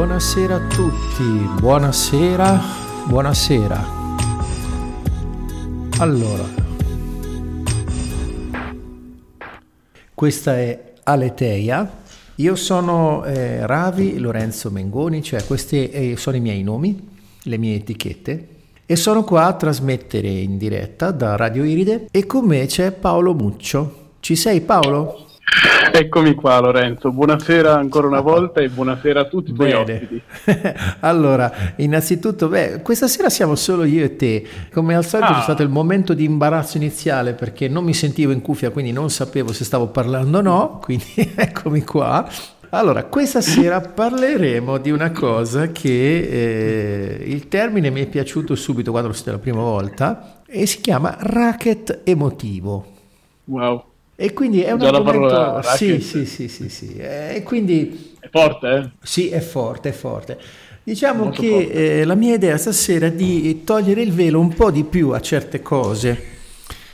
Buonasera a tutti, buonasera, buonasera. Allora, questa è Aleteia. Io sono eh, Ravi Lorenzo Mengoni, cioè questi eh, sono i miei nomi, le mie etichette. E sono qua a trasmettere in diretta da Radio Iride e con me c'è Paolo Muccio. Ci sei Paolo? Eccomi qua Lorenzo, buonasera ancora una volta e buonasera a tutti i tuoi ospiti. allora, innanzitutto, beh, questa sera siamo solo io e te. Come al solito ah. c'è stato il momento di imbarazzo iniziale perché non mi sentivo in cuffia, quindi non sapevo se stavo parlando o no, quindi eccomi qua. Allora, questa sera parleremo di una cosa che eh, il termine mi è piaciuto subito quando l'ho sentito la prima volta e si chiama racket emotivo. Wow. E quindi è un Già argomento... Sì, sì, sì, sì, sì. E quindi... È forte, eh? Sì, è forte, è forte. Diciamo Molto che eh, la mia idea stasera è di togliere il velo un po' di più a certe cose,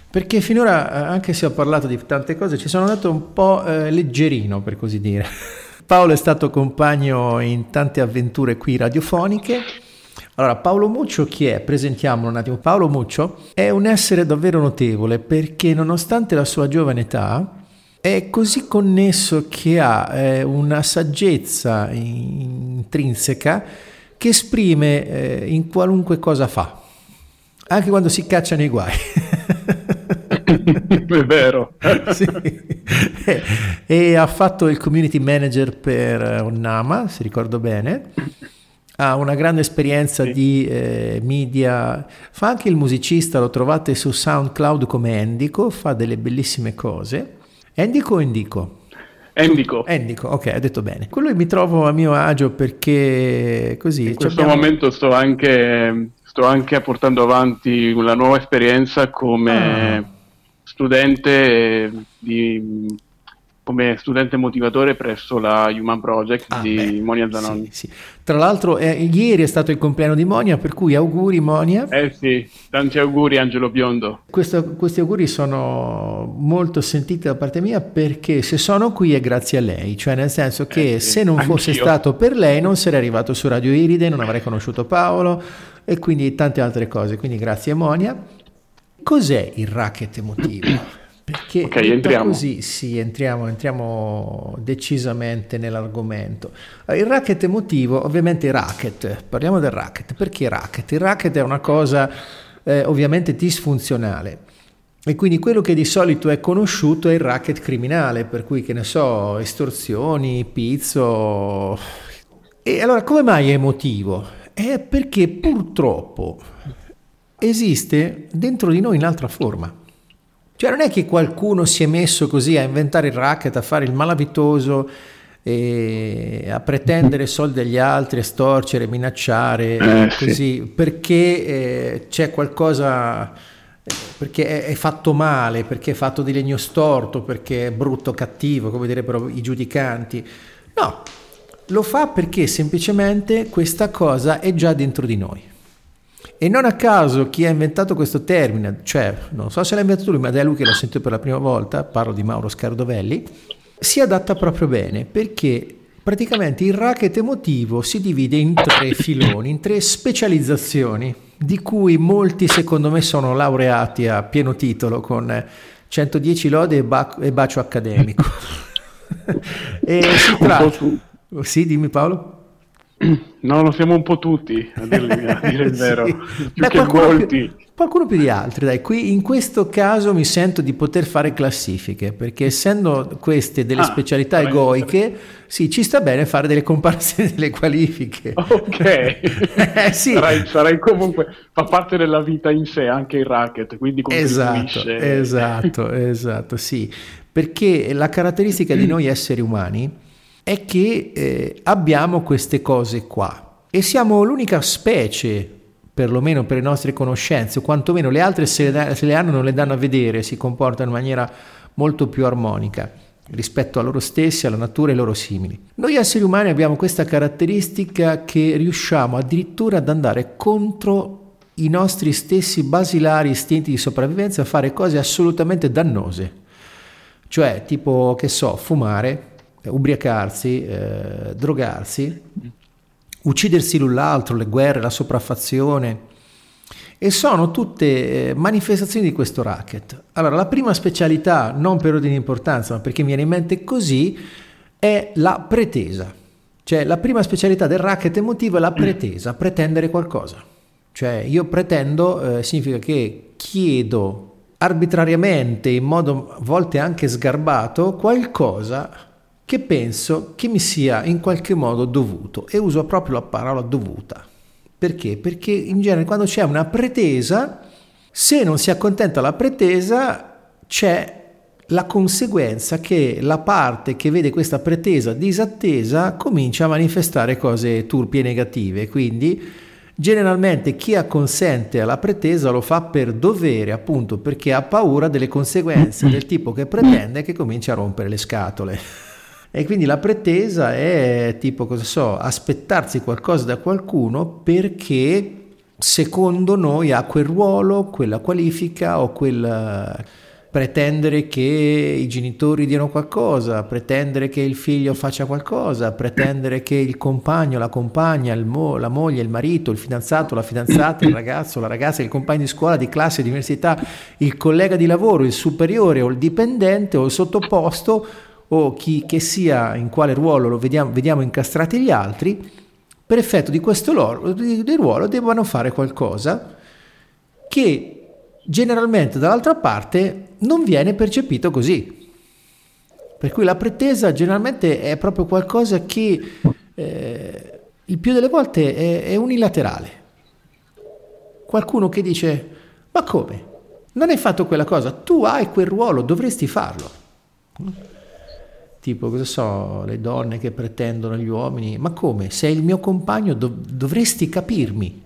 perché finora, eh, anche se ho parlato di tante cose, ci sono andato un po' eh, leggerino, per così dire. Paolo è stato compagno in tante avventure qui radiofoniche allora, Paolo Muccio chi è? Presentiamolo un attimo. Paolo Muccio è un essere davvero notevole perché nonostante la sua giovane età è così connesso che ha eh, una saggezza intrinseca che esprime eh, in qualunque cosa fa, anche quando si caccia nei guai. è vero. sì. E ha fatto il community manager per Onnama, se ricordo bene ha una grande esperienza sì. di eh, media, fa anche il musicista, lo trovate su SoundCloud come Endico, fa delle bellissime cose. Endico o Endico? Endico. Endico, ok, ha detto bene. Con lui mi trovo a mio agio perché così... In questo abbiamo... momento sto anche, sto anche, portando avanti una nuova esperienza come ah. studente di come studente motivatore presso la Human Project ah, di beh, Monia Zanoni. Sì, sì. Tra l'altro eh, ieri è stato il compleanno di Monia, per cui auguri Monia. Eh sì, tanti auguri Angelo Biondo. Questo, questi auguri sono molto sentiti da parte mia perché se sono qui è grazie a lei, cioè nel senso che eh se non fosse anch'io. stato per lei non sarei arrivato su Radio Iride, non avrei conosciuto Paolo e quindi tante altre cose, quindi grazie Monia. Cos'è il racket emotivo? Perché okay, entriamo. così sì, entriamo, entriamo, decisamente nell'argomento. Il racket emotivo, ovviamente racket, parliamo del racket. Perché racket? Il racket è una cosa eh, ovviamente disfunzionale. E quindi quello che di solito è conosciuto è il racket criminale, per cui che ne so, estorsioni, pizzo. E allora come mai è emotivo? È perché purtroppo esiste dentro di noi in altra forma. Cioè non è che qualcuno si è messo così a inventare il racket, a fare il malavitoso, e a pretendere soldi agli altri, a storcere, minacciare, eh, così, sì. perché eh, c'è qualcosa, perché è, è, fatto male, perché è fatto di legno storto, perché è brutto, cattivo, come direbbero i giudicanti. No, lo fa perché semplicemente questa cosa è già dentro di noi. E non a caso chi ha inventato questo termine, cioè non so se l'ha inventato lui, ma è lui che l'ha sentito per la prima volta, parlo di Mauro Scardovelli, si adatta proprio bene perché praticamente il racket emotivo si divide in tre filoni, in tre specializzazioni, di cui molti secondo me sono laureati a pieno titolo con 110 lode e, ba- e bacio accademico. e si tratta... Sì, dimmi Paolo. No, lo siamo un po' tutti, a dire, a dire il vero. sì. Più Beh, che molti. Più, qualcuno più di altri, dai. Qui in questo caso mi sento di poter fare classifiche, perché essendo queste delle ah, specialità egoiche, sì, ci sta bene fare delle comparazioni delle qualifiche. Ok. eh, sì. sarai, sarai, comunque, fa parte della vita in sé anche il racket, quindi Esatto, esatto, esatto, sì. Perché la caratteristica di noi esseri umani è che eh, abbiamo queste cose qua e siamo l'unica specie, perlomeno per le nostre conoscenze, o quantomeno le altre se le, se le hanno non le danno a vedere, si comportano in maniera molto più armonica rispetto a loro stessi, alla natura e ai loro simili. Noi esseri umani abbiamo questa caratteristica che riusciamo addirittura ad andare contro i nostri stessi basilari istinti di sopravvivenza a fare cose assolutamente dannose. Cioè, tipo, che so, fumare, ubriacarsi, eh, drogarsi uccidersi l'un l'altro, le guerre, la sopraffazione. E sono tutte eh, manifestazioni di questo racket. Allora, la prima specialità, non per ordine di importanza, ma perché mi viene in mente così, è la pretesa. Cioè, la prima specialità del racket emotivo è la pretesa, pretendere qualcosa. Cioè, io pretendo eh, significa che chiedo arbitrariamente, in modo a volte anche sgarbato, qualcosa che penso che mi sia in qualche modo dovuto e uso proprio la parola dovuta. Perché? Perché in genere quando c'è una pretesa, se non si accontenta la pretesa, c'è la conseguenza che la parte che vede questa pretesa disattesa comincia a manifestare cose turpi e negative. Quindi generalmente chi acconsente alla pretesa lo fa per dovere, appunto perché ha paura delle conseguenze del tipo che pretende che comincia a rompere le scatole. E quindi la pretesa è tipo, cosa so, aspettarsi qualcosa da qualcuno perché secondo noi ha quel ruolo, quella qualifica o quel pretendere che i genitori diano qualcosa, pretendere che il figlio faccia qualcosa, pretendere che il compagno, la compagna, mo- la moglie, il marito, il fidanzato, la fidanzata, il ragazzo, la ragazza, il compagno di scuola, di classe, di università, il collega di lavoro, il superiore o il dipendente o il sottoposto o chi che sia in quale ruolo lo vediamo, vediamo incastrati gli altri, per effetto di questo loro, di, di ruolo devono fare qualcosa che generalmente dall'altra parte non viene percepito così. Per cui la pretesa generalmente è proprio qualcosa che eh, il più delle volte è, è unilaterale. Qualcuno che dice, ma come? Non hai fatto quella cosa, tu hai quel ruolo, dovresti farlo. Tipo, cosa so, le donne che pretendono agli uomini, ma come? Sei il mio compagno, dov- dovresti capirmi.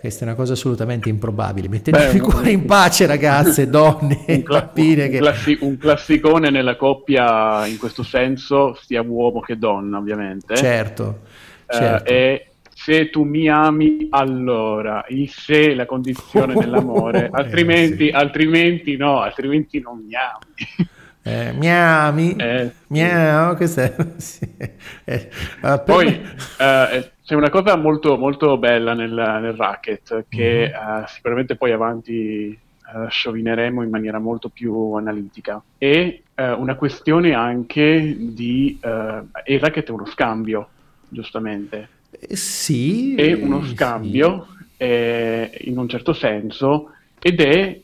Questa è una cosa assolutamente improbabile. Mettetevi il cuore in pace, ragazze, donne, un, cla- un, classi- un, classicone nella coppia in questo senso, sia uomo che donna, ovviamente. Certo. Eh, certo. e se tu mi ami, allora il se è la condizione dell'amore, altrimenti, eh, sì. altrimenti no, altrimenti non mi ami. Eh, miami, eh, miau, questo è... sì. eh, Poi eh, c'è una cosa molto, molto bella nel, nel racket che mm-hmm. sicuramente poi avanti uh, sciovineremo in maniera molto più analitica. È uh, una questione anche di... Uh, il racket è uno scambio, giustamente. sì. È uno scambio sì. in un certo senso ed è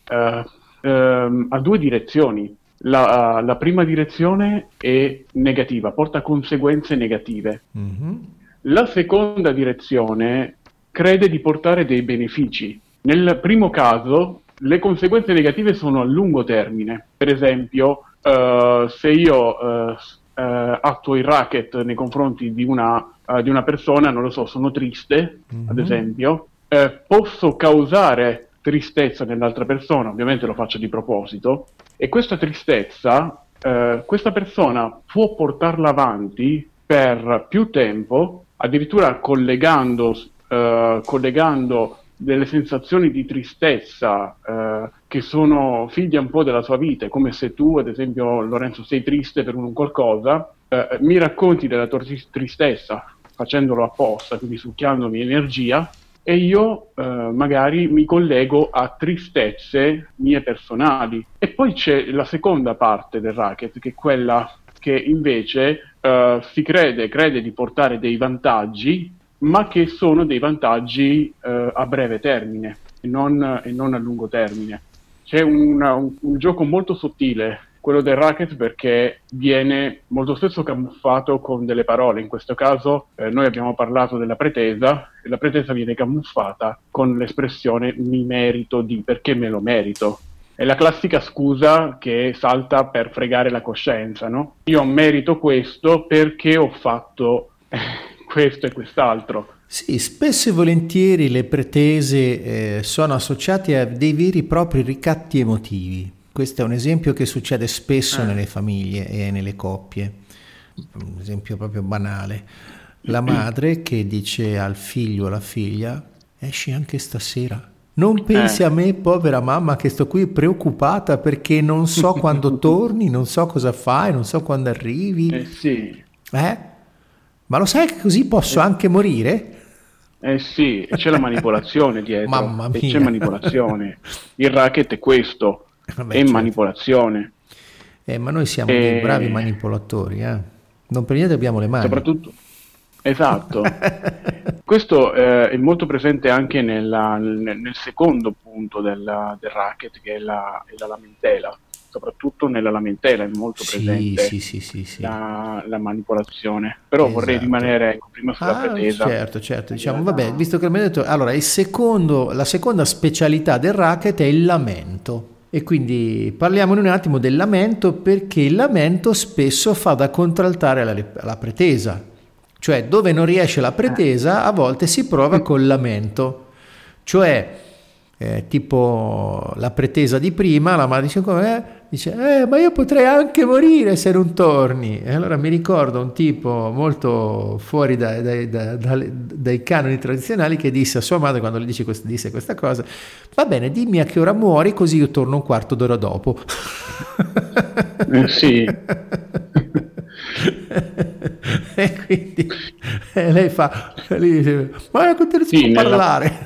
um, a due direzioni la, la, prima direzione è negativa, porta conseguenze negative. Mm-hmm. La seconda direzione crede di portare dei benefici. Nel primo caso, le conseguenze negative sono a lungo termine. Per esempio, uh, se io uh, uh, attuo il racket nei confronti di una, di una, persona, non lo so, sono triste, mm-hmm. ad esempio, posso causare tristezza nell'altra persona, ovviamente lo faccio di proposito, e questa tristezza, eh, questa persona può portarla avanti per più tempo, addirittura collegando, eh, collegando delle sensazioni di tristezza eh, che sono figlie un po' della sua vita, come se tu, ad esempio, Lorenzo, sei triste per un qualcosa, eh, mi racconti della tua tristezza facendolo apposta, quindi succhiandomi energia, e io eh, magari mi collego a tristezze mie personali. E poi c'è la seconda parte del racket, che è quella che invece eh, si crede, crede di portare dei vantaggi, ma che sono dei vantaggi eh, a breve termine e non, e non, a lungo termine. C'è una, un, un gioco molto sottile quello del racket perché viene molto spesso camuffato con delle parole. In questo caso eh, noi abbiamo parlato della pretesa e la pretesa viene camuffata con l'espressione mi merito di perché me lo merito. È la classica scusa che salta per fregare la coscienza, no? Io merito questo perché ho fatto questo e quest'altro. Sì, spesso e volentieri le pretese eh, sono associate a dei veri e propri ricatti emotivi questo è un esempio che succede spesso eh. nelle famiglie e nelle coppie, un esempio proprio banale. La madre che dice al figlio o alla figlia, esci anche stasera. Non pensi eh. a me, povera mamma, che sto qui preoccupata perché non so quando torni, non so cosa fai, non so quando arrivi. Eh sì. Eh? Ma lo sai che così posso anche morire? Eh sì, c'è la manipolazione dietro. Mamma mia. C'è manipolazione. Il racket è questo, Vabbè, è certo. manipolazione. Eh, ma noi siamo e... dei bravi manipolatori, eh? Non per niente abbiamo le mani. Soprattutto, esatto. Questo eh, è molto presente anche nella, nel, nel, secondo punto del, del racket, che è la, è la, lamentela. Soprattutto nella lamentela è molto presente sì, sì, sì, la, la, manipolazione. Però esatto. vorrei rimanere ecco, prima sulla ah, pretesa. Certo, certo. Diciamo, vabbè, visto che abbiamo detto, allora, secondo, la seconda specialità del racket è il lamento. E quindi parliamo un attimo del lamento perché il lamento spesso fa da contraltare alla, alla pretesa, cioè dove non riesce la pretesa a volte si prova col lamento, cioè eh, tipo la pretesa di prima, la madre dice come dice eh, ma io potrei anche morire se non torni. E allora mi ricordo un tipo molto fuori dai, dai, dai, dai canoni tradizionali che disse a sua madre quando le dice, disse questa cosa va bene dimmi a che ora muori così io torno un quarto d'ora dopo. Eh, sì. E quindi e lei fa lei dice, ma io continuo sì, a parlare.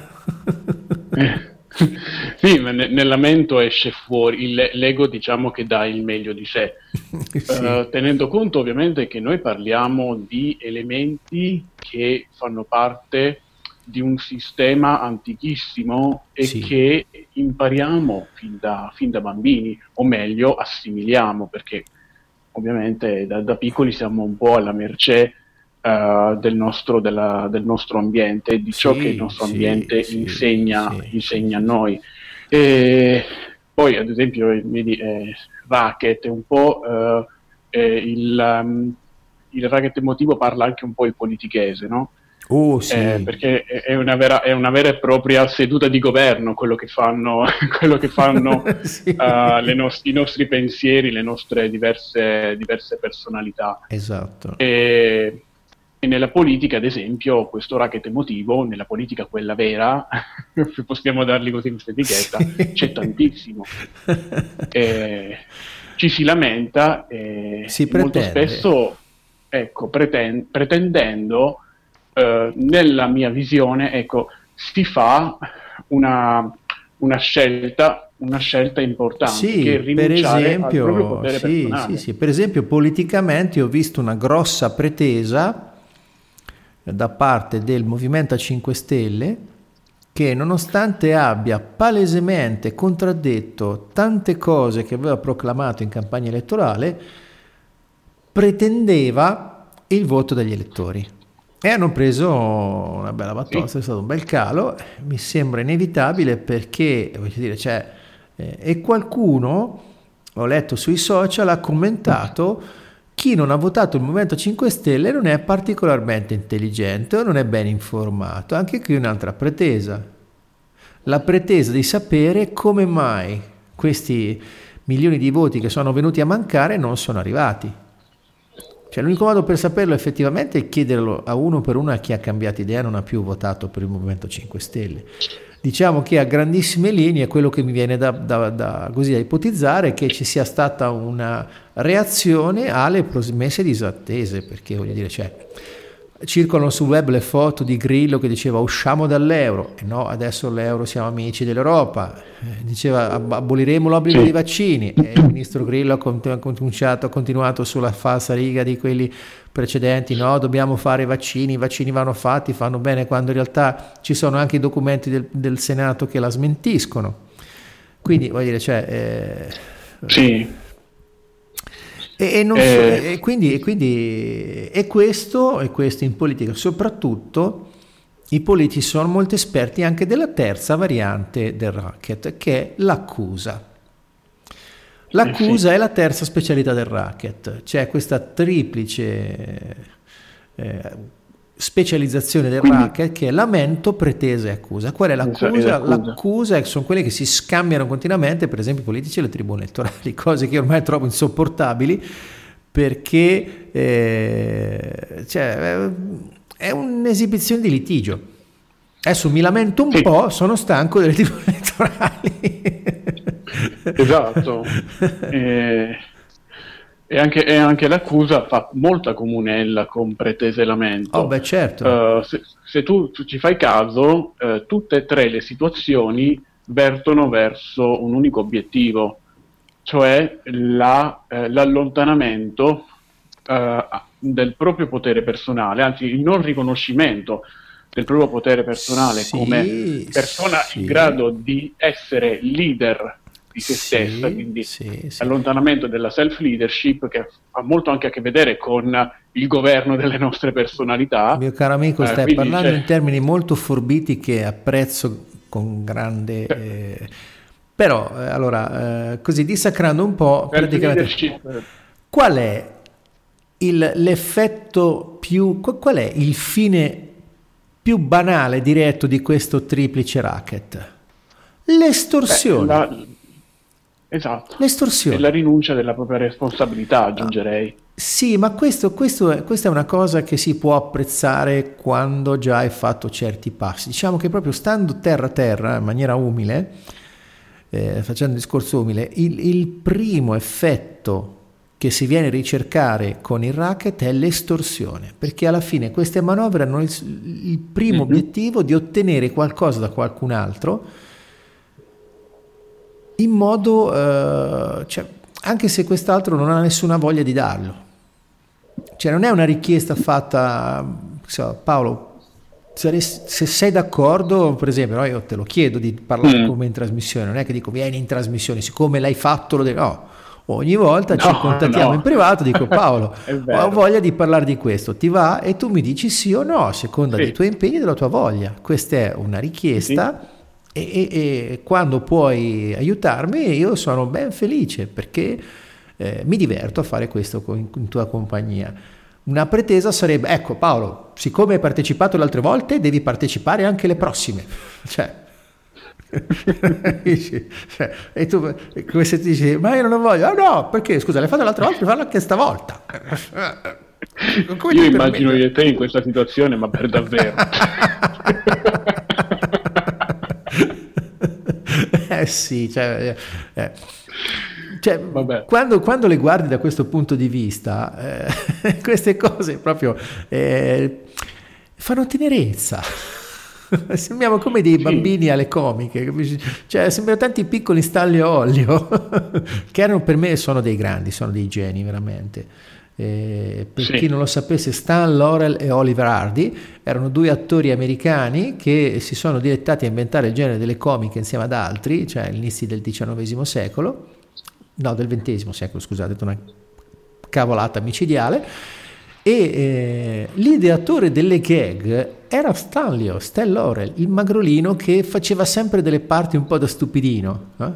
Nella... sì, ma nel lamento esce fuori, il, l'ego diciamo che dà il meglio di sé, sì. uh, tenendo conto ovviamente che noi parliamo di elementi che fanno parte di un sistema antichissimo e sì. che impariamo fin da, fin da, bambini, o meglio assimiliamo, perché ovviamente da, da piccoli siamo un po' alla mercé uh, del, nostro, della, del, nostro, ambiente, di ciò che il nostro ambiente sì, insegna, sì, insegna, a noi. E poi, ad esempio, vedi, eh, Racket è un po' uh, eh, il, um, il racket emotivo parla anche un po' il politichese, no? Uh, sì. eh, perché è una, vera, è una, vera, e propria seduta di governo quello che fanno, quello che fanno sì. uh, no- i nostri pensieri, le nostre diverse, diverse personalità. Esatto. E, e nella politica, ad esempio, questo racket emotivo, nella politica quella vera, possiamo dargli così questa etichetta, sì. c'è tantissimo. Eh, ci si lamenta e, si molto spesso, ecco, preten- pretendendo, eh, nella mia visione, ecco, si fa una, una scelta una scelta importante sì, che per esempio, sì, sì, sì, per esempio politicamente ho visto una grossa pretesa da parte del Movimento 5 Stelle che nonostante abbia palesemente contraddetto tante cose che aveva proclamato in campagna elettorale, pretendeva il voto degli elettori. E hanno preso una bella battosta, sì. è stato un bel calo, mi sembra inevitabile perché, voglio dire, cioè, eh, e qualcuno, ho letto sui social, ha commentato chi non ha votato il Movimento 5 Stelle non è particolarmente intelligente o non è ben informato. Anche qui un'altra pretesa. La pretesa di sapere come mai questi milioni di voti che sono venuti a mancare non sono arrivati. Cioè, l'unico modo per saperlo effettivamente è chiederlo a uno per uno a chi ha cambiato idea e non ha più votato per il Movimento 5 Stelle. Diciamo che a grandissime linee quello che mi viene da, da, da, così, da ipotizzare è che ci sia stata una reazione alle promesse disattese, perché voglio dire, cioè, circolano sul web le foto di Grillo che diceva usciamo dall'euro, e no, adesso l'euro siamo amici dell'Europa, eh, diceva aboliremo l'obbligo dei vaccini, e il ministro Grillo ha continuato, ha continuato sulla falsa riga di quelli precedenti, no, dobbiamo fare i vaccini, i vaccini vanno fatti, fanno bene, quando in realtà ci sono anche i documenti del, del Senato che la smentiscono. Quindi, voglio dire, cioè... Eh, sì. E, e, so, eh. e, quindi, e quindi e questo, e questo in politica soprattutto i politici sono molto esperti anche della terza variante del racket che è l'accusa L'accusa eh, è la terza specialità del racket, c'è questa triplice eh, specializzazione del Quindi, racket che è lamento, pretesa e accusa. Qual è l'accusa? L'accusa sono quelle che si scambiano continuamente, per esempio i politici e le tribune elettorali, cose che ormai trovo insopportabili perché eh, cioè, è un'esibizione di litigio. Adesso mi lamento un sì. po', sono stanco delle tribune elettorali esatto. Eh, E anche, e anche, l'accusa fa molta comunella con pretese lamento. Oh, beh, certo. Uh, se, se tu, tu, ci fai caso, uh, tutte e tre le situazioni vertono verso un unico obiettivo, cioè la, uh, l'allontanamento del proprio potere personale, anzi il non riconoscimento del proprio potere personale sì, come persona sì. in grado di essere leader di se sì, stessa, quindi sì, sì. allontanamento della self-leadership che ha molto anche a che vedere con il governo delle nostre personalità. Mio caro amico, eh, stai parlando c'è... in termini molto forbiti che apprezzo con grande... Eh, però, eh, allora, eh, così dissacrando un po', praticamente, qual è il, l'effetto più... qual è il fine più banale, diretto di questo triplice racket? L'estorsione. Beh, la Esatto. L'estorsione. E la rinuncia della propria responsabilità, aggiungerei. Sì, ma questo, questo è, questa è una cosa che si può apprezzare quando già hai fatto certi passi. Diciamo che proprio stando terra a terra, in maniera umile, eh, facendo un discorso umile, il, il, primo effetto che si viene a ricercare con il racket è l'estorsione, perché alla fine queste manovre hanno il, il primo mm-hmm. obiettivo di ottenere qualcosa da qualcun altro in modo, eh, cioè, anche se quest'altro non ha nessuna voglia di darlo. Cioè non è una richiesta fatta, so, Paolo, se sei d'accordo, per esempio, no, io te lo chiedo di parlare mm. come in trasmissione, non è che dico vieni in trasmissione, siccome l'hai fatto, lo devi... No, ogni volta no, ci contattiamo no. in privato, dico Paolo, ho voglia di parlare di questo, ti va? E tu mi dici sì o no, a seconda sì. dei tuoi impegni e della tua voglia. Questa è una richiesta. Sì e, e, e, quando puoi aiutarmi io sono ben felice perché eh, mi diverto a fare questo con, in tua compagnia. Una pretesa sarebbe, ecco Paolo, siccome hai partecipato le altre volte, devi partecipare anche le prossime. Cioè, cioè, e tu come se ti dici, ma io non voglio, ah no, perché scusa, l'hai fatto l'altra volta, fallo anche stavolta. Come io immagino io e te in questa situazione, ma per davvero. Eh sì, cioè, eh, eh. cioè quando, quando, le guardi da questo punto di vista, eh, queste cose proprio eh, fanno tenerezza. Sembriamo come dei bambini alle comiche, cioè sembrano tanti piccoli stalli a olio, che erano per me sono dei grandi, sono dei geni veramente. Eh, per sì. chi non lo sapesse, Stan Laurel e Oliver Hardy erano due attori americani che si sono direttati a inventare il genere delle comiche insieme ad altri, cioè all'inizio del XIX secolo, no, del XX secolo, scusate, una cavolata micidiale. E eh, l'ideatore delle gag era Stanlio, Stan Laurel, il magrolino che faceva sempre delle parti un po' da stupidino. Eh?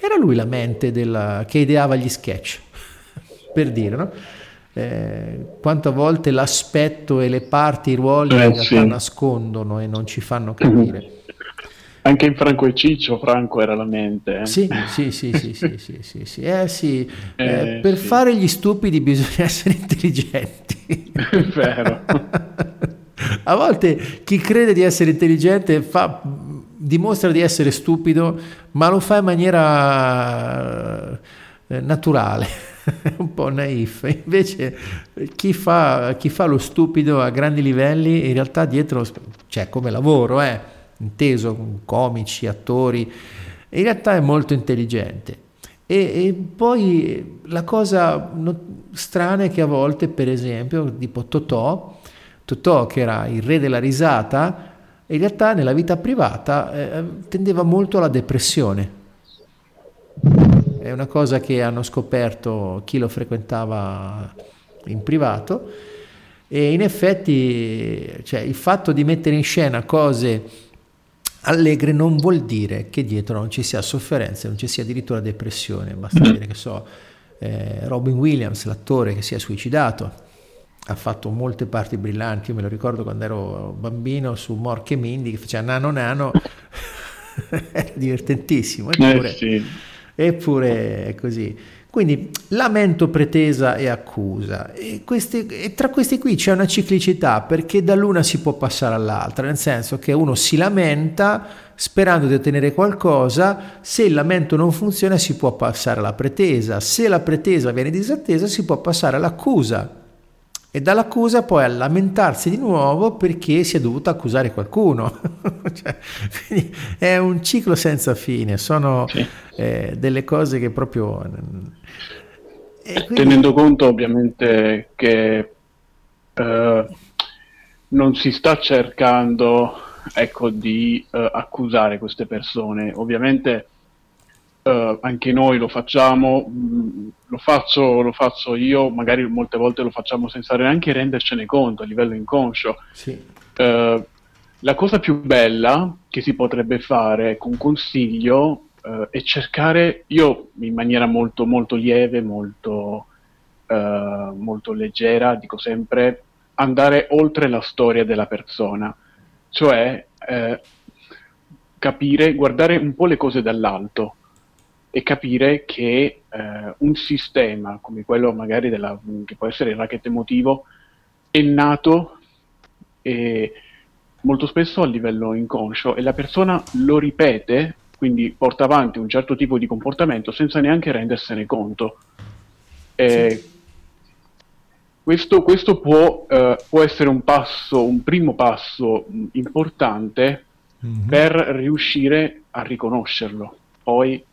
Era lui la mente della, che ideava gli sketch, per dire, no? Eh, quante volte l'aspetto e le parti, i ruoli eh, in realtà sì. nascondono e non ci fanno capire. Anche in Franco e Ciccio, Franco era la mente. Eh? Sì, sì, sì, sì, sì, sì, sì, sì. Eh, sì. Eh, per sì. fare gli stupidi bisogna essere intelligenti. È vero. A volte chi crede di essere intelligente fa, dimostra di essere stupido, ma lo fa in maniera eh, naturale. un po' naif. Invece chi fa, chi fa, lo stupido a grandi livelli in realtà dietro, cioè come lavoro, eh, inteso con comici, attori, in realtà è molto intelligente. E, e poi la cosa no, strana è che a volte, per esempio, tipo Totò, Totò che era il re della risata, in realtà nella vita privata eh, tendeva molto alla depressione è una cosa che hanno scoperto chi lo frequentava in privato e in effetti cioè, il fatto di mettere in scena cose allegre non vuol dire che dietro non ci sia sofferenza, non ci sia addirittura depressione, basta mm. dire che so, eh, Robin Williams, l'attore che si è suicidato, ha fatto molte parti brillanti, io me lo ricordo quando ero bambino su Morche Mindy che faceva nano nano, era divertentissimo, eppure... Eh sì Eppure è così. Quindi lamento, pretesa e accusa. E, questi, e, tra questi qui c'è una ciclicità perché dall'una si può passare all'altra, nel senso che uno si lamenta sperando di ottenere qualcosa, se il lamento non funziona si può passare alla pretesa, se la pretesa viene disattesa si può passare all'accusa e dall'accusa poi a lamentarsi di nuovo perché si è dovuto accusare qualcuno. cioè, è un ciclo senza fine, sono sì. eh, delle cose che proprio... Eh, quindi... Tenendo conto ovviamente che eh, non si sta cercando ecco, di eh, accusare queste persone, ovviamente Uh, anche noi lo facciamo, mh, mm, lo, faccio, lo, faccio, io, magari molte volte lo facciamo senza neanche rendercene conto a livello inconscio. Sì. Uh, la cosa più bella che si potrebbe fare con consiglio uh, è cercare, io in maniera molto, molto lieve, molto, molto leggera, dico sempre, andare oltre la storia della persona, cioè capire, guardare un po' le cose dall'alto e capire che eh, un sistema come quello magari della, che può essere il racket emotivo è nato eh, molto spesso a livello inconscio e la persona lo ripete, quindi porta avanti un certo tipo di comportamento senza neanche rendersene conto. Eh, sì. Questo, questo può, eh, può, essere un passo, un primo passo importante mm-hmm. per riuscire a riconoscerlo. Poi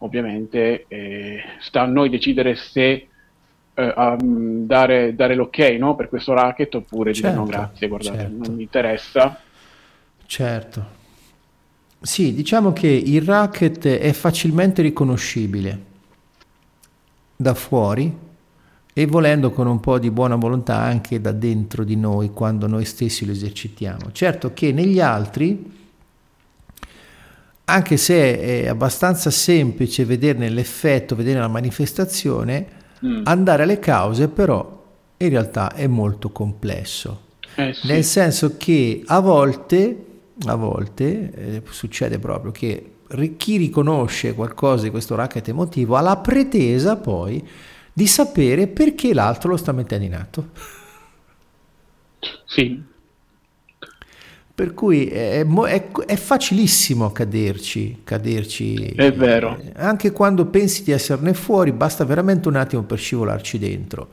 ovviamente eh, sta a noi decidere se eh, um, dare, dare, l'ok no, per questo racket oppure certo, dire no grazie, guardate, certo. non mi interessa. Certo. Sì, diciamo che il racket è facilmente riconoscibile da fuori e volendo con un po' di buona volontà anche da dentro di noi quando noi stessi lo esercitiamo. Certo che negli altri anche se è abbastanza semplice vederne l'effetto, vedere la manifestazione, mm. andare alle cause però in realtà è molto complesso. Eh, sì. Nel senso che a volte, a volte eh, succede proprio che chi riconosce qualcosa di questo racket emotivo ha la pretesa poi di sapere perché l'altro lo sta mettendo in atto. Sì, per cui è, è, è, facilissimo caderci, caderci. È vero. Anche quando pensi di esserne fuori, basta veramente un attimo per scivolarci dentro.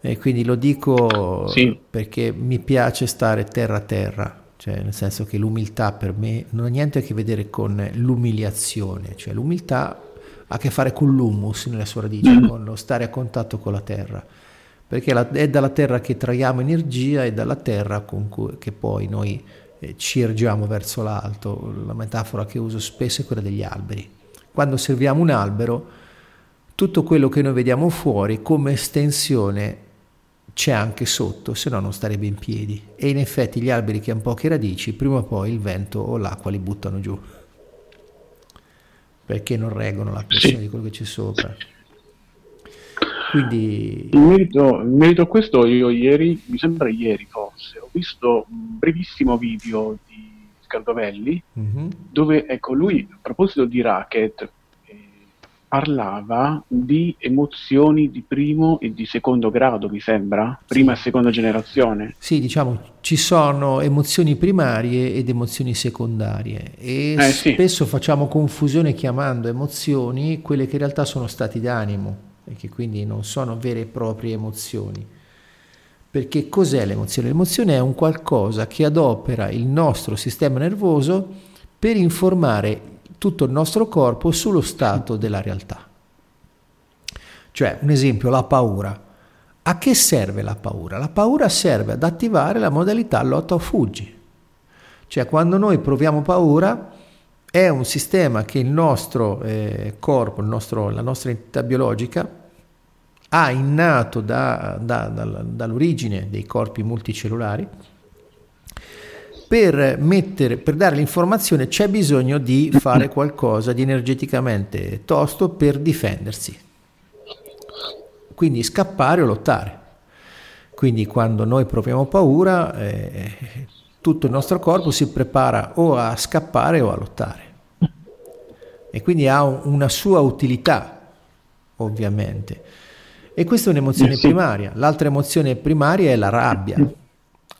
E quindi lo dico sì. perché mi piace stare terra a terra, cioè nel senso che l'umiltà per me non ha niente a che vedere con l'umiliazione, cioè l'umiltà ha a che fare con l'humus nella sua radice, mm. con lo stare a contatto con la terra perché è dalla terra che traiamo energia e dalla terra cui, che poi noi eh, ci ergiamo verso l'alto. La metafora che uso spesso è quella degli alberi. Quando osserviamo un albero, tutto quello che noi vediamo fuori come estensione c'è anche sotto, se no non starebbe in piedi. E in effetti gli alberi che hanno poche radici, prima o poi il vento o l'acqua li buttano giù, perché non reggono la pressione di quello che c'è sopra. Quindi... In merito, in merito, a questo, io ieri, mi sembra ieri forse, ho visto un brevissimo video di Scaldovelli mm-hmm. dove, ecco, lui a proposito di racket eh, parlava di emozioni di primo e di secondo grado, mi sembra, prima sì. e seconda generazione. Sì, diciamo, ci sono emozioni primarie ed emozioni secondarie e eh, spesso sì. facciamo confusione chiamando emozioni quelle che in realtà sono stati d'animo e che quindi non sono vere e proprie emozioni. Perché cos'è l'emozione? L'emozione è un qualcosa che adopera il nostro sistema nervoso per informare tutto il nostro corpo sullo stato della realtà. Cioè, un esempio, la paura. A che serve la paura? La paura serve ad attivare la modalità lotta o fuggi. Cioè, quando noi proviamo paura, è un sistema che il nostro eh, corpo, il nostro, la nostra entità biologica ha innato da, da, da, dall'origine dei corpi multicellulari. Per, mettere, per dare l'informazione c'è bisogno di fare qualcosa di energeticamente tosto per difendersi. Quindi scappare o lottare. Quindi quando noi proviamo paura, eh, tutto il nostro corpo si prepara o a scappare o a lottare. E quindi ha una sua utilità ovviamente. E questa è un'emozione eh sì. primaria. L'altra emozione primaria è la rabbia.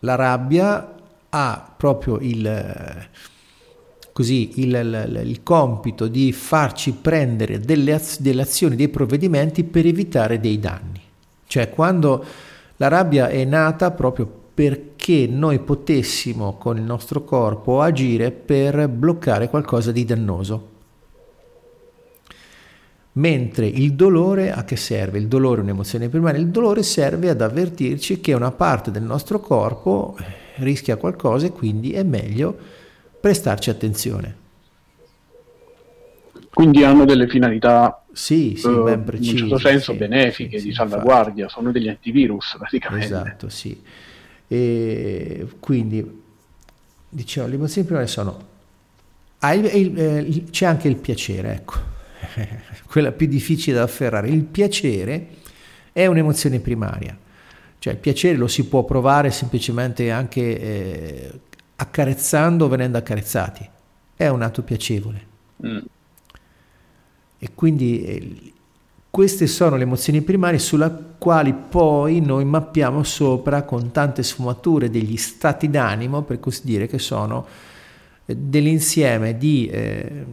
La rabbia ha proprio il, così, il, il, il compito di farci prendere delle, delle azioni, dei provvedimenti per evitare dei danni. Cioè quando la rabbia è nata proprio perché noi potessimo con il nostro corpo agire per bloccare qualcosa di dannoso. Mentre il dolore a che serve? Il dolore è un'emozione primaria, il dolore serve ad avvertirci che una parte del nostro corpo rischia qualcosa e quindi è meglio prestarci attenzione. Quindi hanno delle finalità sì, sì, uh, ben precise, in un certo senso sì, benefiche, sì, di salvaguardia, infatti. sono degli antivirus praticamente. Esatto, sì. E quindi, dicevo, le emozioni primarie sono... Ah, il, il, eh, c'è anche il piacere, ecco, quella più difficile da afferrare. Il piacere è un'emozione primaria, cioè il piacere lo si può provare semplicemente anche eh, accarezzando o venendo accarezzati, è un atto piacevole. Mm. E quindi eh, queste sono le emozioni primarie sulle quali poi noi mappiamo sopra con tante sfumature degli stati d'animo, per così dire, che sono eh, dell'insieme di... Eh,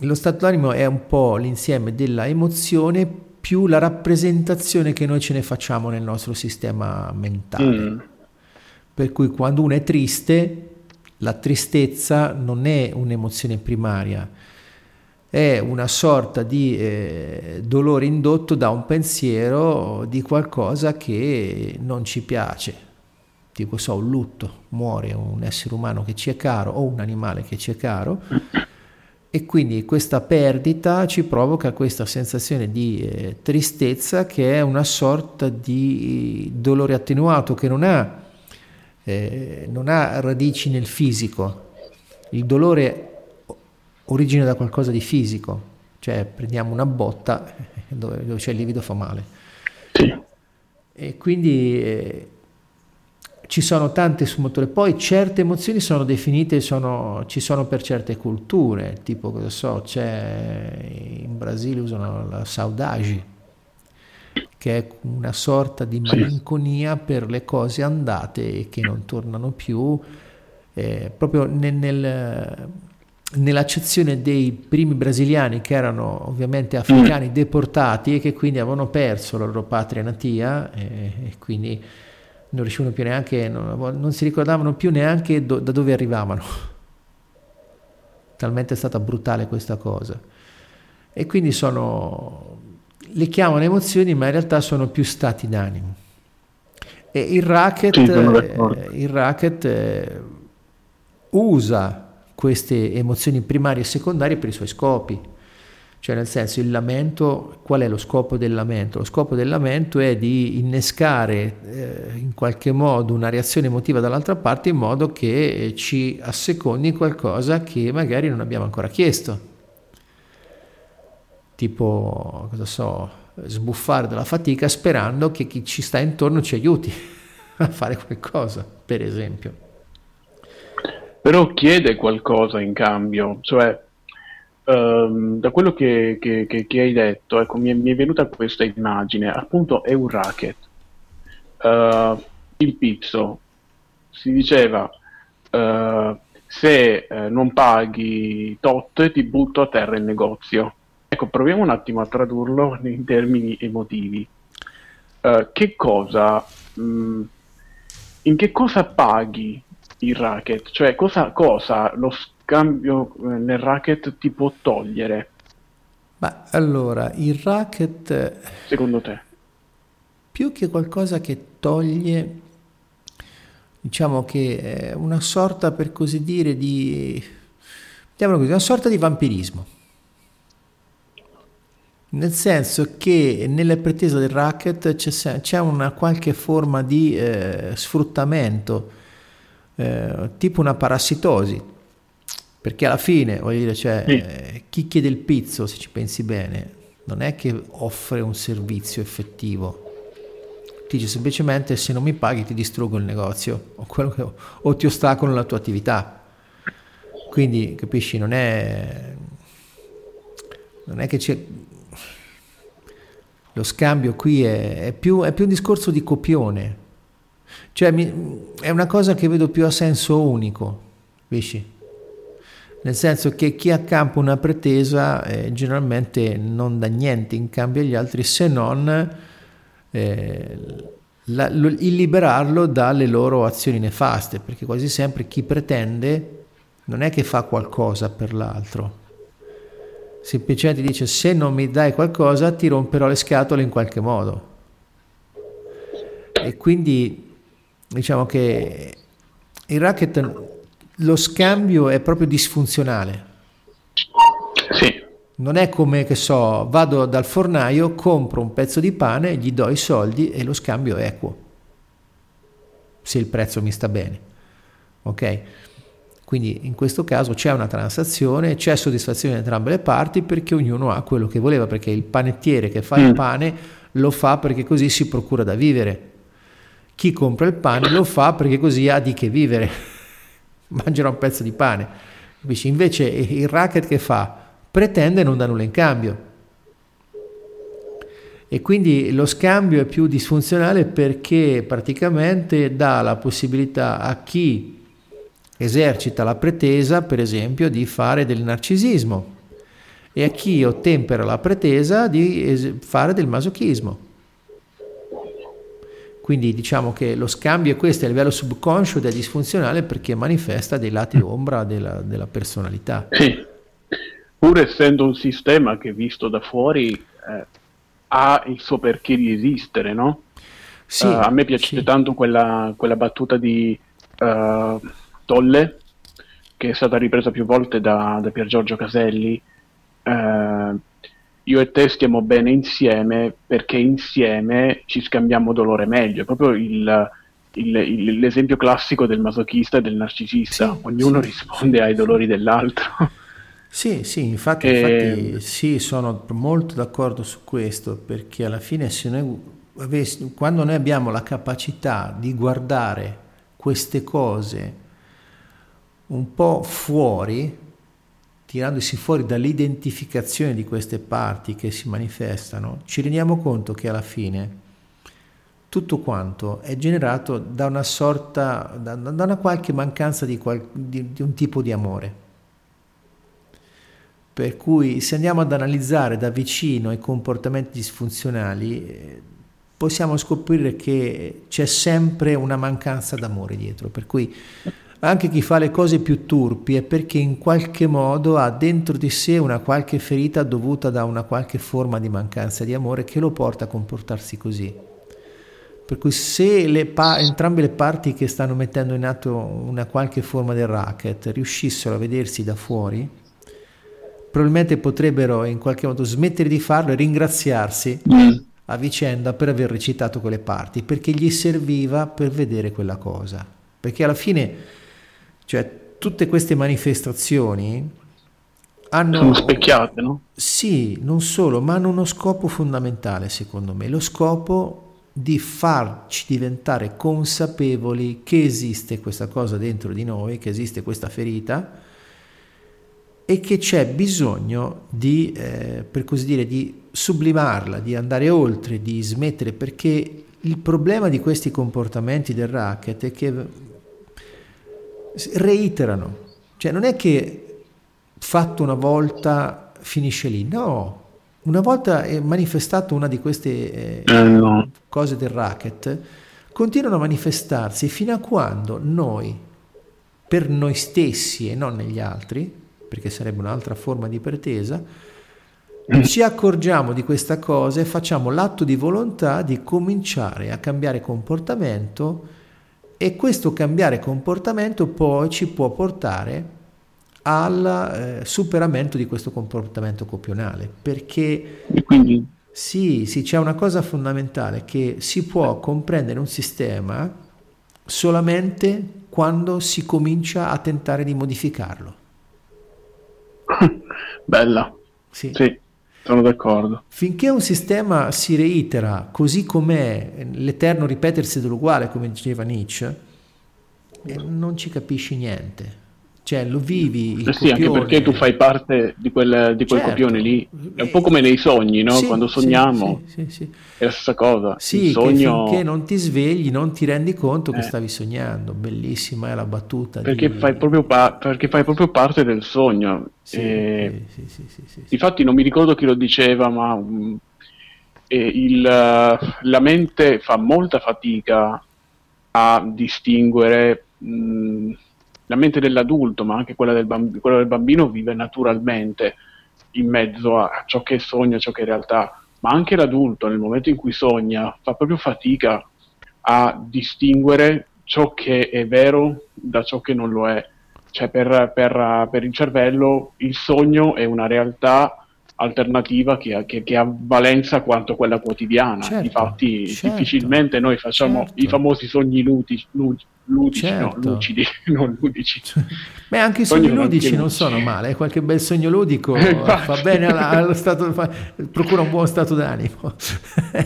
lo stato d'animo è un po' l'insieme della emozione più la rappresentazione che noi ce ne facciamo nel nostro sistema mentale. Mm. Per cui quando uno è triste, la tristezza non è un'emozione primaria, è una sorta di eh, dolore indotto da un pensiero di qualcosa che non ci piace. Tipo, so, un lutto, muore un essere umano che ci è caro o un animale che ci è caro e quindi questa perdita ci provoca questa sensazione di eh, tristezza che è una sorta di dolore attenuato che non ha, eh, non ha radici nel fisico. Il dolore origina da qualcosa di fisico, cioè prendiamo una botta dove, dove c'è il livido fa male. E quindi eh, ci sono tante sfumature. Poi certe emozioni sono definite, sono, ci sono per certe culture, tipo cosa so, c'è in Brasile usano la saudade, che è una sorta di malinconia per le cose andate e che non tornano più, eh, proprio nel, nel nell'accezione dei primi brasiliani che erano ovviamente africani mm. deportati e che quindi avevano perso la loro patria natia e, e quindi non riuscivano più neanche, non, non si ricordavano più neanche do, da dove arrivavano. Talmente è stata brutale questa cosa. E quindi sono, le chiamano emozioni ma in realtà sono più stati d'animo. E il racket, sì, eh, il racket eh, usa queste emozioni primarie e secondarie per i suoi scopi. Cioè nel senso il lamento, qual è lo scopo del lamento? Lo scopo del lamento è di innescare eh, in qualche modo una reazione emotiva dall'altra parte in modo che ci assecondi qualcosa che magari non abbiamo ancora chiesto. Tipo, cosa so, sbuffare dalla fatica sperando che chi ci sta intorno ci aiuti a fare qualcosa, per esempio però chiede qualcosa in cambio, cioè um, da quello che, che, che, che, hai detto, ecco, mi è, mi è, venuta questa immagine, appunto è un racket. Uh, il pizzo si diceva uh, se uh, non paghi tot ti butto a terra il negozio. Ecco, proviamo un attimo a tradurlo in termini emotivi. che cosa, mh, mm, in che cosa paghi il racket, cioè cosa, cosa lo scambio eh, nel racket ti può togliere? Ma allora, il racket... Secondo te? Più che qualcosa che toglie, diciamo che è una sorta, per così dire, di... Diciamo così, una sorta di vampirismo. Nel senso che nella pretesa del racket c'è, c'è una qualche forma di eh, sfruttamento eh, tipo una parassitosi, perché alla fine, voglio dire, cioè, sì. eh, chi chiede il pizzo, se ci pensi bene, non è che offre un servizio effettivo, ti dice semplicemente se non mi paghi ti distruggo il negozio o, che, o ti ostacolo la tua attività. Quindi, capisci, non è, non è che c'è... lo scambio qui è, è, più, è più un discorso di copione, cioè mi, è una cosa che vedo più a senso unico, capisci? Nel senso che chi accampa una pretesa eh, generalmente non dà niente in cambio agli altri se non eh, la, il liberarlo dalle loro azioni nefaste, perché quasi sempre chi pretende non è che fa qualcosa per l'altro, semplicemente dice se non mi dai qualcosa ti romperò le scatole in qualche modo. E quindi diciamo che il racket, lo scambio è proprio disfunzionale. Sì. Non è come che so, vado dal fornaio, compro un pezzo di pane, gli do i soldi e lo scambio è equo. Se il prezzo mi sta bene. Ok? Quindi in questo caso c'è una transazione, c'è soddisfazione da entrambe le parti perché ognuno ha quello che voleva, perché il panettiere che fa mm. il pane lo fa perché così si procura da vivere. Chi compra il pane lo fa perché così ha di che vivere, mangerà un pezzo di pane. Invece il racket che fa pretende e non dà nulla in cambio. E quindi lo scambio è più disfunzionale perché praticamente dà la possibilità a chi esercita la pretesa, per esempio, di fare del narcisismo e a chi ottempera la pretesa di fare del masochismo. Quindi diciamo che lo scambio è questo a livello subconscio ed è disfunzionale perché manifesta dei lati ombra della, della personalità. Sì, pur essendo un sistema che visto da fuori eh, ha il suo perché di esistere, no? Sì, uh, a me piace sì. tanto quella, quella, battuta di... Uh, Tolle, che è stata ripresa più volte da, da Pier Giorgio Caselli. Eh, io e te stiamo bene insieme perché insieme ci scambiamo dolore meglio. È proprio il, il, il, l'esempio classico del masochista e del narcisista. Sì, Ognuno sì, risponde sì, ai dolori dell'altro. Sì, sì, infatti, e... infatti sì, sono molto d'accordo su questo perché alla fine se noi avessi, quando noi abbiamo la capacità di guardare queste cose un po' fuori, tirandosi fuori dall'identificazione di queste parti che si manifestano, ci rendiamo conto che alla fine tutto quanto è generato da una sorta, da, da una qualche mancanza di, qual, di, di un tipo di amore. Per cui se andiamo ad analizzare da vicino i comportamenti disfunzionali, eh, possiamo scoprire che c'è sempre una mancanza d'amore dietro. Per cui anche chi fa le cose più turpi è perché in qualche modo ha dentro di sé una qualche ferita dovuta da una qualche forma di mancanza di amore che lo porta a comportarsi così. Per cui se le pa- entrambe le parti che stanno mettendo in atto una qualche forma del racket riuscissero a vedersi da fuori, probabilmente potrebbero in qualche modo smettere di farlo e ringraziarsi mm. a vicenda per aver recitato quelle parti, perché gli serviva per vedere quella cosa. Perché alla fine cioè, tutte queste manifestazioni hanno... Sono specchiate, no? Sì, non solo, ma hanno uno scopo fondamentale, secondo me, lo scopo di farci diventare consapevoli che esiste questa cosa dentro di noi, che esiste questa ferita e che c'è bisogno di, eh, per così dire, di sublimarla, di andare oltre, di smettere, perché il problema di questi comportamenti del racket è che reiterano. Cioè non è che fatto una volta finisce lì, no. Una volta è manifestato una di queste eh, eh, no. cose del racket, continuano a manifestarsi fino a quando noi, per noi stessi e non negli altri, perché sarebbe un'altra forma di pretesa, mm. ci accorgiamo di questa cosa e facciamo l'atto di volontà di cominciare a cambiare comportamento e questo cambiare comportamento poi ci può portare al eh, superamento di questo comportamento copionale perché quindi... sì, sì, c'è una cosa fondamentale che si può comprendere un sistema solamente quando si comincia a tentare di modificarlo. Bella. Sì. sì. Sono d'accordo. Finché un sistema si reitera così com'è, l'eterno ripetersi dell'uguale, come diceva Nietzsche, non ci capisci niente. Cioè lo vivi il sì, anche perché tu fai parte di quel, di quel certo. copione lì. È un po' come nei sogni no? Sì, quando sogniamo sì, sì, è la stessa cosa. Sì, il sogno... che finché non ti svegli non ti rendi conto che eh. stavi sognando. Bellissima è la battuta perché, di... fai, proprio pa- perché fai proprio parte del sogno. E... infatti non mi ricordo chi lo diceva ma um, il, la mente fa molta fatica a distinguere mm, la mente dell'adulto, ma anche quella del, bamb- quella del bambino vive naturalmente in mezzo a ciò che sogna, a ciò che è realtà, ma anche l'adulto nel momento in cui sogna fa proprio fatica a distinguere ciò che è vero da ciò che non lo è. Cioè per, per, per il cervello il sogno è una realtà alternativa che ha, che, che ha, valenza quanto quella quotidiana. Certo, Infatti, certo, difficilmente noi facciamo certo. i famosi sogni ludici, ludici certo. no, lucidi, non ludici. Beh, anche i sogni, ludici non sono male, qualche bel sogno ludico eh, fa bene allo stato, fa, procura un buon stato d'animo.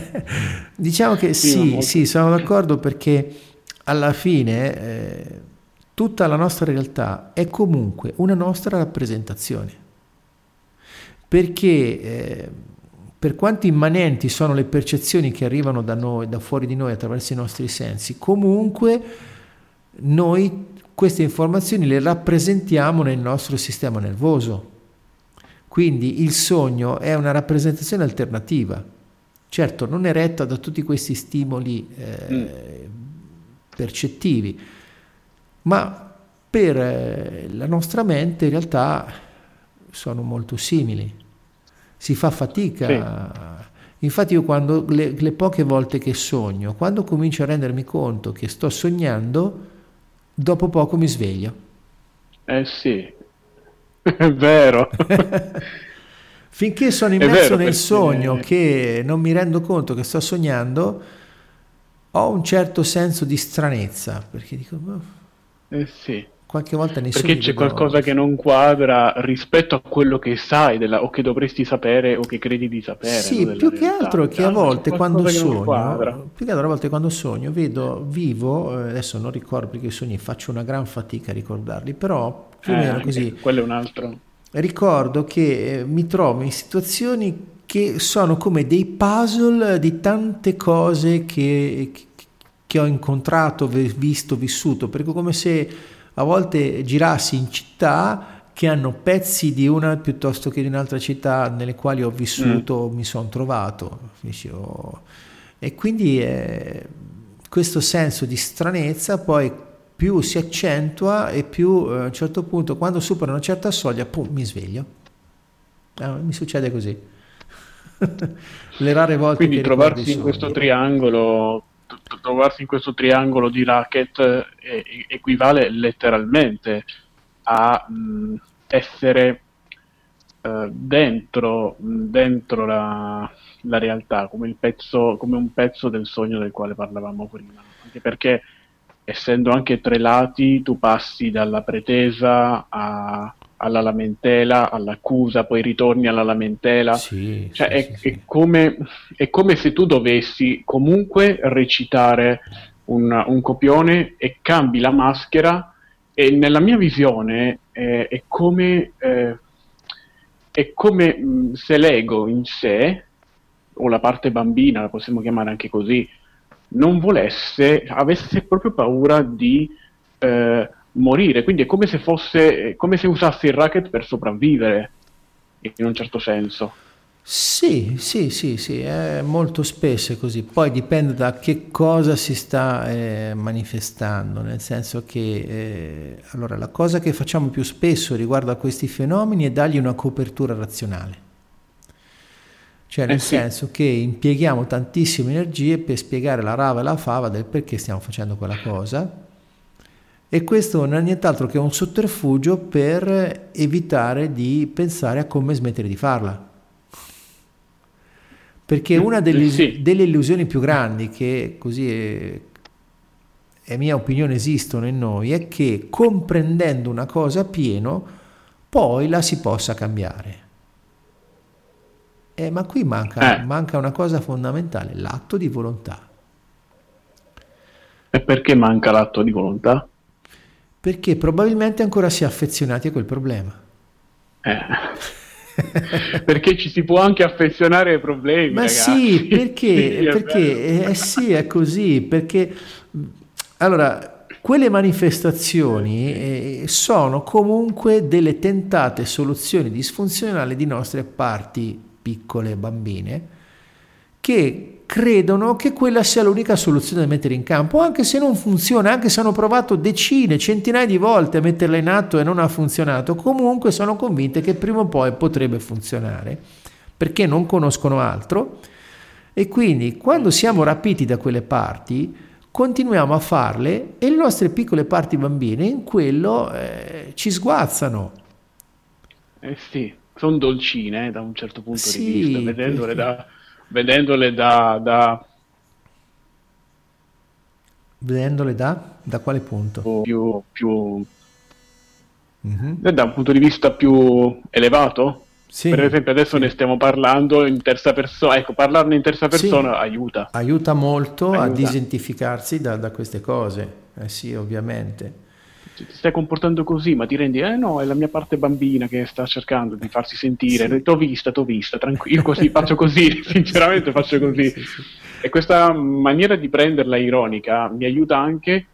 diciamo che sì, sì, sì, sono d'accordo perché alla fine eh, tutta la nostra realtà è comunque una nostra rappresentazione perché eh, per quanto immanenti sono le percezioni che arrivano da noi, da fuori di noi attraverso i nostri sensi, comunque noi queste informazioni le rappresentiamo nel nostro sistema nervoso. Quindi il sogno è una rappresentazione alternativa. Certo, non è retta da tutti questi stimoli eh, mm. percettivi, ma per eh, la nostra mente in realtà sono molto simili si fa fatica. Sì. Infatti io quando le, le, poche volte che sogno, quando comincio a rendermi conto che sto sognando, dopo poco mi sveglio. Eh sì, è vero. Finché sono immerso nel sogno che non mi rendo conto che sto sognando, ho un certo senso di stranezza, perché dico... Oh, eh sì qualche volta nei Perché c'è qualcosa che non quadra rispetto a quello che sai della, o che dovresti sapere o che credi di sapere. Sì, più che altro che a volte quando sogno, più che altro a volte quando sogno vedo, vivo, eh, adesso non ricordo perché i sogni faccio una gran fatica a ricordarli, però più o eh, meno così. Quello è un altro. Ricordo che eh, mi trovo in situazioni che sono come dei puzzle di tante cose che, che ho incontrato, visto, vissuto, perché come se a volte girassi in città che hanno pezzi di una piuttosto che di un'altra città nelle quali ho vissuto, mm. mi sono trovato. E quindi eh, questo senso di stranezza poi più si accentua e più eh, a un certo punto, quando supera una certa soglia, pum, mi sveglio. Eh, mi succede così. Le rare volte quindi che trovarsi in questo triangolo trovarsi in questo triangolo di racket eh, equivale letteralmente a essere eh, dentro, dentro la, la, realtà, come, pezzo, come un pezzo del sogno del quale parlavamo prima. Anche perché essendo anche tre lati, tu passi dalla pretesa a, alla lamentela, all'accusa, poi ritorni alla lamentela. Sì, cioè, sì, è, sì, è, come, è, come, se tu dovessi comunque recitare un, un, copione e cambi la maschera e nella mia visione eh, è come, eh, è come mh, se l'ego in sé, o la parte bambina, la possiamo chiamare anche così, non volesse, avesse proprio paura di... Eh, morire, quindi è come se fosse, come se usasse il racket per sopravvivere, in un certo senso. Sì, sì, sì, sì, è molto spesso così, poi dipende da che cosa si sta eh, manifestando, nel senso che eh, allora, la cosa che facciamo più spesso riguardo a questi fenomeni è dargli una copertura razionale, cioè nel eh sì. senso che impieghiamo tantissime energie per spiegare la rava e la fava del perché stiamo facendo quella cosa e questo non è nient'altro che un sotterfugio per evitare di pensare a come smettere di farla. Perché una delle, sì. delle illusioni più grandi che così è, è mia opinione esistono in noi è che comprendendo una cosa a pieno poi la si possa cambiare. Eh, ma qui manca, eh. manca una cosa fondamentale, l'atto di volontà. E perché manca l'atto di volontà? Perché probabilmente ancora si è affezionati a quel problema. Eh. perché ci si può anche affezionare ai problemi. Ma ragazzi. sì, perché, sì, perché eh, sì, è così, perché allora quelle manifestazioni eh, sono comunque delle tentate soluzioni disfunzionali di nostre parti piccole bambine che credono che quella sia l'unica soluzione da mettere in campo, anche se non funziona, anche se hanno provato decine, centinaia di volte a metterla in atto e non ha funzionato, comunque sono convinte che prima o poi potrebbe funzionare, perché non conoscono altro e quindi quando siamo rapiti da quelle parti continuiamo a farle e le nostre piccole parti bambine in quello eh, ci sguazzano. Eh sì, sono dolcine eh, da un certo punto sì, di vista, vedendole perché... vedendole da, da... Vedendole da? Da quale punto? Più, più... Mm-hmm. Da un punto di vista più elevato? Sì, per esempio adesso sì. ne stiamo parlando in terza persona, ecco parlarne in terza persona sì, aiuta. Aiuta molto aiuta. a disidentificarsi da, da, queste cose, eh sì ovviamente ti stai comportando così, ma ti rendi, eh no, è la mia parte bambina che sta cercando di farsi sentire, sì. t'ho vista, t'ho vista, tranquillo, così, faccio così, sinceramente faccio così. Sì, sì, e questa maniera di prenderla ironica mi aiuta anche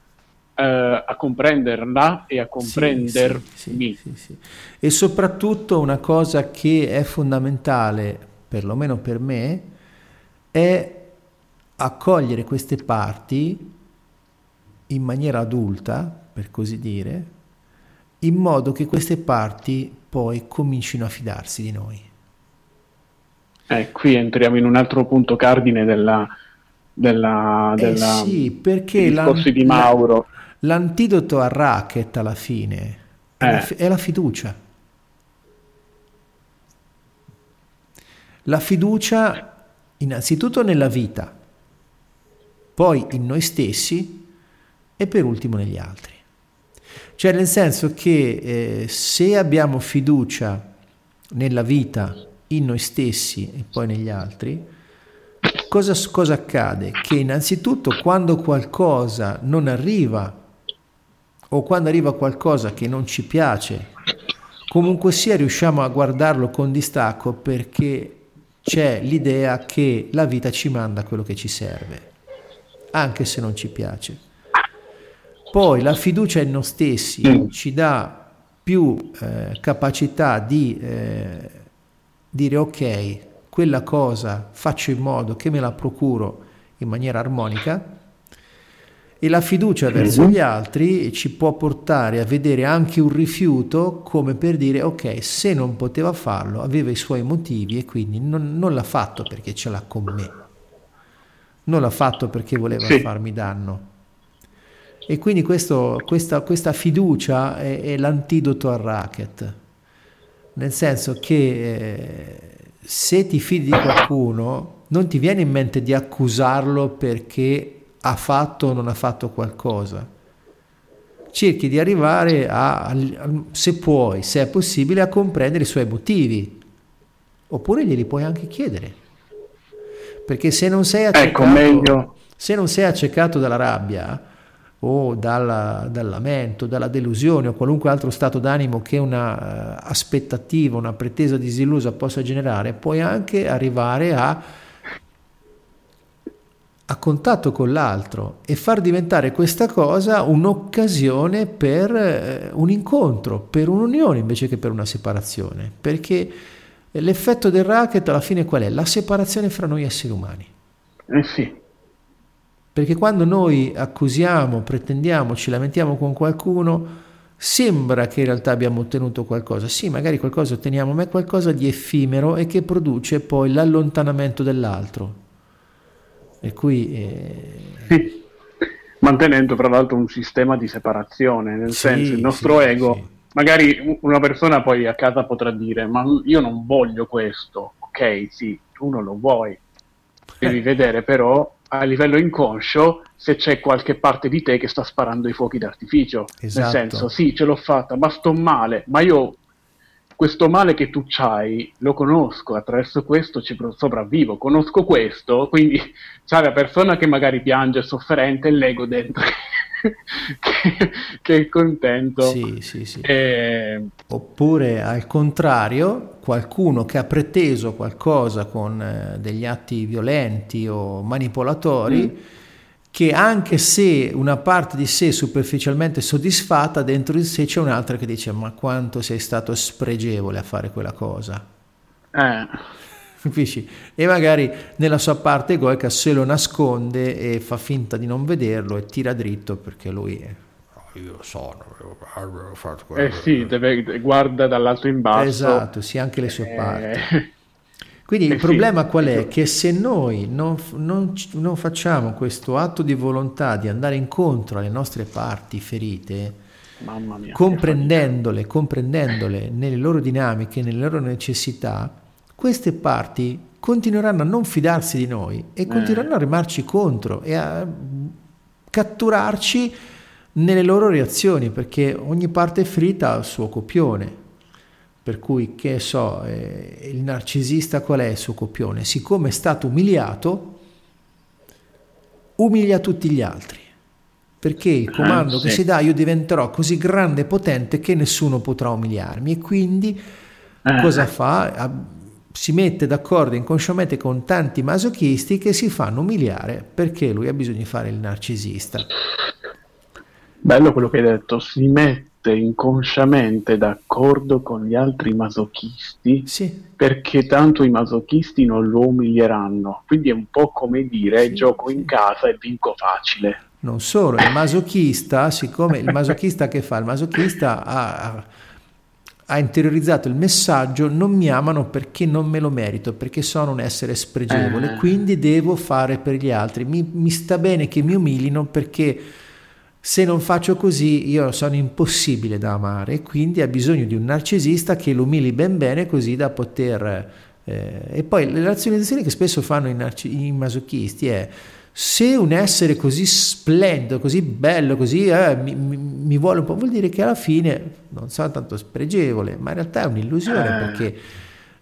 uh, a comprenderla e a comprendermi. E soprattutto una cosa che è fondamentale, perlomeno per me, è accogliere queste parti in maniera adulta per così dire, in modo che queste parti poi comincino a fidarsi di noi. Eh, qui entriamo in un altro punto cardine della, della, eh della sì, perché discorsi di Mauro. L'antidoto al racket alla fine è, eh. la, è la fiducia. La fiducia innanzitutto nella vita, poi in noi stessi e per ultimo negli altri. Cioè nel senso che eh, se abbiamo fiducia nella vita, in noi stessi e poi negli altri, cosa, cosa accade? Che innanzitutto quando qualcosa non arriva o quando arriva qualcosa che non ci piace, comunque sia riusciamo a guardarlo con distacco perché c'è l'idea che la vita ci manda quello che ci serve, anche se non ci piace. Poi la fiducia in noi stessi mm. ci dà più eh, capacità di eh, dire ok, quella cosa faccio in modo che me la procuro in maniera armonica e la fiducia verso mm-hmm. gli altri ci può portare a vedere anche un rifiuto come per dire ok, se non poteva farlo aveva i suoi motivi e quindi non, non l'ha fatto perché ce l'ha con me, non l'ha fatto perché voleva sì. farmi danno e quindi questo, questa, questa, fiducia è, è, l'antidoto al racket, nel senso che eh, se ti fidi di qualcuno non ti viene in mente di accusarlo perché ha fatto o non ha fatto qualcosa. Cerchi di arrivare a, se puoi, se è possibile, a comprendere i suoi motivi, oppure glieli puoi anche chiedere. Perché se non sei ecco, accecato, ecco, se non sei accecato dalla rabbia, o dalla, dal lamento, dalla delusione o qualunque altro stato d'animo che una uh, aspettativa, una pretesa disillusa possa generare, puoi anche arrivare a, a contatto con l'altro e far diventare questa cosa un'occasione per uh, un incontro, per un'unione invece che per una separazione, perché l'effetto del racket alla fine qual è? La separazione fra noi esseri umani. Eh sì. Perché quando noi accusiamo, pretendiamo, ci lamentiamo con qualcuno, sembra che in realtà abbiamo ottenuto qualcosa. Sì, magari qualcosa otteniamo, ma è qualcosa di effimero e che produce poi l'allontanamento dell'altro. E qui... Eh... Sì. Mantenendo tra l'altro un sistema di separazione, nel sì, senso il nostro sì, ego, magari una persona poi a casa potrà dire ma io non voglio questo, ok sì, tu non lo vuoi, devi eh. vedere però a livello inconscio se c'è qualche parte di te che sta sparando i fuochi d'artificio. Esatto. Nel senso, sì, ce l'ho fatta, ma sto male, ma io questo male che tu hai lo conosco, attraverso questo ci sopravvivo, conosco questo, quindi c'è la persona che magari piange, è sofferente, l'ego dentro che, che, è contento. Sì, sì, sì. E... Oppure al contrario, qualcuno che ha preteso qualcosa con eh, degli atti violenti o manipolatori. Mm. Che anche se una parte di sé è superficialmente soddisfatta, dentro di sé c'è un'altra che dice: Ma quanto sei stato spregevole a fare quella cosa? Eh. Capisci? E magari nella sua parte egoica se lo nasconde e fa finta di non vederlo e tira dritto perché lui è io sono ho fatto quello. Eh sì, deve, guarda dall'alto in basso. Esatto, sì, anche le sue eh... parti. Quindi eh il problema sì, qual è? Che se noi non, non, non, facciamo questo atto di volontà di andare incontro alle nostre parti ferite, mia, comprendendole, comprendendole nelle loro dinamiche, nelle loro necessità, queste parti continueranno a non fidarsi di noi e continueranno a rimarci contro e a catturarci nelle loro reazioni perché ogni parte ferita ha il suo copione. Per cui, che so, eh, il narcisista qual è il suo copione? Siccome è stato umiliato, umilia tutti gli altri. Perché il comando ah, sì. che si dà, io diventerò così grande e potente che nessuno potrà umiliarmi. E quindi ah. cosa fa? Si mette d'accordo inconsciamente con tanti masochisti che si fanno umiliare perché lui ha bisogno di fare il narcisista. Bello quello che hai detto, si mette inconsciamente d'accordo con gli altri masochisti sì. perché tanto i masochisti non lo umilieranno. Quindi è un po' come dire sì, gioco sì. in casa e vinco facile. Non solo, il masochista, siccome il masochista che fa? Il masochista ha ha interiorizzato il messaggio non mi amano perché non me lo merito, perché sono un essere spregevole, eh. quindi devo fare per gli altri. Mi, mi, sta bene che mi umilino perché se non faccio così io sono impossibile da amare e quindi ha bisogno di un narcisista che lo umili ben bene così da poter... Eh, e poi le razionalizzazioni che spesso fanno i, narci- i masochisti è se un essere così splendido, così bello, così eh, mi, mi, mi, vuole un po', vuol dire che alla fine non sarà tanto spregevole, ma in realtà è un'illusione eh. perché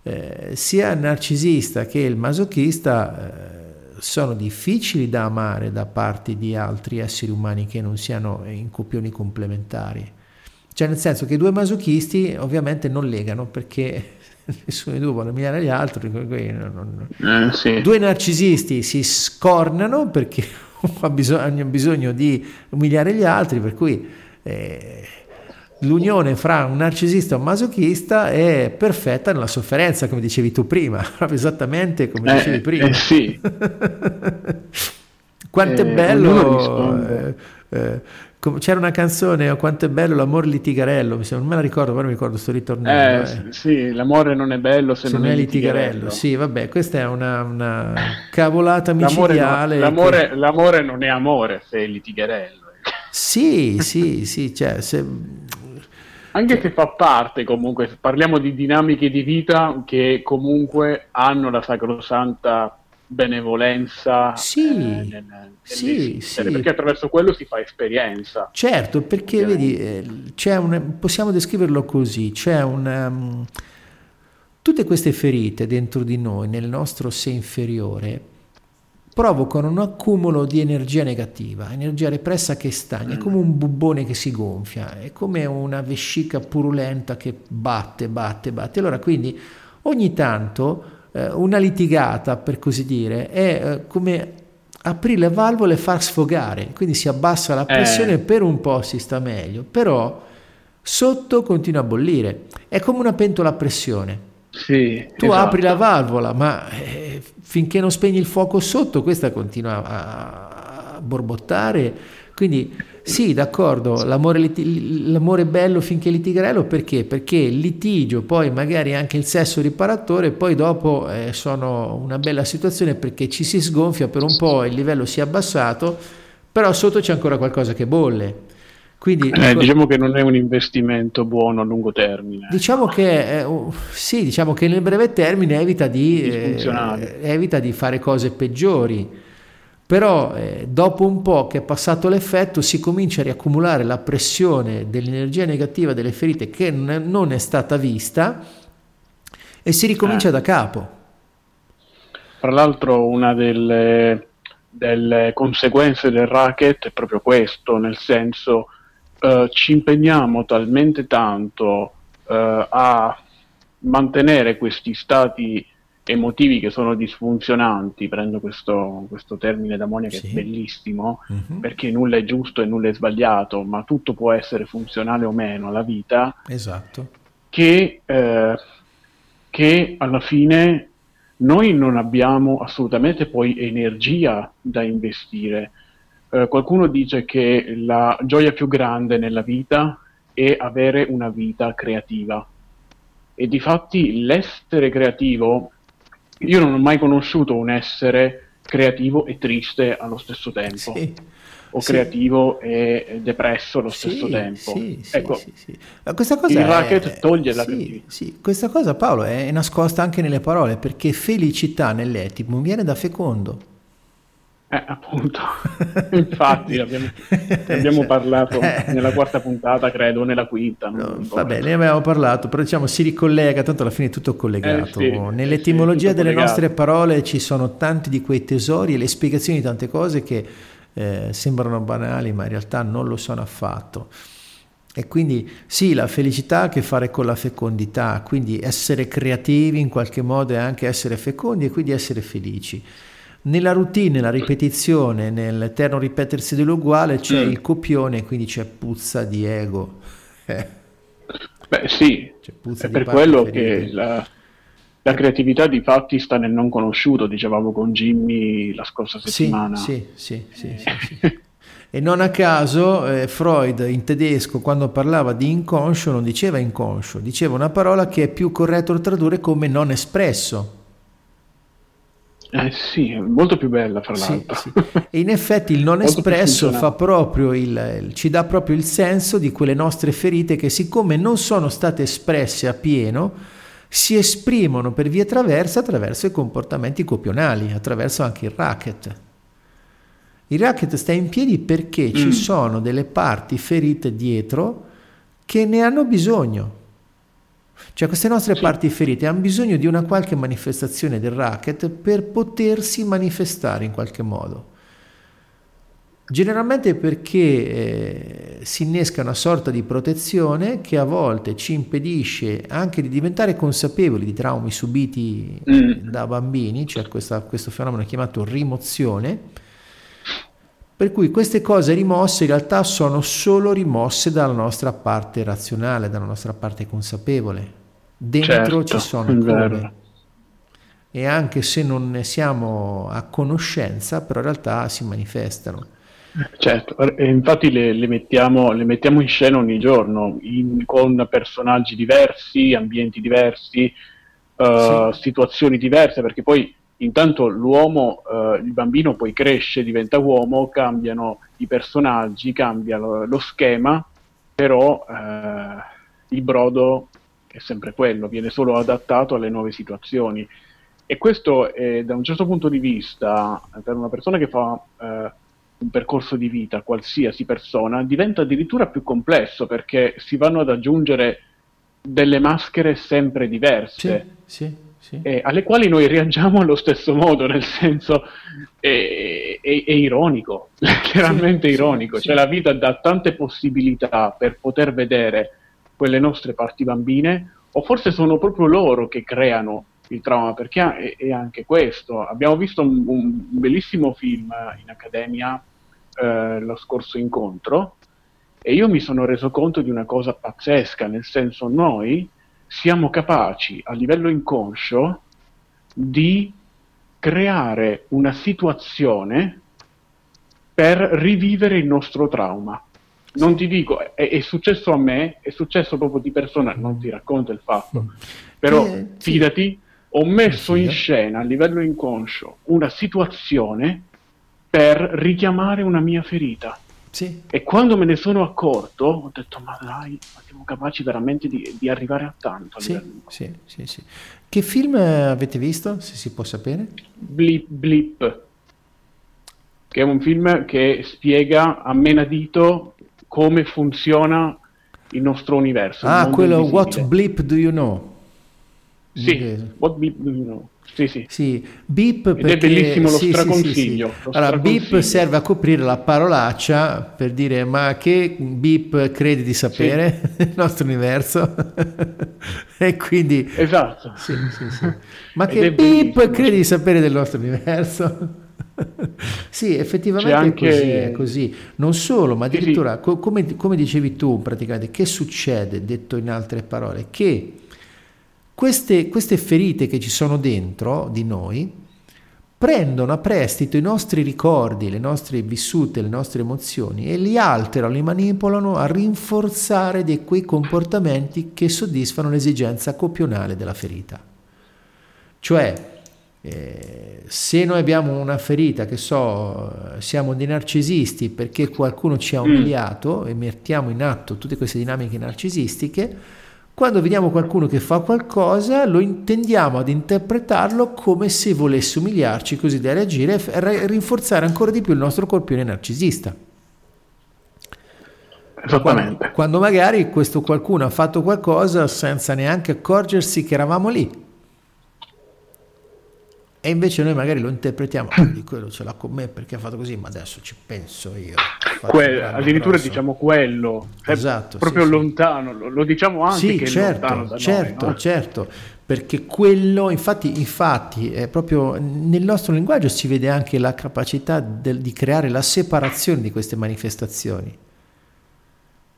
eh, sia il narcisista che il masochista eh, sono difficili da amare da parte di altri esseri umani che non siano in copioni complementari. Cioè nel senso che i due masochisti ovviamente non legano perché nessuno di due vuole umiliare gli altri. Non, non... Eh, sì. Due narcisisti si scornano perché hanno bisogno di umiliare gli altri, per cui eh, l'unione fra un narcisista e un masochista è perfetta nella sofferenza, come dicevi tu prima, proprio esattamente come eh, dicevi prima. Eh, sì. Quanto è eh, bello c'era una canzone, oh, quanto è bello l'amore litigarello, non me la ricordo, però mi ricordo questo ritornello. Eh, eh. Sì, l'amore non è bello se, se non, non, è litigarello. litigarello. Sì, vabbè, questa è una, una cavolata micidiale. L'amore, no, l'amore, che... l'amore, non è amore se è litigarello. Sì, sì, sì, cioè, se... Anche cioè se fa parte comunque, parliamo di dinamiche di vita che comunque hanno la sacrosanta benevolenza sì, eh, nel, sì, sì. perché attraverso quello si fa esperienza certo perché vedi eh, c'è un, possiamo descriverlo così c'è un um, tutte queste ferite dentro di noi nel nostro sé inferiore provocano un accumulo di energia negativa, energia repressa che stagna, è come un bubbone che si gonfia, è come una vescica purulenta che batte, batte, batte. Allora quindi ogni tanto eh, una litigata, per così dire, è eh, come aprire le valvole e far sfogare, quindi si abbassa la pressione eh. per un po' si sta meglio, però sotto continua a bollire, è come una pentola a pressione. Sì, tu esatto. apri la valvola, ma eh, finché non spegni il fuoco sotto, questa continua a, a borbottare, quindi sì, d'accordo, l'amore, liti- l'amore bello finché litigarello perché? Perché il litigio, poi magari anche il sesso riparatore, poi dopo eh, sono una bella situazione perché ci si sgonfia per un po', il livello si è abbassato, però sotto c'è ancora qualcosa che bolle. Quindi, eh, diciamo che non è un investimento buono a lungo termine. Diciamo che, eh, sì, diciamo che nel breve termine evita di, eh, evita di fare cose peggiori però eh, dopo un po' che è passato l'effetto si comincia a riaccumulare la pressione dell'energia negativa delle ferite che non è stata vista e si ricomincia eh. da capo. Tra l'altro una delle, delle conseguenze del racket è proprio questo, nel senso uh, ci impegniamo talmente tanto uh, a mantenere questi stati emotivi che sono disfunzionanti, prendo questo, questo termine da Monia che è bellissimo, uh-huh. perché nulla è giusto e nulla è sbagliato, ma tutto può essere funzionale o meno alla vita, esatto. che, eh, che alla fine noi non abbiamo assolutamente poi energia da investire. Eh, qualcuno dice che la gioia più grande nella vita è avere una vita creativa. E di fatti l'essere creativo io non ho mai conosciuto un essere creativo e triste allo stesso tempo. Sì, o sì. creativo e depresso allo sì, stesso tempo. ecco, questa cosa il racket è, toglie la creatività. questa cosa Paolo è nascosta anche nelle parole perché felicità nell'etimo viene da fecondo. Eh, appunto, infatti abbiamo, abbiamo parlato eh. nella quarta puntata, credo, nella quinta. No, va bene, ne abbiamo parlato, però diciamo si ricollega, tanto alla fine è tutto collegato. Eh, sì, Nell'etimologia sì, delle collegato. nostre parole ci sono tanti di quei tesori e le spiegazioni di tante cose che eh, sembrano banali, ma in realtà non lo sono affatto. E quindi sì, la felicità ha a che fare con la fecondità, quindi essere creativi in qualche modo è anche essere fecondi e quindi essere felici. Nella routine, nella ripetizione, nell'eterno ripetersi dell'uguale c'è mm. il copione, quindi c'è puzza di ego. Eh. Beh sì, è per quello che la, la, creatività di fatti sta nel non conosciuto, dicevamo con Jimmy la scorsa settimana. Sì, sì, sì. sì, sì, sì. E non a caso eh, Freud in tedesco quando parlava di inconscio non diceva inconscio, diceva una parola che è più corretto tradurre come non espresso. Eh sì, molto più bella fra l'altro. Sì, sì. E in effetti il non espresso fa proprio il, ci dà proprio il senso di quelle nostre ferite che siccome non sono state espresse a pieno, si esprimono per via traversa attraverso i comportamenti copionali, attraverso anche il racket. Il racket sta in piedi perché mm. ci sono delle parti ferite dietro che ne hanno bisogno. Cioè queste nostre sì. parti ferite hanno bisogno di una qualche manifestazione del racket per potersi manifestare in qualche modo. Generalmente perché eh, si innesca una sorta di protezione che a volte ci impedisce anche di diventare consapevoli di traumi subiti mm. da bambini, cioè questa, questo fenomeno chiamato rimozione, per cui queste cose rimosse in realtà sono solo rimosse dalla nostra parte razionale, dalla nostra parte consapevole. Dentro certo, ci sono come. E anche se non ne siamo a conoscenza, però in realtà si manifestano. Certo, e infatti le, le, mettiamo, le, mettiamo, in scena ogni giorno, in, con personaggi diversi, ambienti diversi, uh, sì. situazioni diverse, perché poi intanto l'uomo, uh, il bambino poi cresce, diventa uomo, cambiano i personaggi, cambia lo, lo schema, però uh, il brodo è sempre quello, viene solo adattato alle nuove situazioni. E questo è, da un certo punto di vista, per una persona che fa eh, un percorso di vita, qualsiasi persona, diventa addirittura più complesso perché si vanno ad aggiungere delle maschere sempre diverse. Sì, sì. Sì. Eh, alle quali noi reagiamo allo stesso modo, nel senso è, è, è ironico, letteralmente sì, ironico, sì, cioè la vita dà tante possibilità per poter vedere quelle nostre parti bambine, o forse sono proprio loro che creano il trauma, perché è, anche questo. Abbiamo visto un, un bellissimo film in accademia eh, lo scorso incontro e io mi sono reso conto di una cosa pazzesca, nel senso noi siamo capaci a livello inconscio di creare una situazione per rivivere il nostro trauma non ti dico, è, è, successo a me, è successo proprio di persona, non ti racconto il fatto, mm. però eh, fidati, ho messo in scena a livello inconscio una situazione per richiamare una mia ferita. Sì. E quando me ne sono accorto, ho detto: Ma dai, ma siamo capaci veramente di, di arrivare a tanto. A sì, sì, sì, sì, Che film avete visto, se si può sapere? Blip, Blip, che è un film che spiega a menadito come funziona il nostro universo. Ah, quello What Blip Do You Know? Sì, what beep do you know? Sì, sì. sì. Beep perché... è bellissimo lo sì, straconsiglio. Sì, lo allora, beep serve a coprire la parolaccia per dire ma che beep credi di sapere nel nostro universo? e quindi... Esatto. Ma che beep credi di sapere del nostro universo? Sì, effettivamente anche... è, così, è, così, Non solo, ma addirittura, sì, sì. Come, come, dicevi tu, praticamente, che succede, detto in altre parole? Che queste, queste ferite che ci sono dentro di noi prendono a prestito i nostri ricordi, le nostre vissute, le nostre emozioni e li alterano, li manipolano a rinforzare di quei comportamenti che soddisfano l'esigenza copionale della ferita. Cioè, eh, se noi abbiamo una ferita, che so, siamo dei narcisisti perché qualcuno ci ha mm. umiliato e mettiamo in atto tutte queste dinamiche narcisistiche, quando vediamo qualcuno che fa qualcosa, lo intendiamo ad interpretarlo come se volesse umiliarci, così da reagire e rinforzare ancora di più il nostro corpione narcisista. Esattamente. Quando, quando magari questo qualcuno ha fatto qualcosa senza neanche accorgersi che eravamo lì e invece noi magari lo interpretiamo, ah, di quello ce l'ha con me perché ha fatto così, ma adesso ci penso io. Que- addirittura grosso. diciamo quello, esatto, proprio sì, lontano, lo, lo, diciamo anche sì, che certo, è lontano da certo, noi, no? certo, perché quello, infatti, infatti è proprio nel nostro linguaggio si vede anche la capacità del, di creare la separazione di queste manifestazioni.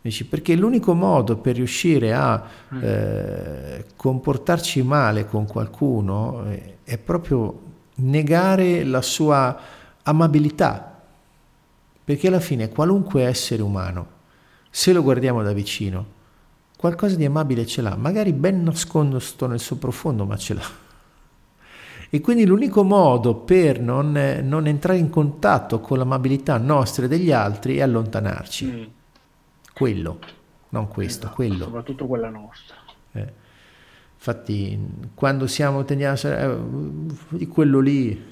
Perché l'unico modo per riuscire a mm. eh, comportarci male con qualcuno eh, è proprio negare la sua amabilità, perché alla fine qualunque essere umano, se lo guardiamo da vicino, qualcosa di amabile ce l'ha, magari ben nascosto nel suo profondo, ma ce l'ha. E quindi l'unico modo per non, non entrare in contatto con l'amabilità nostra e degli altri è allontanarci. Mm. Quello, non questo, esatto, quello. Soprattutto quella nostra. Eh. Infatti, quando siamo tendiamo a eh, quello lì,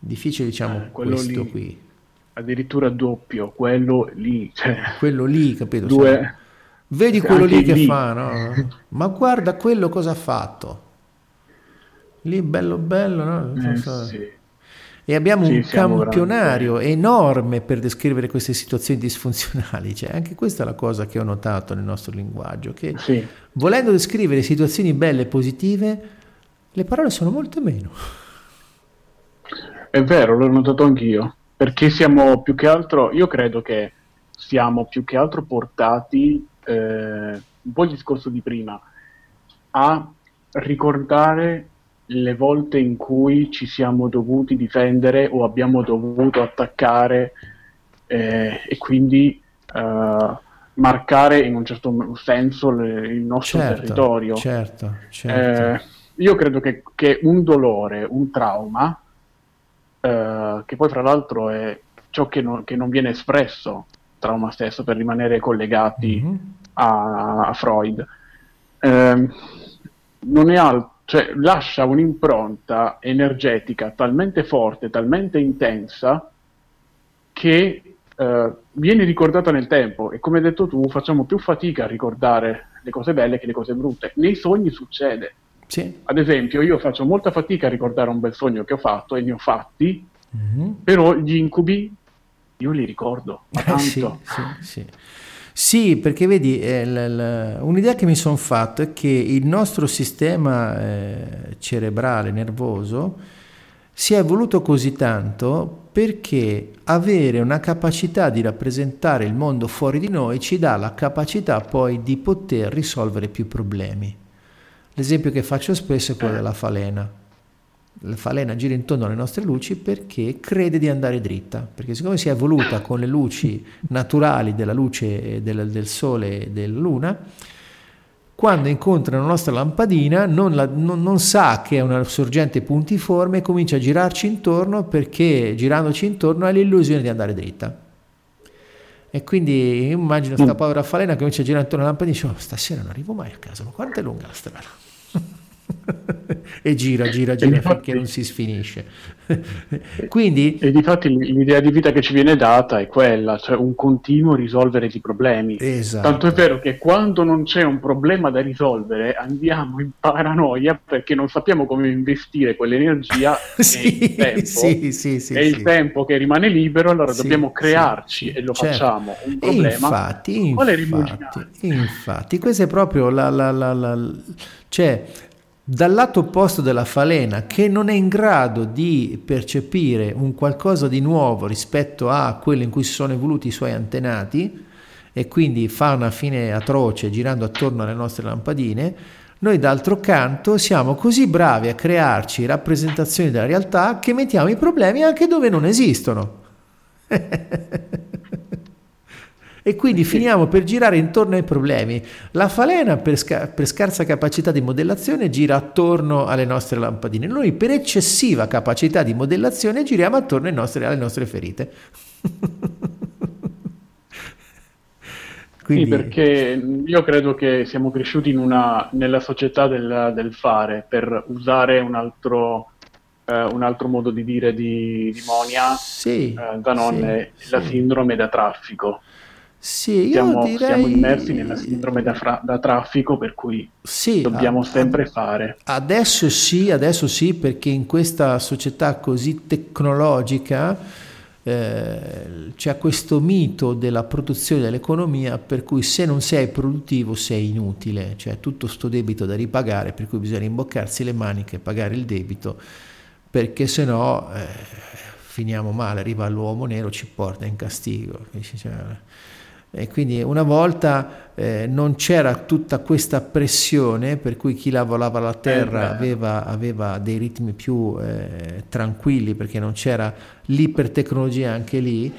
difficile diciamo eh, questo lì, qui. Addirittura doppio, quello lì. Cioè, quello lì, capito? Due, Vedi quello lì che lì. fa, no? Ma guarda quello cosa ha fatto. Lì bello bello, no? Eh, sì e abbiamo sì, un campionario veramente... enorme per descrivere queste situazioni disfunzionali. Cioè, anche questa è la cosa che ho notato nel nostro linguaggio, che sì. volendo descrivere situazioni belle e positive, le parole sono molto meno. È vero, l'ho notato anch'io, perché siamo più che altro, io credo che siamo più che altro portati, eh, un po' il discorso di prima, a ricordare le volte in cui ci siamo dovuti difendere o abbiamo dovuto attaccare eh, e quindi eh, marcare in un certo senso le, il nostro certo, territorio. Certo, certo. Eh, io credo che, che, un dolore, un trauma, eh, che poi fra l'altro è ciò che non, che non, viene espresso, trauma stesso, per rimanere collegati mm-hmm. a, a, Freud, ehm, non è altro cioè lascia un'impronta energetica talmente forte, talmente intensa, che eh, viene ricordata nel tempo e come hai detto tu facciamo più fatica a ricordare le cose belle che le cose brutte. Nei sogni succede. Sì. Ad esempio, io faccio molta fatica a ricordare un bel sogno che ho fatto e ne ho fatti, mm-hmm. però gli incubi io li ricordo. Tanto. sì, sì, sì. Sì, perché vedi, eh, un'idea che mi sono fatto è che il nostro sistema eh, cerebrale, nervoso, si è evoluto così tanto perché avere una capacità di rappresentare il mondo fuori di noi ci dà la capacità poi di poter risolvere più problemi. L'esempio che faccio spesso è quello della falena la falena gira intorno alle nostre luci perché crede di andare dritta, perché siccome si è evoluta con le luci naturali della luce del, del sole e della luna, quando incontra la nostra lampadina non, la, non, non, sa che è una sorgente puntiforme e comincia a girarci intorno perché girandoci intorno ha l'illusione di andare dritta. E quindi immagino questa povera falena che comincia a girare intorno alla lampadina e dice oh, stasera non arrivo mai a casa, ma quanto è lunga la strada? E gira, gira, gira difatti, finché non si sfinisce. Quindi, e difatti l'idea di vita che ci viene data è quella, cioè un continuo risolvere di problemi. Esatto. Tanto è vero che quando non c'è un problema da risolvere andiamo in paranoia perché non sappiamo come investire quell'energia sì, e il tempo, sì, sì, e il tempo che rimane libero, allora dobbiamo crearci e lo certo. facciamo un problema. E infatti, infatti, infatti, questa è proprio la, la, la, la cioè dal lato opposto della falena che non è in grado di percepire un qualcosa di nuovo rispetto a quello in cui si sono evoluti i suoi antenati e quindi fa una fine atroce girando attorno alle nostre lampadine, noi d'altro canto siamo così bravi a crearci rappresentazioni della realtà che mettiamo i problemi anche dove non esistono. e quindi finiamo per girare intorno ai problemi. La falena per, sca- per, scarsa capacità di modellazione gira attorno alle nostre lampadine, noi per eccessiva capacità di modellazione giriamo attorno nostre, alle nostre ferite. Quindi... Sì, perché io credo che siamo cresciuti una, nella società del, del, fare, per usare un altro, eh, un altro modo di dire di, di Monia, sì, eh, Danone, sì, la sindrome da traffico. Sì, siamo, direi... siamo, immersi nella sindrome da, fra- da traffico per cui sì, dobbiamo a, sempre fare. Adesso sì, adesso sì, perché in questa società così tecnologica eh, c'è questo mito della produzione dell'economia per cui se non sei produttivo sei inutile, cioè tutto sto debito da ripagare per cui bisogna imboccarsi le maniche e pagare il debito perché se no eh, finiamo male, arriva l'uomo nero, ci porta in castigo. Cioè, e quindi una volta eh, non c'era tutta questa pressione per cui chi lavorava la terra eh aveva, aveva, dei ritmi più eh, tranquilli perché non c'era l'ipertecnologia anche lì,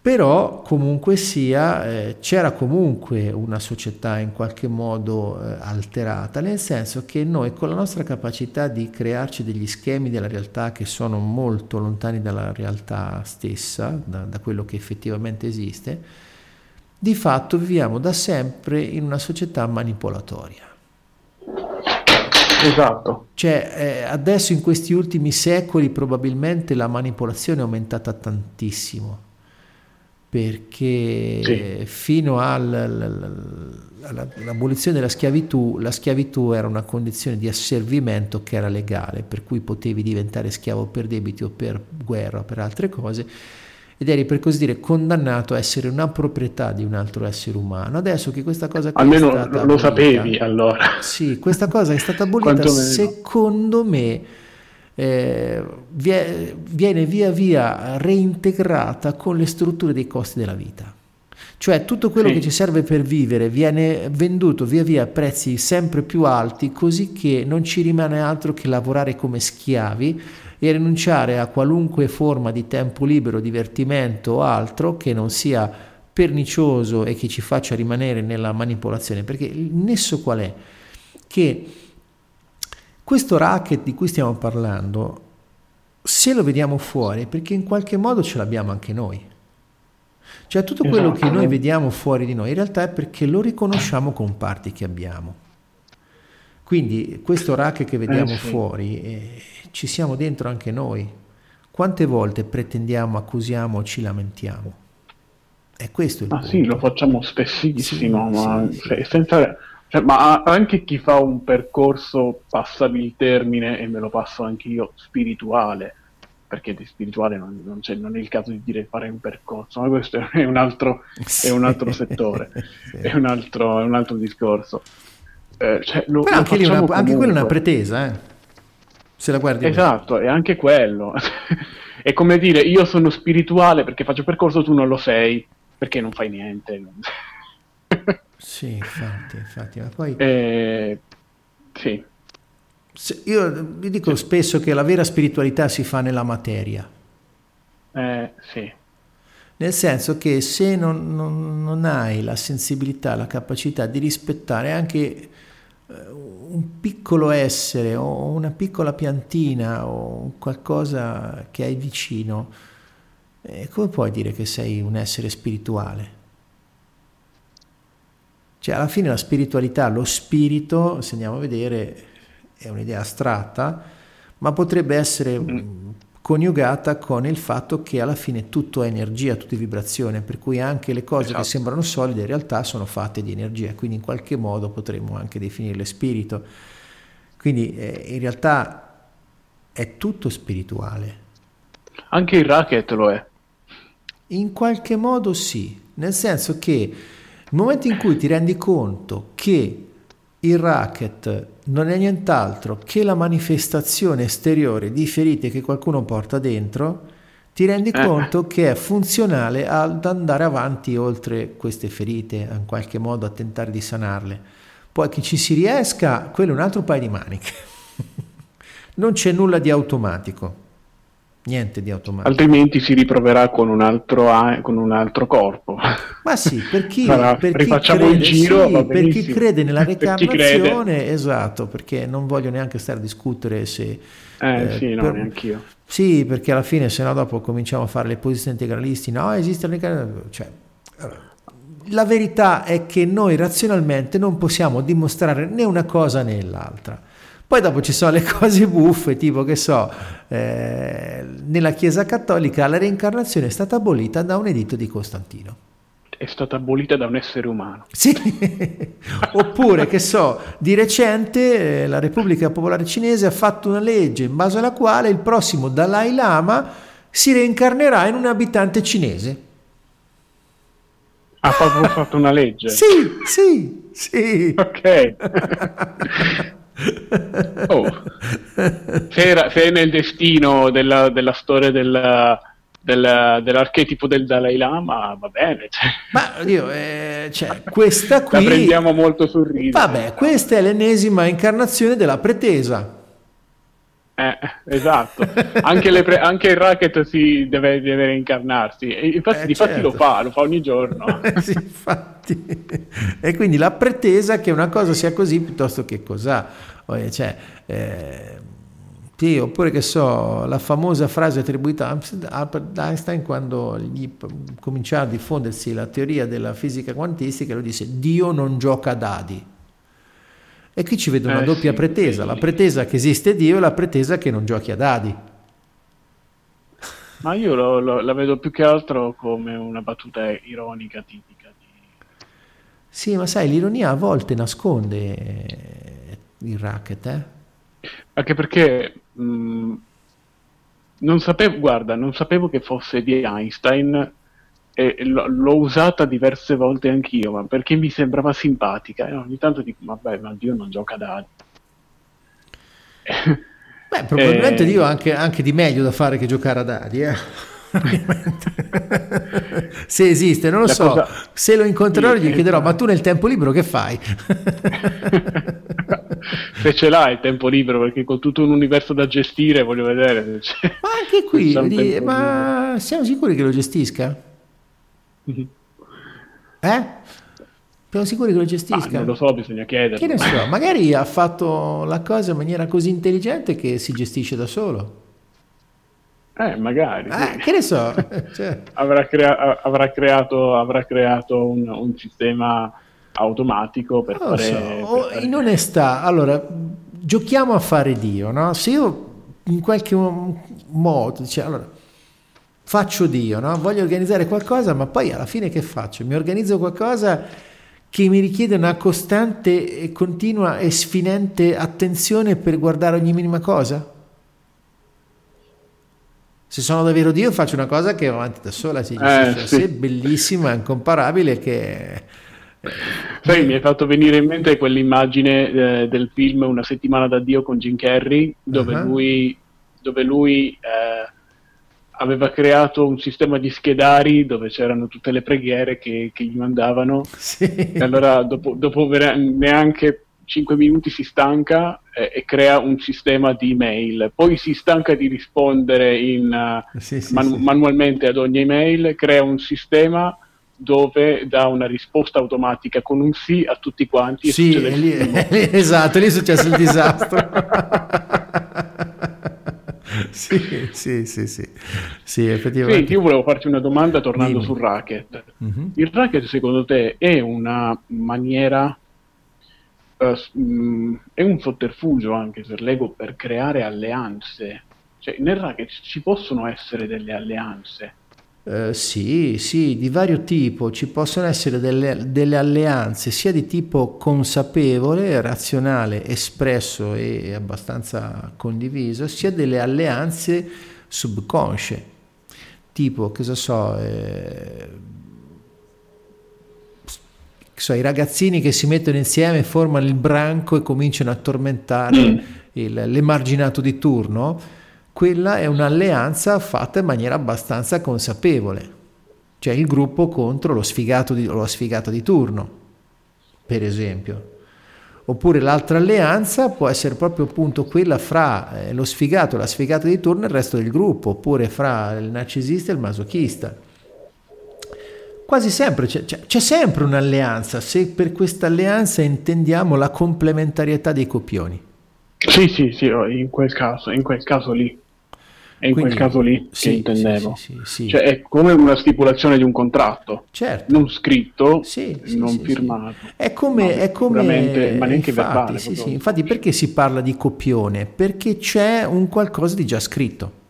però comunque sia eh, c'era comunque una società in qualche modo eh, alterata, nel senso che noi con la nostra capacità di crearci degli schemi della realtà che sono molto lontani dalla realtà stessa, da, da quello che effettivamente esiste, di fatto viviamo da sempre in una società manipolatoria. Esatto. Cioè, eh, adesso in questi ultimi secoli probabilmente la manipolazione è aumentata tantissimo, perché sì. fino all'abolizione della schiavitù, la schiavitù era una condizione di asservimento che era legale, per cui potevi diventare schiavo per debiti o per guerra o per altre cose ed eri per così dire condannato a essere una proprietà di un altro essere umano. Adesso che questa cosa almeno lo abolita, sapevi allora. Sì, questa cosa è stata abolita, secondo me eh, viene via via reintegrata con le strutture dei costi della vita. Cioè tutto quello sì. che ci serve per vivere viene venduto via via a prezzi sempre più alti, così che non ci rimane altro che lavorare come schiavi e rinunciare a qualunque forma di tempo libero, divertimento o altro che non sia pernicioso e che ci faccia rimanere nella manipolazione, perché il nesso qual è? Che questo racket di cui stiamo parlando, se lo vediamo fuori, perché in qualche modo ce l'abbiamo anche noi. Cioè tutto quello esatto. che noi vediamo fuori di noi in realtà è perché lo riconosciamo con parti che abbiamo. Quindi questo racket che vediamo eh sì. fuori eh, ci siamo dentro anche noi. Quante volte pretendiamo, accusiamo, ci lamentiamo? È questo il ah, punto. Sì, lo facciamo spessissimo, sì, ma, sì, senza, cioè, ma anche chi fa un percorso, passami il termine e me lo passo anche io, spirituale, perché di spirituale non, non, non, è il caso di dire fare un percorso, ma questo è un altro, è un altro settore, è, un altro, è, un altro, discorso. Eh, cioè, lo, Però anche, una, anche quella è una pretesa, eh? se la guardi. Esatto, è anche quello. è come dire io sono spirituale perché faccio percorso, tu non lo sei, perché non fai niente. sì, infatti, infatti. Ma poi... Eh, sì. Io vi dico sì. spesso che la vera spiritualità si fa nella materia. Eh, sì. Nel senso che se non, non, non hai la sensibilità, la capacità di rispettare anche un piccolo essere o una piccola piantina o qualcosa che hai vicino, eh, come puoi dire che sei un essere spirituale? Cioè alla fine la spiritualità, lo spirito, se andiamo a vedere, è un'idea astratta, ma potrebbe essere mm. Coniugata con il fatto che alla fine tutto è energia, tutto è vibrazione, per cui anche le cose esatto. che sembrano solide in realtà sono fatte di energia, quindi in qualche modo potremmo anche definirle spirito. Quindi eh, in realtà è tutto spirituale. Anche il racket lo è. In qualche modo sì, nel senso che nel momento in cui ti rendi conto che il racket non è nient'altro che la manifestazione esteriore di ferite che qualcuno porta dentro, ti rendi eh. conto che è funzionale ad andare avanti oltre queste ferite, in qualche modo a tentare di sanarle. Poi che ci si riesca, quello è un altro paio di maniche. non c'è nulla di automatico. Niente di automatico. Altrimenti si riproverà con un altro, con un altro corpo. Ma sì, per chi, Sarà, per chi crede, il giro, sì, per chi crede nella reincarnazione, esatto, perché non voglio neanche stare a discutere se... Eh, eh sì, no, per, neanch'io. Sì, perché alla fine se no dopo cominciamo a fare le posizioni integralisti, no, esiste la cioè, la verità è che noi razionalmente non possiamo dimostrare né una cosa né l'altra. Poi dopo ci sono le cose buffe, tipo che so, eh, nella Chiesa Cattolica la reincarnazione è stata abolita da un editto di Costantino. È stata abolita da un essere umano. Sì, oppure che so, di recente eh, la Repubblica Popolare Cinese ha fatto una legge in base alla quale il prossimo Dalai Lama si reincarnerà in un abitante cinese. Ha proprio fatto una legge? Sì, sì, sì. Ok. Oh. Se, era, se, è nel destino della, della storia della, della, dell'archetipo del Dalai Lama, va bene. Cioè. Ma io, eh, cioè, questa qui... La prendiamo molto sul ridere. Vabbè, questa è l'ennesima incarnazione della pretesa. Eh, esatto, anche, pre- anche, il racket si deve, deve reincarnarsi, e infatti, eh, certo. lo fa, lo fa ogni giorno. sì, infatti. E quindi la pretesa che una cosa sia così piuttosto che cos'ha. Cioè, eh, sì, oppure che so, la famosa frase attribuita a Albert Einstein quando gli cominciava a diffondersi la teoria della fisica quantistica, lo disse Dio non gioca a dadi. E qui ci vedo una eh, doppia sì, pretesa, sì. la pretesa che esiste Dio e la pretesa che non giochi a dadi. Ma io lo, lo, la vedo più che altro come una battuta ironica tipica. Di... Sì, ma sai, l'ironia a volte nasconde il racket, eh? Anche perché mh, mm, non sapevo, guarda, non sapevo che fosse di Einstein e l'ho usata diverse volte anch'io, ma perché mi sembrava simpatica e ogni tanto dico, vabbè, ma Dio non gioca da... Beh, probabilmente eh... Dio ha anche, anche, di meglio da fare che giocare a dadi, eh? se esiste, non lo La so. Cosa... Se lo incontrerò gli chiederò, ma tu nel tempo libero che fai? se ce l'hai il tempo libero, perché con tutto un universo da gestire voglio vedere. Ma anche qui, di... ma siamo sicuri che lo gestisca? Eh? Siamo sicuri che lo gestisca? Ah, non lo so, bisogna chiedere. Che ne so, magari ha fatto la cosa in maniera così intelligente che si gestisce da solo. Eh, magari. Eh, che ne so. cioè. avrà, crea- avrà, creato, avrà creato un, un, sistema automatico per non fare... So. Per in onestà, allora, giochiamo a fare Dio, no? Se io in qualche modo, cioè, allora, faccio Dio, no? voglio organizzare qualcosa, ma poi alla fine che faccio? Mi organizzo qualcosa che mi richiede una costante e continua e sfinente attenzione per guardare ogni minima cosa? Se sono davvero Dio faccio una cosa che va avanti da sola, gestisce eh, sì. sé, bellissima, incomparabile, che... Sai, mi hai fatto venire in mente quell'immagine eh, del film Una settimana da Dio con Jim Carrey, dove uh-huh. lui, dove lui eh, aveva creato un sistema di schedari dove c'erano tutte le preghiere che, che gli mandavano. Sì. e allora dopo, dopo neanche 5 minuti si stanca e, e, crea un sistema di email. Poi si stanca di rispondere in, sì, sì, man- manualmente ad ogni email crea un sistema dove dà una risposta automatica con un sì a tutti quanti sì, lì, esatto, lì è successo il disastro sì, sì, sì, sì, sì, effettivamente. Senti, io volevo farti una domanda tornando Dimmi. sul racket. Mm-hmm. Il racket secondo te è una maniera uh, è un sotterfugio anche per l'ego per creare alleanze. Cioè, nel racket ci possono essere delle alleanze. Uh, sì, sì, di vario tipo. Ci possono essere delle, delle, alleanze sia di tipo consapevole, razionale, espresso e abbastanza condiviso, sia delle alleanze subconsce. Tipo, cosa so, eh, so, i ragazzini che si mettono insieme, formano il branco e cominciano a tormentare mm. il, l'emarginato di turno, quella è un'alleanza fatta in maniera abbastanza consapevole, cioè il gruppo contro lo sfigato di, lo sfigato di turno, per esempio. Oppure l'altra alleanza può essere proprio appunto quella fra eh, lo sfigato, la sfigata di turno e il resto del gruppo, oppure fra il narcisista e il masochista quasi sempre c'è, c'è, c'è, sempre un'alleanza, se per questa alleanza intendiamo la complementarietà dei copioni. Sì, sì, sì, oh, in quel caso, in quel caso lì. È in Quindi, quel caso lì sì, che intendevo. Sì, sì, cioè è come una stipulazione di un contratto. Certo. Non scritto, non firmato. È come... No, è come ma neanche infatti, verbale. Sì, sì. Infatti perché si parla di copione? Perché c'è un qualcosa di già scritto.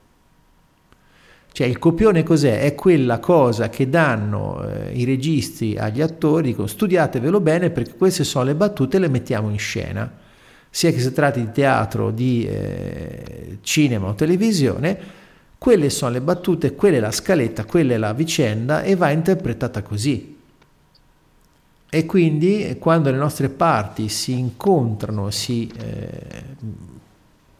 Cioè il copione cos'è? È quella cosa che danno eh, i registi agli attori, dicono studiatevelo bene perché queste sono le battute e le mettiamo in scena. Sia che si tratti di teatro, di eh, cinema o televisione, quelle sono le battute, quella è la scaletta, quella è la vicenda e va interpretata così. E quindi quando le nostre parti si incontrano, si, eh,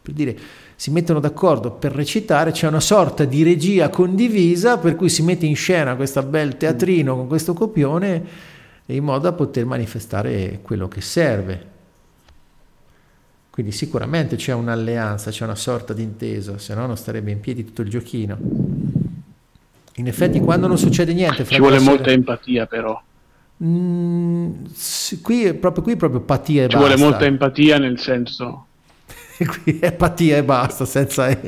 per dire, si mettono d'accordo per recitare, c'è una sorta di regia condivisa per cui si mette in scena questo bel teatrino con questo copione in modo da poter manifestare quello che serve. Quindi sicuramente c'è un'alleanza, c'è una sorta di intesa, se no non starebbe in piedi tutto il giochino. In effetti quando non succede niente... Ci vuole molta empatia però. Mm, qui, proprio, qui proprio empatia e Ci basta. vuole molta empatia nel senso qui è empatia e basta, senza...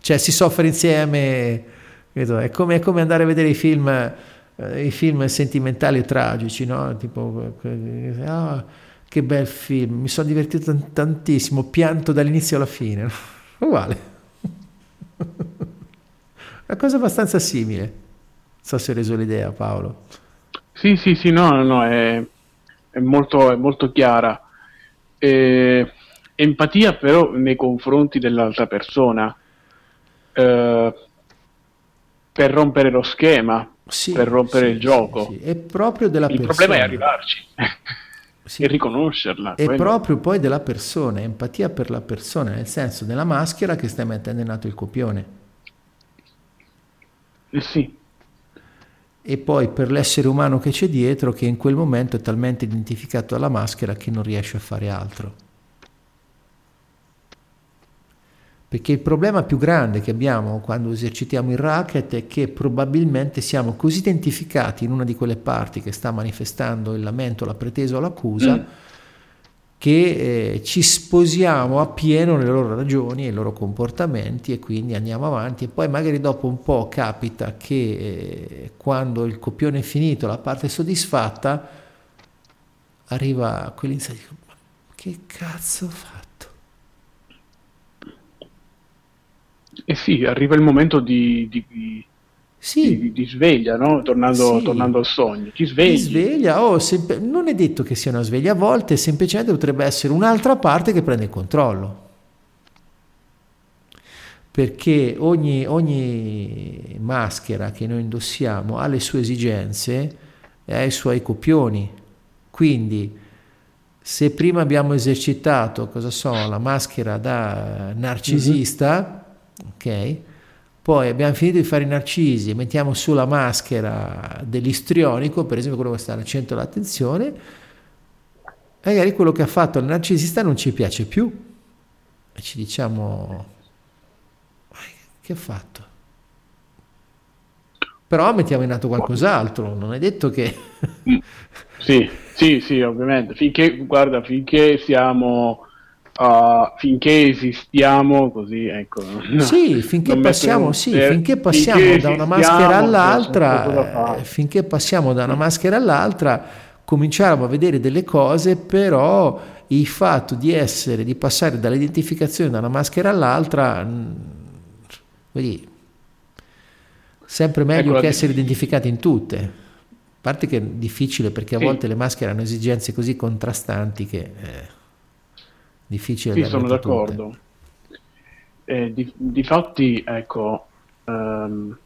cioè si soffre insieme, è come, è come andare a vedere i film, eh, i film sentimentali e tragici, no? Tipo, ah, che bel film, mi sono divertito tantissimo, pianto dall'inizio alla fine, uguale. Una cosa abbastanza simile, non so se hai reso l'idea Paolo. Sì, sì, sì, no, no, è, è, molto, è molto chiara. E empatia però nei confronti dell'altra persona eh, per rompere lo schema, sì, per rompere sì, il gioco. Sì, è proprio della il persona. Il problema è arrivarci e riconoscerla. È quello. proprio poi della persona, empatia per la persona, nel senso della maschera che stai mettendo in atto il copione. Eh sì. E poi per l'essere umano che c'è dietro, che in quel momento è talmente identificato alla maschera che non riesce a fare altro. Perché il problema più grande che abbiamo quando esercitiamo il racket è che probabilmente siamo così identificati in una di quelle parti che sta manifestando il lamento, la pretesa o l'accusa, mm. che eh, ci sposiamo appieno nelle loro ragioni e i loro comportamenti e quindi andiamo avanti e poi magari dopo un po' capita che eh, quando il copione è finito, la parte è soddisfatta, arriva quell'insight, ma che cazzo fa? Eh sì, arriva il momento di, di, sì. di, di sveglia, no? tornando, sì. tornando, al sogno. Ti svegli. Ti sveglia, oh, semp- non è detto che sia una sveglia, a volte semplicemente potrebbe essere un'altra parte che prende il controllo. Perché ogni, ogni maschera che noi indossiamo ha le sue esigenze e ha i suoi copioni. Quindi, se prima abbiamo esercitato, cosa so, la maschera da narcisista, mm-hmm ok? Poi abbiamo finito di fare i narcisi, mettiamo su la maschera dell'istrionico, per esempio quello che sta al centro dell'attenzione, magari quello che ha fatto il narcisista non ci piace più e ci diciamo che ha fatto? Però mettiamo in atto qualcos'altro, non è detto che... sì, sì, sì, ovviamente, finché, guarda, finché siamo uh, finché esistiamo così ecco no, sì finché passiamo, sì, per, finché passiamo finché da una maschera all'altra eh, finché passiamo da una maschera all'altra cominciamo a vedere delle cose, però il fatto di essere, di passare dall'identificazione da una maschera all'altra, vedi, sempre meglio ecco che essere identificati in tutte. A parte che è difficile perché a sì. volte le maschere hanno esigenze così contrastanti che è difficile. Sì, sono d'accordo. Eh, di, difatti, ecco, ehm,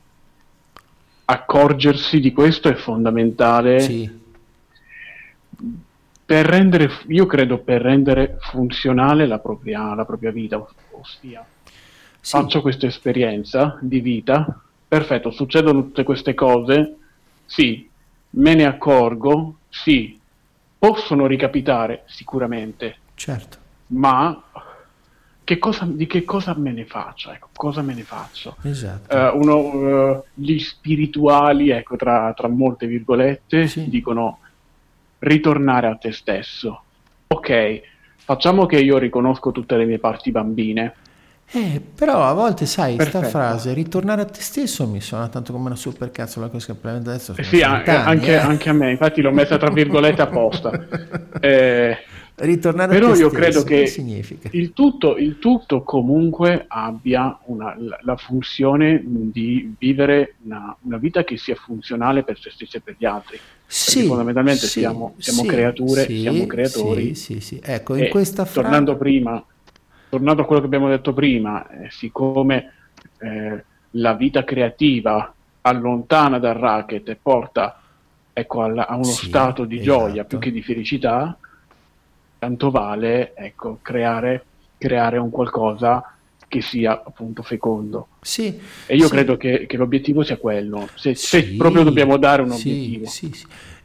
accorgersi di questo è fondamentale sì. per rendere, io credo, per rendere funzionale la propria, la propria vita, ossia sì. faccio questa esperienza di vita, perfetto, succedono tutte queste cose, sì, me ne accorgo, sì, possono ricapitare sicuramente, certo. Ma che cosa, di che cosa me ne faccio? Ecco, cosa me ne faccio? Esatto. Uh, uno, uh, gli spirituali, ecco, tra, tra molte virgolette, sì. dicono ritornare a te stesso. Ok, facciamo che io riconosco tutte le mie parti bambine. Eh, però a volte sai, questa frase, ritornare a te stesso mi suona tanto come una super cazzo la cosa che adesso. Eh sì, anche, anni, eh. anche, a me, infatti l'ho messa tra virgolette apposta. eh, Ritornare Però a te io credo che il tutto, il tutto, comunque abbia una, la, la, funzione di vivere una, una, vita che sia funzionale per se stessi e per gli altri. Sì, Perché fondamentalmente sì, siamo, siamo sì, creature, sì, siamo creatori. Sì, sì. Ecco, in questa frase... Tornando prima, tornando a quello che abbiamo detto prima, eh, siccome eh, la vita creativa allontana dal racket e porta ecco, a, a uno stato di esatto. gioia più che di felicità, tanto vale ecco, creare, creare un qualcosa che sia appunto fecondo. Sì, e io sì. credo che, che, l'obiettivo sia quello, se, sì, se proprio dobbiamo dare un obiettivo. Sì,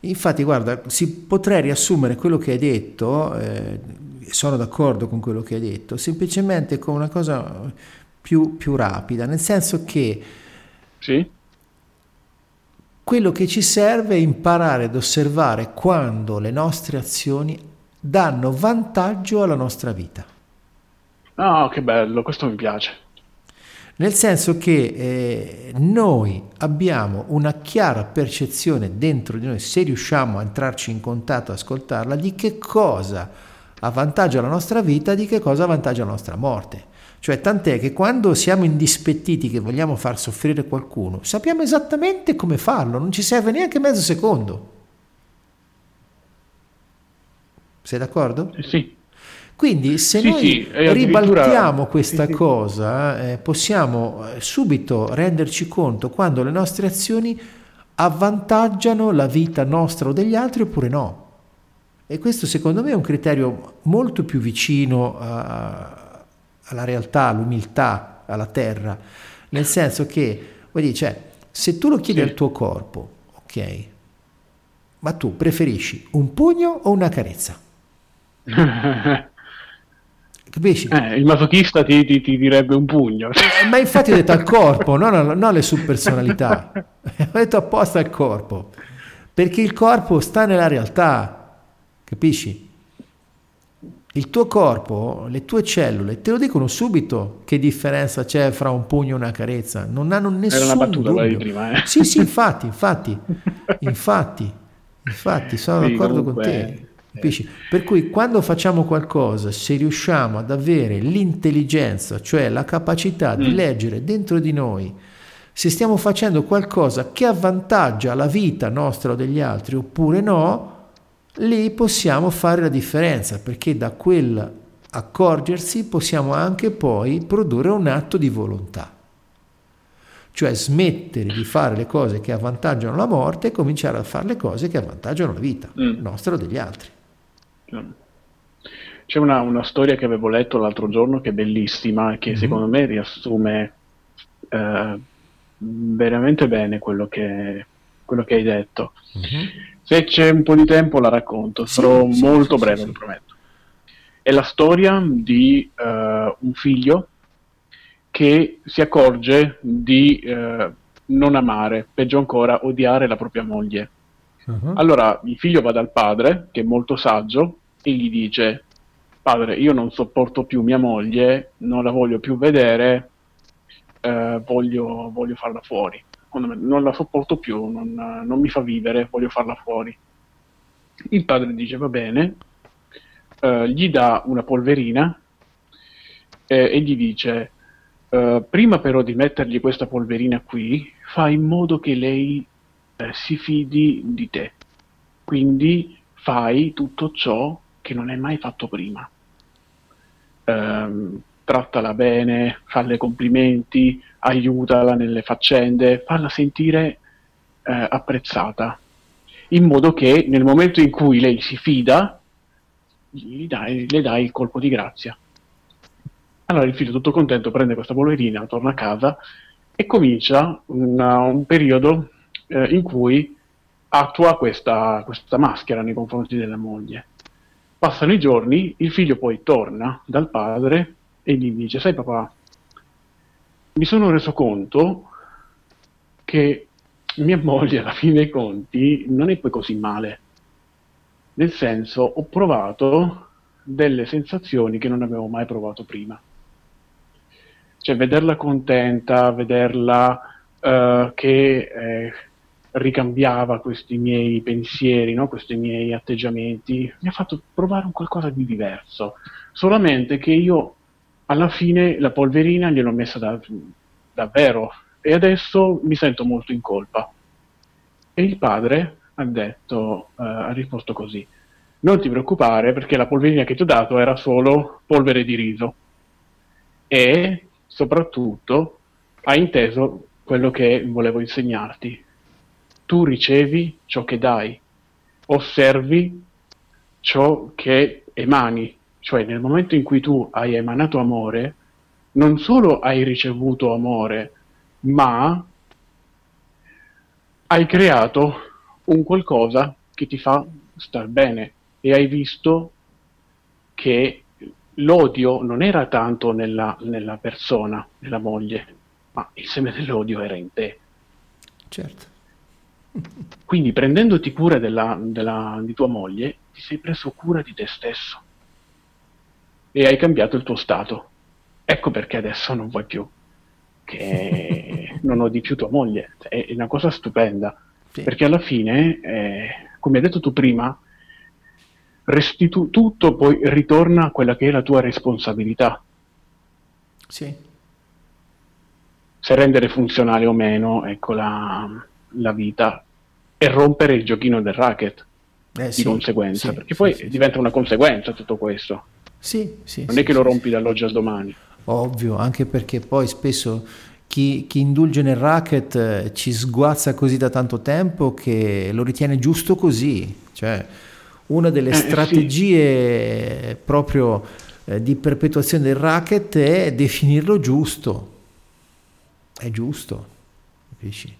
Infatti, guarda, si potrei riassumere quello che hai detto, eh, sono d'accordo con quello che hai detto, semplicemente con una cosa più, più rapida, nel senso che sì? quello che ci serve è imparare ad osservare quando le nostre azioni danno vantaggio alla nostra vita. Ah, oh, che bello, questo mi piace. Nel senso che eh, noi abbiamo una chiara percezione dentro di noi, se riusciamo a entrarci in contatto, ascoltarla, di che cosa avvantaggia la nostra vita, di che cosa avvantaggia la nostra morte. Cioè, tant'è che quando siamo indispettiti che vogliamo far soffrire qualcuno, sappiamo esattamente come farlo, non ci serve neanche mezzo secondo. Sei d'accordo? Sì. Quindi se sì, noi sì, ribaltiamo questa sì, cosa, eh, possiamo eh, subito renderci conto quando le nostre azioni avvantaggiano la vita nostra o degli altri oppure no. E questo secondo me è un criterio molto più vicino a, alla realtà, all'umiltà, alla terra, nel senso che, vuoi dire, cioè, se tu lo chiedi al tuo corpo, ok, ma tu preferisci un pugno o una carezza? Capisci? Eh, il masochista ti, ti, ti, direbbe un pugno. Eh, ma infatti ho detto al corpo, non, non alle subpersonalità. ho detto apposta al corpo. Perché il corpo sta nella realtà. Capisci? Il tuo corpo, le tue cellule, te lo dicono subito che differenza c'è fra un pugno e una carezza. Non hanno nessun Era una battuta dubbio. Di prima, eh? Sì, sì, infatti, infatti, infatti, infatti, sono sì, d'accordo comunque... con te. Capisci? Per cui quando facciamo qualcosa, se riusciamo ad avere l'intelligenza, cioè la capacità di mm. leggere dentro di noi, se stiamo facendo qualcosa che avvantaggia la vita nostra o degli altri oppure no, lì possiamo fare la differenza, perché da quel accorgersi possiamo anche poi produrre un atto di volontà. Cioè smettere di fare le cose che avvantaggiano la morte e cominciare a fare le cose che avvantaggiano la vita mm. nostra o degli altri. C'è una, una, storia che avevo letto l'altro giorno che è bellissima che mm-hmm. secondo me riassume eh, veramente bene quello che, quello che hai detto. Mm-hmm. Se c'è un po' di tempo la racconto, sì, sarò sì, molto sì, breve, lo prometto. È la storia di uh, un figlio che si accorge di uh, non amare, peggio ancora, odiare la propria moglie. Uh-huh. Allora il figlio va dal padre, che è molto saggio, e gli dice: Padre, io non sopporto più mia moglie, non la voglio più vedere, eh, voglio, voglio, farla fuori. Non la sopporto più, non, non, mi fa vivere, voglio farla fuori. Il padre dice va bene, uh, gli dà una polverina eh, e gli dice uh, prima però di mettergli questa polverina qui, fai in modo che lei eh, si fidi di te. Quindi fai tutto ciò che non hai mai fatto prima. Um, trattala bene, falle complimenti, aiutala nelle faccende, falla sentire eh, apprezzata, in modo che nel momento in cui lei si fida, dai, le dai il colpo di grazia. Allora il figlio tutto contento prende questa polverina, torna a casa e comincia una, un periodo eh, in cui attua questa, questa maschera nei confronti della moglie. Passano i giorni, il figlio poi torna dal padre e gli dice, sai papà, mi sono reso conto che mia moglie alla fine dei conti non è poi così male. Nel senso, ho provato delle sensazioni che non avevo mai provato prima. Cioè, vederla contenta, vederla uh, che eh, ricambiava questi miei pensieri, no? questi miei atteggiamenti, mi ha fatto provare un qualcosa di diverso. Solamente che io alla fine la polverina gliel'ho messa da, davvero e adesso mi sento molto in colpa. E il padre ha detto, uh, ha risposto così, non ti preoccupare perché la polverina che ti ho dato era solo polvere di riso e soprattutto ha inteso quello che volevo insegnarti. Tu ricevi ciò che dai, osservi ciò che emani, cioè nel momento in cui tu hai emanato amore, non solo hai ricevuto amore, ma hai creato un qualcosa che ti fa star bene e hai visto che l'odio non era tanto nella, nella persona, nella moglie, ma il seme dell'odio era in te. Certo. Quindi prendendoti cura della, della, di tua moglie, ti sei preso cura di te stesso e hai cambiato il tuo stato. Ecco perché adesso non vuoi più che non odi più tua moglie. È una cosa stupenda. Sì. Perché alla fine, eh, come hai detto tu prima, restitu- tutto poi ritorna a quella che è la tua responsabilità. Sì. Se rendere funzionale o meno, ecco la, la vita e rompere il giochino del racket eh, di sì, conseguenza, sì, perché poi diventa una conseguenza tutto questo. Sì, sì, non è che lo rompi dall'oggi al domani. Ovvio, anche perché poi spesso chi, chi, indulge nel racket eh, ci sguazza così da tanto tempo che lo ritiene giusto così. Cioè, una delle eh, strategie sì. proprio eh, di perpetuazione del racket è definirlo giusto. È giusto, capisci?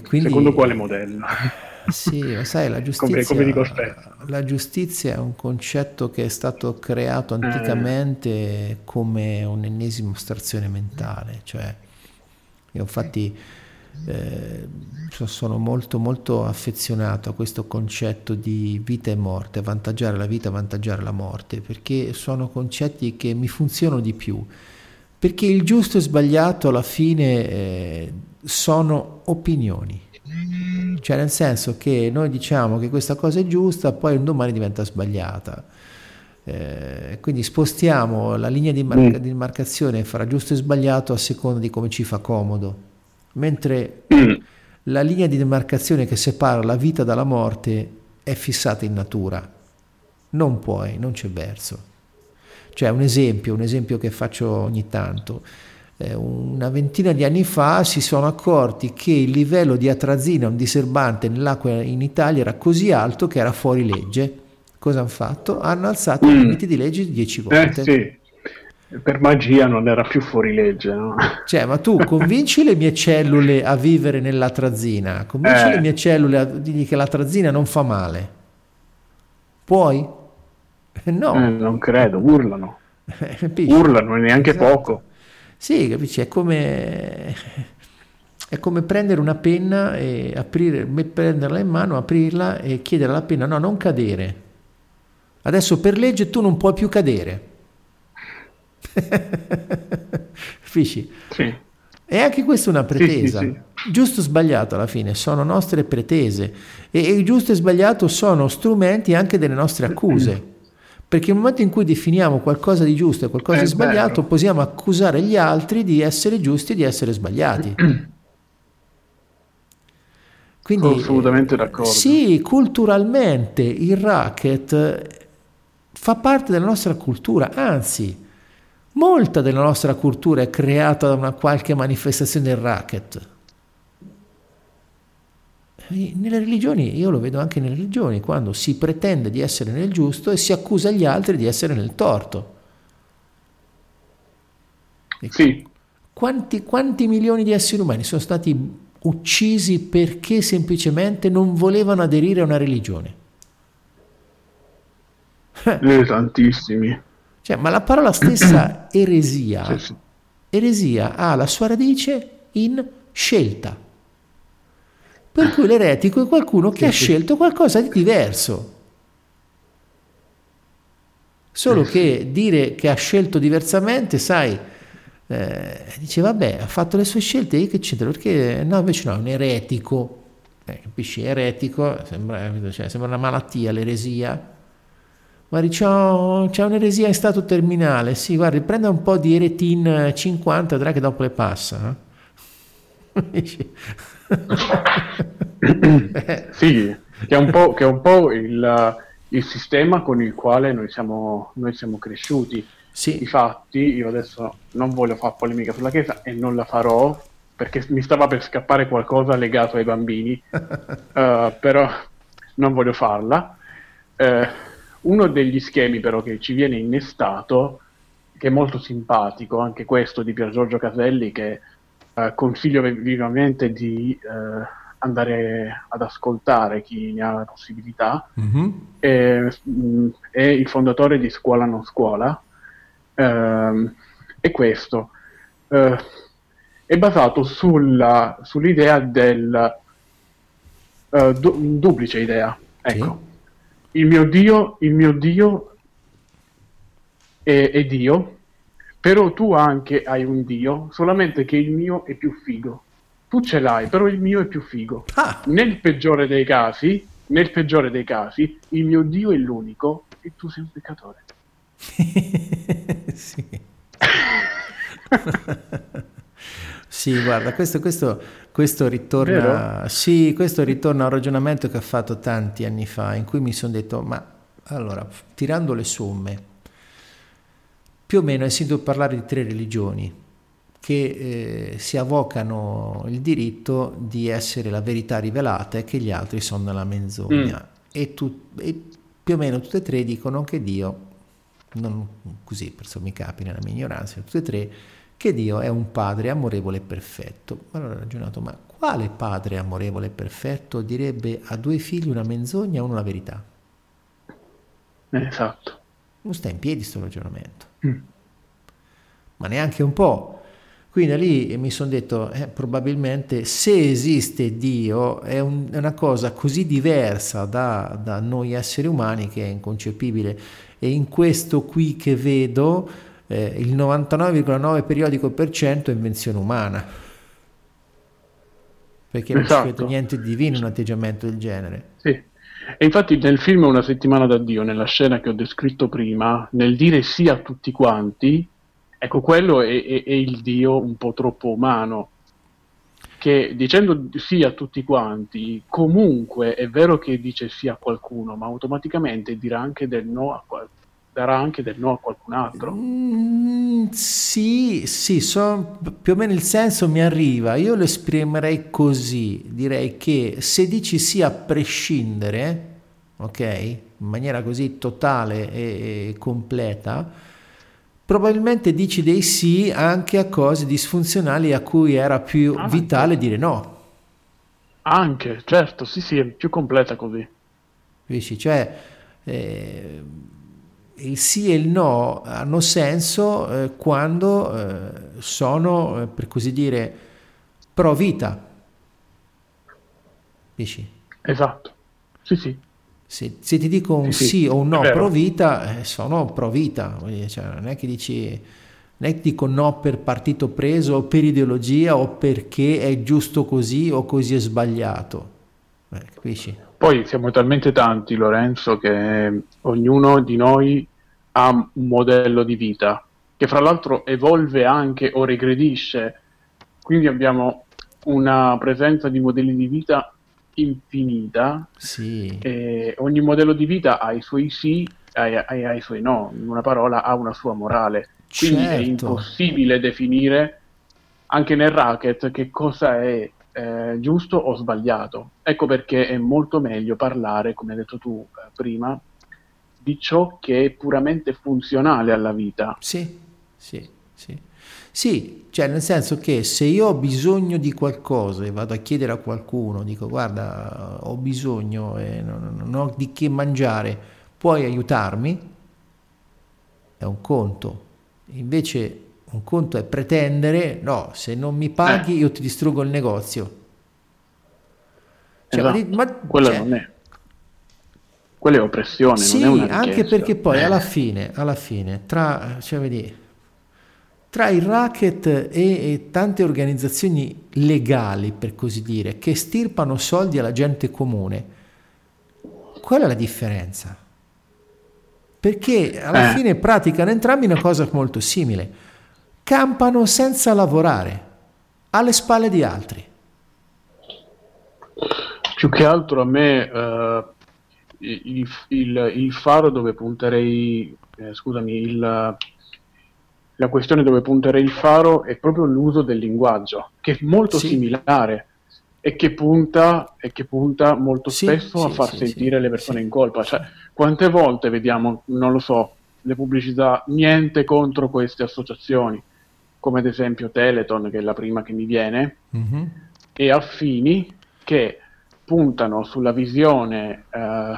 Quindi, Secondo quale modello? Sì, ma sai, la giustizia, come, come la giustizia è un concetto che è stato creato anticamente eh. come un'ennesima ostrazione mentale. Cioè, io infatti eh, sono molto molto affezionato a questo concetto di vita e morte, avvantaggiare la vita, avvantaggiare la morte, perché sono concetti che mi funzionano di più. Perché il giusto e sbagliato alla fine eh, sono opinioni cioè nel senso che noi diciamo che questa cosa è giusta, poi un domani diventa sbagliata. Eh, quindi spostiamo la linea di, marca- mm. di marcazione fra giusto e sbagliato a seconda di come ci fa comodo, mentre mm. la linea di demarcazione che separa la vita dalla morte è fissata in natura. Non puoi, non c'è verso. Cioè un esempio, un esempio che faccio ogni tanto eh, una ventina di anni fa si sono accorti che il livello di atrazina, un diserbante nell'acqua in Italia era così alto che era fuori legge. Cosa hanno fatto? Hanno alzato mm. i limiti di legge di 10 volte. Eh, sì. Per magia non era più fuori legge, no? Cioè, ma tu convinci le mie cellule a vivere nell'atrazina, convinci eh. le mie cellule a dirgli che l'atrazina non fa male. Puoi? No. Eh, non credo, urlano. urlano neanche esatto. poco. Sì, capisci? È come, è come prendere una penna e aprire, prenderla in mano, aprirla e chiedere alla penna: no, non cadere. Adesso per legge tu non puoi più cadere. Capisci? Sì. E anche questa è una pretesa. Sì, sì, sì. giusto o sbagliato alla fine sono nostre pretese e, e il giusto e sbagliato sono strumenti anche delle nostre accuse. Perché nel momento in cui definiamo qualcosa di giusto e qualcosa di sbagliato, vero. possiamo accusare gli altri di essere giusti e di essere sbagliati. Quindi, assolutamente d'accordo. Sì, culturalmente il racket fa parte della nostra cultura, anzi, molta della nostra cultura è creata da una qualche manifestazione del racket. Nelle religioni, io lo vedo anche nelle religioni, quando si pretende di essere nel giusto e si accusa gli altri di essere nel torto. Ecco. Sì. Quanti, quanti milioni di esseri umani sono stati uccisi perché semplicemente non volevano aderire a una religione? Eh, tantissimi. Cioè, ma la parola stessa eresia, sì, sì. eresia ha la sua radice in scelta. Per cui l'eretico è qualcuno che sì, ha scelto qualcosa di diverso. Solo che dire che ha scelto diversamente, sai, eh, dice vabbè, ha fatto le sue scelte, io che c'entra? Perché no, invece no, è un eretico. Eh, capisci? Eretico, sembra, cioè, sembra una malattia, l'eresia. Guardi, c'ho, c'è un'eresia in stato terminale. Sì, guardi, prenda un po' di Eretin 50, vedrà che dopo le passa. Eh? sì, che è un po', è un po il, il, sistema con il quale noi siamo, noi siamo cresciuti. Sì. Infatti, io adesso non voglio fare polemica sulla Chiesa e non la farò perché mi stava per scappare qualcosa legato ai bambini, uh, però non voglio farla. Uh, uno degli schemi però che ci viene innestato, che è molto simpatico, anche questo di Pier Giorgio Caselli, che eh, consiglio vivamente di eh, andare ad ascoltare chi ne ha la possibilità, mm-hmm. è, mh, è, il fondatore di Scuola Non Scuola, eh, è questo. Eh, è basato sulla, sull'idea del uh, du- duplice idea. Ecco. Sì. Il mio Dio, il mio Dio è, è Dio, però tu anche hai un Dio, solamente che il mio è più figo. Tu ce l'hai, però il mio è più figo. Ah. Nel peggiore dei casi, nel peggiore dei casi, il mio Dio è l'unico e tu sei un peccatore. sì. sì, guarda, questo, questo, questo ritorna, sì, questo ritorna a un ragionamento che ho fatto tanti anni fa, in cui mi sono detto, ma allora, tirando le somme, più o meno hai sentito parlare di tre religioni che eh, si avvocano il diritto di essere la verità rivelata e che gli altri sono la menzogna. Mm. E, tu, e, più o meno tutte e tre dicono che Dio, non così per sommi capi nella mia ignoranza, tutte e tre, che Dio è un padre amorevole e perfetto. Allora ho ragionato, ma quale padre amorevole e perfetto direbbe a due figli una menzogna e uno la verità? Esatto. Non sta in piedi questo ragionamento. Mm. Ma neanche un po'. Quindi lì mi sono detto, eh, probabilmente se esiste Dio è, un, è una cosa così diversa da, da, noi esseri umani che è inconcepibile. E in questo qui che vedo, eh, il 99,9 periodico per cento è invenzione umana. Perché non esatto. ci vedo niente di divino in un atteggiamento del genere. E infatti nel film Una settimana da Dio, nella scena che ho descritto prima, nel dire sì a tutti quanti, ecco quello è, è, è il Dio un po' troppo umano, che dicendo sì a tutti quanti, comunque è vero che dice sì a qualcuno, ma automaticamente dirà anche del no a qualcuno darà anche del no a qualcun altro. Mm, sì, sì, so, più o meno il senso mi arriva. Io lo esprimerei così, direi che se dici sì a prescindere, ok, in maniera così totale e, e completa, probabilmente dici dei sì anche a cose disfunzionali a cui era più anche. vitale dire no. Anche, certo, sì, sì, è più completa così. Capisci? Cioè, eh, il sì e il no hanno senso eh, quando eh, sono, eh, per così dire, pro vita. Dici? Esatto, sì sì. Se, se ti dico un sì, sì, sì o un no pro vita, eh, sono pro vita, cioè, non è che dici Non è che dico no per partito preso o per ideologia o perché è giusto così o così è sbagliato. Eh, capisci? Poi siamo talmente tanti, Lorenzo, che ognuno di noi ha un modello di vita che fra l'altro evolve anche o regredisce. Quindi abbiamo una presenza di modelli di vita infinita. Sì. E ogni modello di vita ha i suoi sì e ha, i suoi no. In una parola, ha una sua morale. Quindi certo. è impossibile definire anche nel racket che cosa è eh, giusto o sbagliato. Ecco perché è molto meglio parlare, come hai detto tu eh, prima, di ciò che è puramente funzionale alla vita. Sì, sì, sì. Sì, cioè nel senso che se io ho bisogno di qualcosa e vado a chiedere a qualcuno, dico guarda ho bisogno e non, non ho di che mangiare, puoi aiutarmi? È un conto. Invece un conto è pretendere, no, se non mi paghi eh. io ti distruggo il negozio. Cioè, esatto. ma, Quello cioè, non è. Quella è oppressione, sì, non è una anche perché poi alla fine, alla fine tra, cioè, vedi, tra il racket e, e, tante organizzazioni legali, per così dire, che stirpano soldi alla gente comune, qual è la differenza? Perché alla eh. fine praticano entrambi una cosa molto simile campano senza lavorare, alle spalle di altri. Più che altro a me uh, il, il, il, faro dove punterei, eh, scusami, il, la questione dove punterei il faro è proprio l'uso del linguaggio, che è molto sì. similare e che punta, e che punta molto sì, spesso sì, a far sentire le persone in colpa. Cioè, quante volte vediamo, non lo so, le pubblicità, niente contro queste associazioni come ad esempio Teleton, che è la prima che mi viene, mm-hmm. e Affini, che puntano sulla visione uh,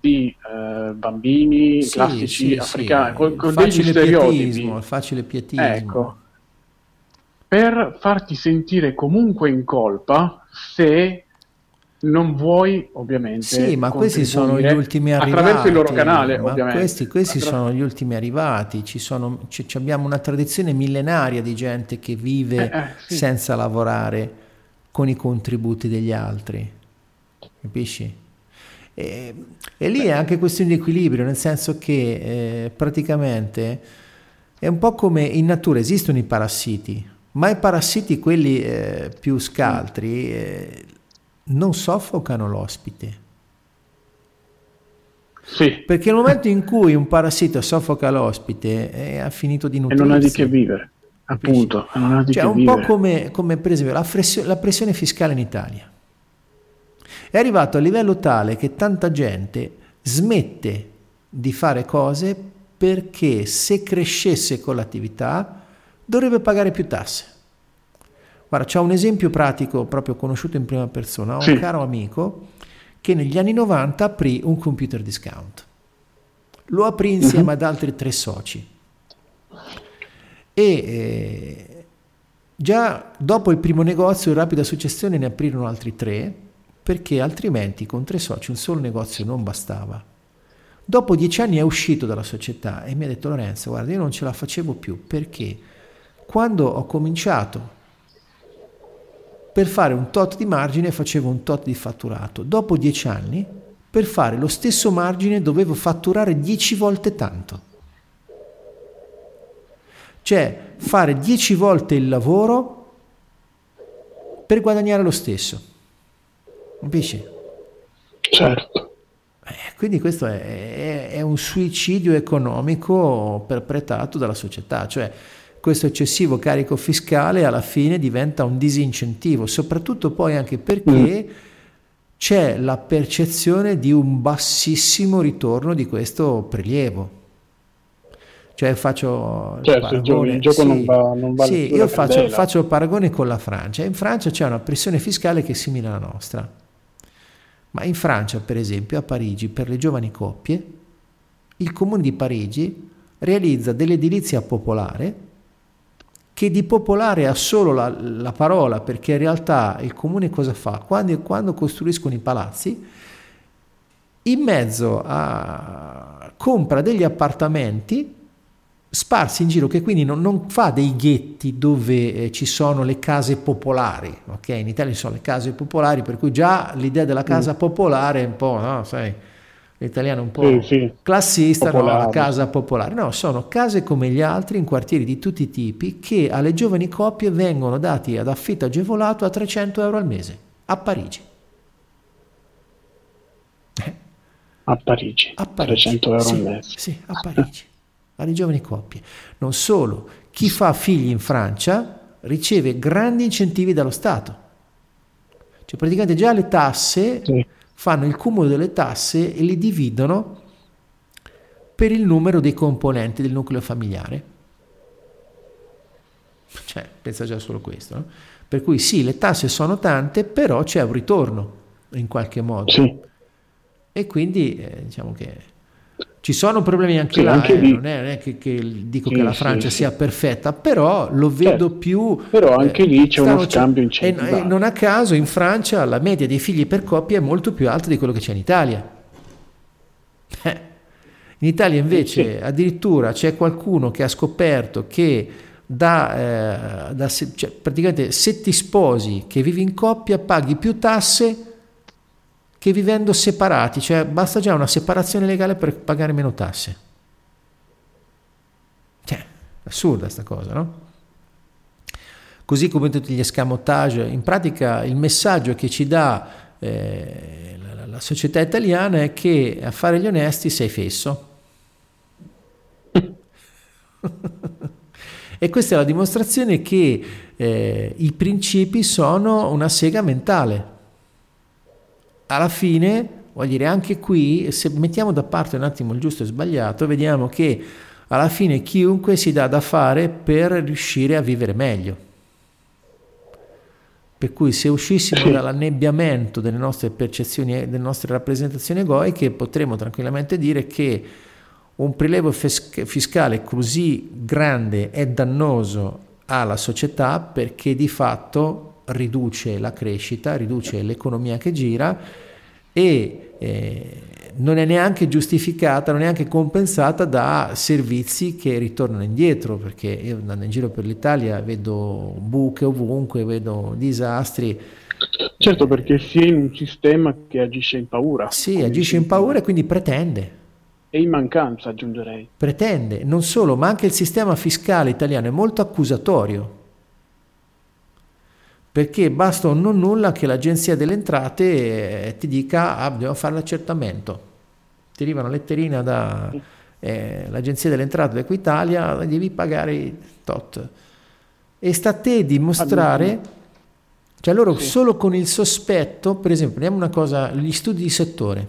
di uh, bambini sì, classici sì, africani, sì. con, con degli stereotipi. Il facile pietismo. Ecco, per farti sentire comunque in colpa se non vuoi ovviamente sì ma questi sono gli ultimi arrivati attraverso il loro canale ovviamente questi, questi Attra... sono gli ultimi arrivati ci sono, c- abbiamo una tradizione millenaria di gente che vive eh, eh, sì. senza lavorare con i contributi degli altri capisci? E, e lì Beh. è anche questione di equilibrio nel senso che eh, praticamente è un po' come in natura esistono i parassiti ma i parassiti quelli eh, più scaltri eh, non soffocano l'ospite. Sì. Perché nel momento in cui un parassita soffoca l'ospite è, ha finito di nutrirsi. E non ha di che vivere, appunto. Non ha di cioè, che un vivere. po' come, come, per esempio la, fressio, la pressione fiscale in Italia. È arrivato a livello tale che tanta gente smette di fare cose perché se crescesse con l'attività dovrebbe pagare più tasse. Guarda, c'è un esempio pratico proprio conosciuto in prima persona. Ho sì. un caro amico che negli anni 90 aprì un computer discount. Lo aprì insieme uh-huh. ad altri tre soci. E eh, già dopo il primo negozio in rapida successione ne aprirono altri tre perché altrimenti con tre soci un solo negozio non bastava. Dopo dieci anni è uscito dalla società e mi ha detto Lorenzo, guarda, io non ce la facevo più perché quando ho cominciato per fare un tot di margine facevo un tot di fatturato. Dopo dieci anni, per fare lo stesso margine dovevo fatturare dieci volte tanto. Cioè fare dieci volte il lavoro per guadagnare lo stesso. Capisci? Certo. Eh, quindi questo è, è, è, un suicidio economico perpetrato dalla società, cioè questo eccessivo carico fiscale alla fine diventa un disincentivo, soprattutto poi anche perché mm. c'è la percezione di un bassissimo ritorno di questo prelievo. Cioè faccio certo, il, paragone, il gioco sì, non va, non va sì, io faccio, faccio, il paragone con la Francia. In Francia c'è una pressione fiscale che è simile alla nostra. Ma in Francia, per esempio, a Parigi, per le giovani coppie, il comune di Parigi realizza dell'edilizia popolare che di popolare ha solo la, la, parola, perché in realtà il comune cosa fa? Quando, quando costruiscono i palazzi, in mezzo a compra degli appartamenti sparsi in giro, che quindi non, non fa dei ghetti dove eh, ci sono le case popolari, ok? In Italia ci sono le case popolari, per cui già l'idea della casa mm. popolare è un po', no, sai, l'italiano un po' sì, sì. classista, no, la casa popolare. No, sono case come gli altri in quartieri di tutti i tipi che alle giovani coppie vengono dati ad affitto agevolato a 300 euro al mese, a Parigi. A Parigi, a Parigi. 300 euro sì, al mese. Sì, a Parigi alle giovani coppie. Non solo, chi fa figli in Francia riceve grandi incentivi dallo Stato. Cioè praticamente già le tasse sì. Fanno il cumulo delle tasse e li dividono per il numero dei componenti del nucleo familiare. Cioè, pensa già solo questo. No? Per cui sì, le tasse sono tante, però c'è un ritorno in qualche modo. Sì. E quindi eh, diciamo che ci sono problemi anche sì, là, anche eh, non, è, non, è, che, che dico sì, che la Francia sì, sia perfetta, però lo vedo certo. più... Però anche eh, lì c'è uno scambio incentivato. E, e non a caso in Francia la media dei figli per coppia è molto più alta di quello che c'è in Italia. Eh. In Italia invece addirittura c'è qualcuno che ha scoperto che da, eh, da cioè, praticamente se ti sposi che vivi in coppia paghi più tasse che vivendo separati, cioè basta già una separazione legale per pagare meno tasse. Cioè, assurda sta cosa, no? Così come tutti gli escamotage, in pratica il messaggio che ci dà eh, la, la società italiana è che a fare gli onesti sei fesso. e questa è la dimostrazione che eh, i principi sono una sega mentale alla fine, voglio dire, anche qui, se mettiamo da parte un attimo il giusto e il sbagliato, vediamo che alla fine chiunque si dà da fare per riuscire a vivere meglio. Per cui se uscissimo dall'annebbiamento delle nostre percezioni e delle nostre rappresentazioni egoiche, potremmo tranquillamente dire che un prelievo fiscale così grande è dannoso alla società perché di fatto riduce la crescita, riduce l'economia che gira e eh, non è neanche giustificata, non è neanche compensata da servizi che ritornano indietro, perché io andando in giro per l'Italia vedo buche ovunque, vedo disastri. Certo, perché si è in un sistema che agisce in paura. Sì, agisce in paura e quindi pretende. E in mancanza, aggiungerei. Pretende, non solo, ma anche il sistema fiscale italiano è molto accusatorio perché basta un non nulla che l'agenzia delle entrate eh, ti dica ah, dobbiamo fare l'accertamento. Ti arriva una letterina dall'agenzia eh, delle entrate d'Equitalia, devi pagare tot. E sta a te dimostrare, cioè loro sì. solo con il sospetto, per esempio, prendiamo una cosa, gli studi di settore.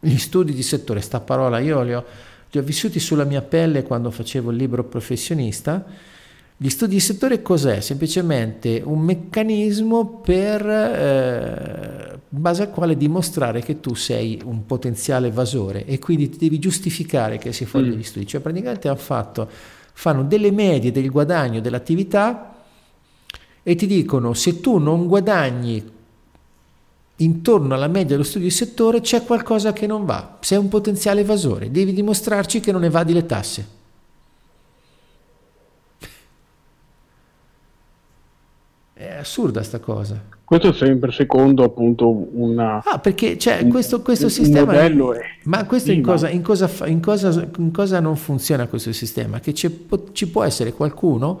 Gli studi di settore, sta parola io li ho, li ho vissuti sulla mia pelle quando facevo il libro professionista gli studi di settore cos'è? Semplicemente un meccanismo per, eh, base al quale dimostrare che tu sei un potenziale evasore e quindi ti devi giustificare che sei fuori mm. dagli studi. Cioè praticamente hanno fatto, fanno delle medie del guadagno dell'attività e ti dicono se tu non guadagni intorno alla media dello studio di settore c'è qualcosa che non va, sei un potenziale evasore, devi dimostrarci che non evadi le tasse. È assurda sta cosa. Questo è sempre secondo appunto una... Ah, perché cioè, questo, questo un, sistema... Un è, ma questo in cosa, in, cosa, in, cosa, in cosa, non funziona questo sistema? Che ci può essere qualcuno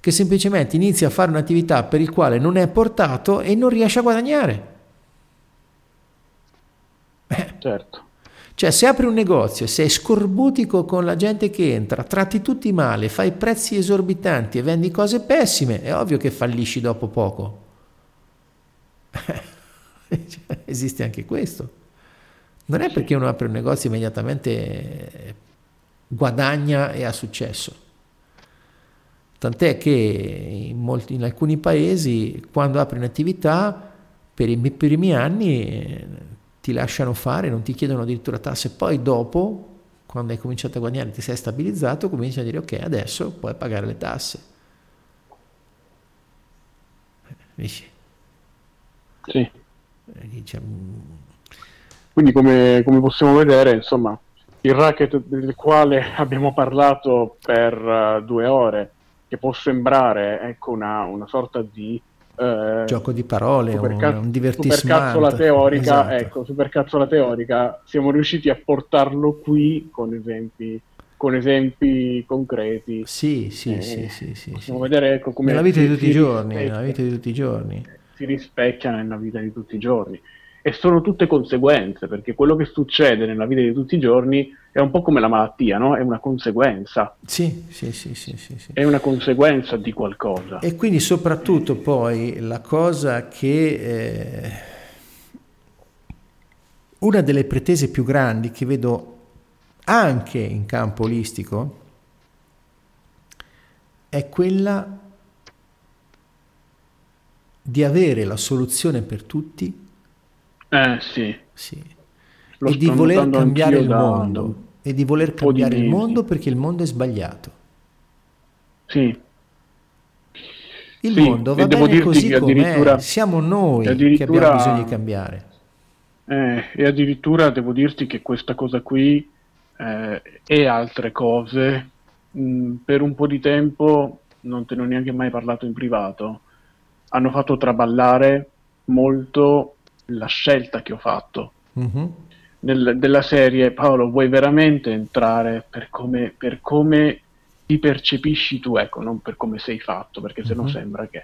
che semplicemente inizia a fare un'attività per il quale non è portato e non riesce a guadagnare. Eh. Certo. Cioè, se apri un negozio, sei scorbutico con la gente che entra, tratti tutti male, fai prezzi esorbitanti e vendi cose pessime, è ovvio che fallisci dopo poco. esiste anche questo. Non è perché uno apre un negozio immediatamente guadagna e ha successo. Tant'è che in, molti, in alcuni paesi, quando apri un'attività, per i primi anni ti lasciano fare, non ti chiedono addirittura tasse, poi dopo, quando hai cominciato a guadagnare, ti sei stabilizzato, cominci a dire ok, adesso puoi pagare le tasse. Dici? Sì. Dice, mm. Quindi come, come, possiamo vedere, insomma, il racket del quale abbiamo parlato per uh, due ore, che può sembrare ecco, una, una sorta di eh, gioco di parole, superca- un, un divertissement. Supercazzola teorica, esatto. ecco, supercazzola teorica, siamo riusciti a portarlo qui con esempi con esempi concreti. Sì, sì, eh, sì, sì, sì, Possiamo sì. vedere ecco, come nella vita di tutti i giorni, nella vita di tutti i giorni. Si rispecchia nella vita di tutti i giorni e sono tutte conseguenze, perché quello che succede nella vita di tutti i giorni è un po' come la malattia, no? È una conseguenza. Sì, sì, sì, sì, sì, sì. È una conseguenza di qualcosa. E quindi soprattutto poi la cosa che... Eh, una delle pretese più grandi che vedo anche in campo olistico è quella di avere la soluzione per tutti eh sì. sì. E di voler cambiare il mondo. E di voler cambiare il mondo perché il mondo è sbagliato. Sì. Il sì, mondo va bene così com'è, siamo noi che abbiamo bisogno di cambiare. Eh, e addirittura devo dirti che questa cosa qui eh, e altre cose mh, mm, per un po' di tempo, non te ne ho neanche mai parlato in privato, hanno fatto traballare molto la scelta che ho fatto. Mm-hmm. Nel, della serie Paolo vuoi veramente entrare per come, per come, ti percepisci tu ecco non per come sei fatto perché se no mm-hmm. sembra che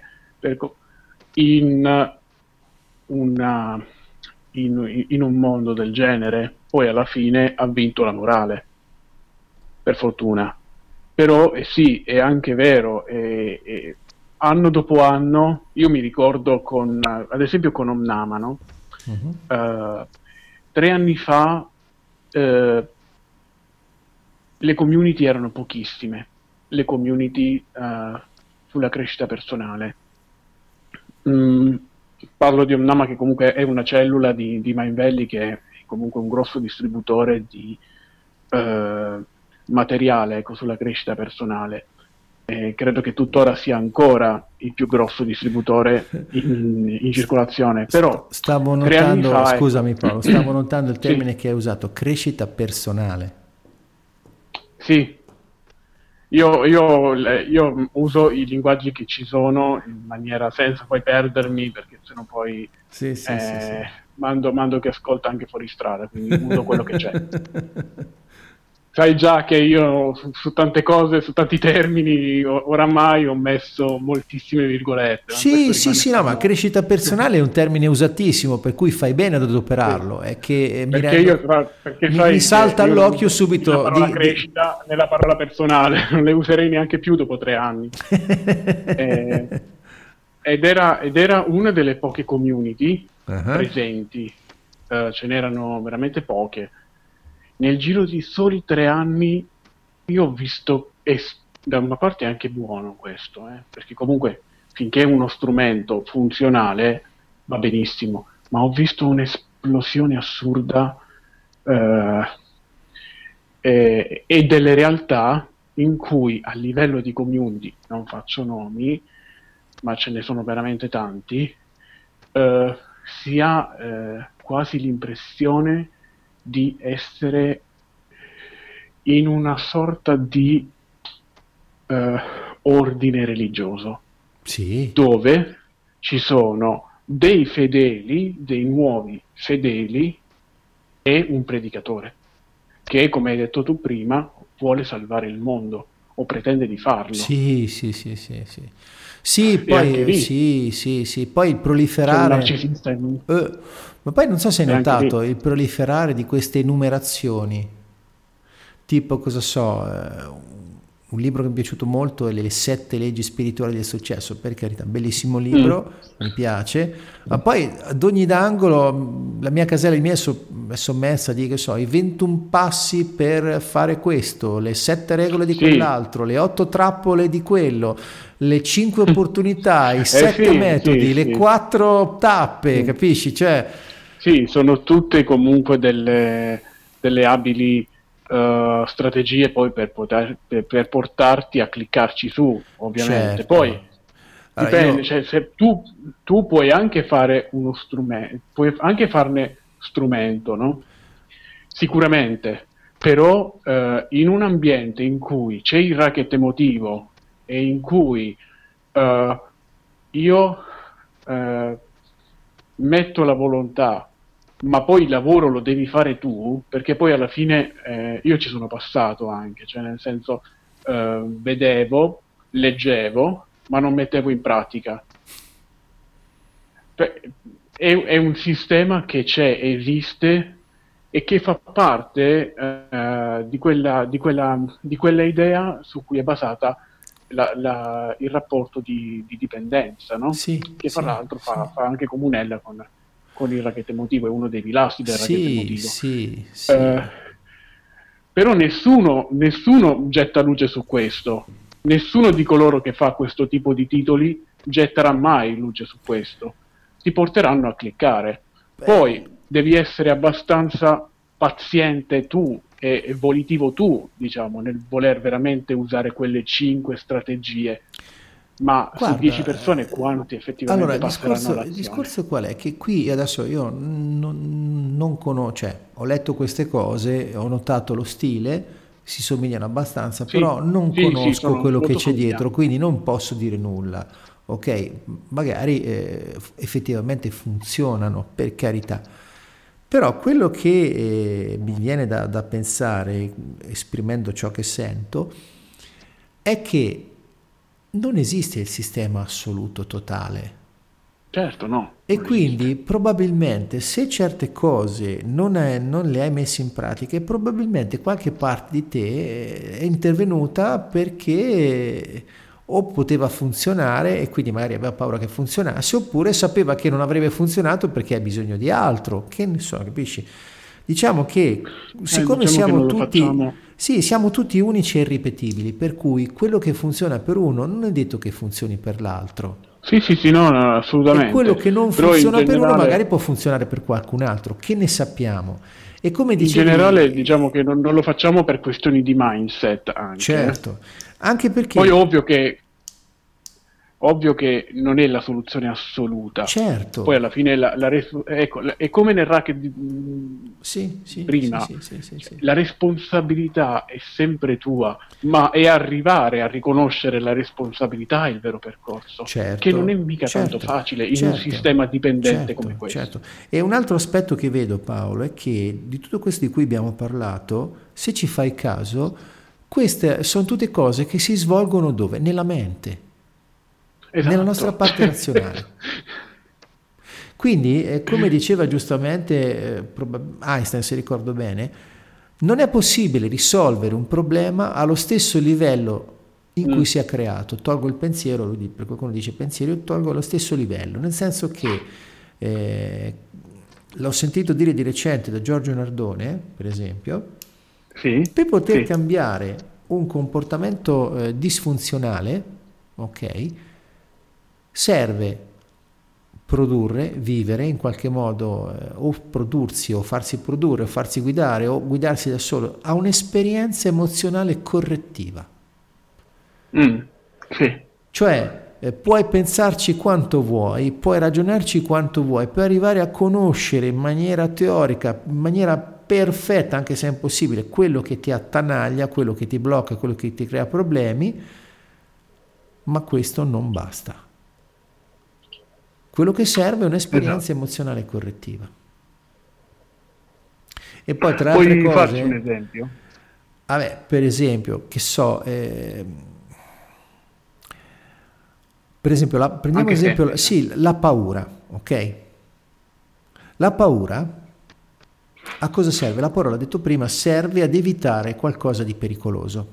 co- in, una, in, in, un mondo del genere poi alla fine ha vinto la morale per fortuna però eh sì è anche vero eh, eh, anno dopo anno io mi ricordo con ad esempio con Omnama no? Uh, tre anni fa uh, le community erano pochissime, le community uh, sulla crescita personale. Mm, parlo di Omnama che comunque è una cellula di, di Mind Valley che è comunque un grosso distributore di materiale ecco, sulla crescita personale eh, credo che tuttora sia ancora il più grosso distributore in, in circolazione. Però stavo notando, fa, scusami Paolo, stavo notando il termine sì. che hai usato, crescita personale. Sì, io, io, io, uso i linguaggi che ci sono in maniera senza poi perdermi, perché sennò poi sì, sì, eh, mando, mando che ascolta anche fuori strada, quindi uso quello che c'è. sai già che io su, su, tante cose, su tanti termini, oramai ho messo moltissime virgolette. Sì, sì, sì, no, ma crescita personale è un termine usatissimo, per cui fai bene ad adoperarlo. Sì. È che perché mi, rendo, io, perché mi, mi salta all'occhio subito. La parola di, crescita di... nella parola personale, non le userei neanche più dopo tre anni. eh, ed, era, ed, era, una delle poche community uh-huh. presenti, uh, ce n'erano veramente poche nel giro di soli tre anni io ho visto, e da una parte è anche buono questo, eh, perché comunque finché è uno strumento funzionale va benissimo, ma ho visto un'esplosione assurda eh, e delle realtà in cui a livello di community, non faccio nomi, ma ce ne sono veramente tanti, eh, si ha eh, quasi l'impressione di essere in una sorta di uh, ordine religioso sì. dove ci sono dei fedeli, dei nuovi fedeli e un predicatore che, come hai detto tu prima, vuole salvare il mondo o pretende di farlo. Sì, sì, sì, sì, sì. Sì, poi, sì, sì, sì, poi il proliferare... In... Uh, ma poi non so se hai notato il proliferare di queste enumerazioni, tipo cosa so, eh, un libro che mi è piaciuto molto è Le sette leggi spirituali del successo, per carità, bellissimo libro, mm. mi piace, ma poi ad ogni d'angolo la mia casella di mia è sommersa di, che so, i 21 passi per fare questo, le sette regole di sì. quell'altro, le otto trappole di quello, le cinque opportunità, i eh sette sì, metodi, sì, le quattro tappe, capisci? Cioè... Sì, sono tutte comunque delle, delle abili uh, strategie poi per, poter, per, per, portarti a cliccarci su, ovviamente. Certo. Poi allora, dipende, io... cioè, se tu, tu, puoi anche fare uno strumento, puoi anche farne strumento, no? Sicuramente, però eh, in un ambiente in cui c'è il racket emotivo e in cui eh, io metto la volontà, ma poi il lavoro lo devi fare tu, perché poi alla fine eh, io ci sono passato anche, cioè nel senso eh, vedevo, leggevo, ma non mettevo in pratica. È, è un sistema che c'è, esiste e che fa parte eh, di, quella, di, quella, di, quella, idea su cui è basata la, la, il rapporto di, di dipendenza, no? sì, che fra sì, l'altro fa, sì. fa, anche comunella con, con, il racket emotivo, è uno dei pilastri del sì, racket emotivo. Sì, sì. Eh, però nessuno, nessuno getta luce su questo, nessuno di coloro che fa questo tipo di titoli getterà mai luce su questo, ti porteranno a cliccare. Beh. Poi devi essere abbastanza paziente tu e, e, volitivo tu, diciamo, nel voler veramente usare quelle cinque strategie. Ma Guarda, su 10 persone quanti effettivamente allora, passeranno l'azione? il discorso qual è? Che qui adesso io non, non conosco, cioè, ho letto queste cose, ho notato lo stile, si somigliano abbastanza, Sì, però non sì, sì, conosco sono quello che c'è dietro, quindi non posso dire nulla. Ok, magari eh, effettivamente funzionano, per carità. Però quello che eh, mi viene da, da pensare, esprimendo ciò che sento, è che non esiste il sistema assoluto totale. Certo, no. E quindi esiste. probabilmente se certe cose non, è- non le hai messe in pratica, probabilmente qualche parte di te è intervenuta perché o poteva funzionare e quindi magari aveva paura che funzionasse, oppure sapeva che non avrebbe funzionato perché ha bisogno di altro, che ne so, capisci? Diciamo che siccome diciamo che siamo lo tutti, facciamo. Sì, siamo tutti unici e irripetibili, per cui quello che funziona per uno non è detto che funzioni per l'altro. Sì, sì, sì, no, no, assolutamente. E quello che non Però in funziona per uno magari può funzionare per qualcun altro, che ne sappiamo. E come In dicevi, generale diciamo che non, non lo facciamo per questioni di mindset anche. certo, anche perché Poi ovvio che, ovvio che non è la soluzione assoluta. certo, Poi alla fine la, la res- ecco, la- è come nel racket di- sì, sì, prima. sì, sì. la responsabilità è sempre tua, ma è arrivare a riconoscere la responsabilità è il vero percorso, Certo, che non è mica certo, tanto facile in un certo, sistema dipendente certo, come questo. certo. E un altro aspetto che vedo Paolo è che di tutto questo di cui abbiamo parlato, se ci fai caso, queste sono tutte cose che si svolgono dove? Nella mente. Esatto. nella nostra parte razionale. Quindi, eh, come diceva giustamente eh, Einstein, se ricordo bene, non è possibile risolvere un problema allo stesso livello in cui Mm. si è creato. Tolgo il pensiero, lui di- per qualcuno dice pensiero, io tolgo allo stesso livello, nel senso che eh, l'ho sentito dire di recente da Giorgio Nardone, per esempio, Sì, per poter sì. cambiare un comportamento eh, disfunzionale, ok, serve produrre, vivere in qualche modo, eh, o prodursi, o farsi produrre, o farsi guidare, o guidarsi da solo, a un'esperienza emozionale correttiva. Mm, sì. Cioè, eh, puoi pensarci quanto vuoi, puoi ragionarci quanto vuoi, puoi arrivare a conoscere in maniera teorica, in maniera perfetta, anche se è impossibile, quello che ti attanaglia, quello che ti blocca, quello che ti crea problemi, ma questo non basta. Quello che serve è un'esperienza Esatto. emozionale correttiva. E poi tra altre Puoi farci cose... un esempio? Vabbè, per esempio, che so, eh, per esempio, la, prendiamo Anche esempio, sì, la paura, ok? La paura a cosa serve? La paura, l'ho detto prima, serve ad evitare qualcosa di pericoloso.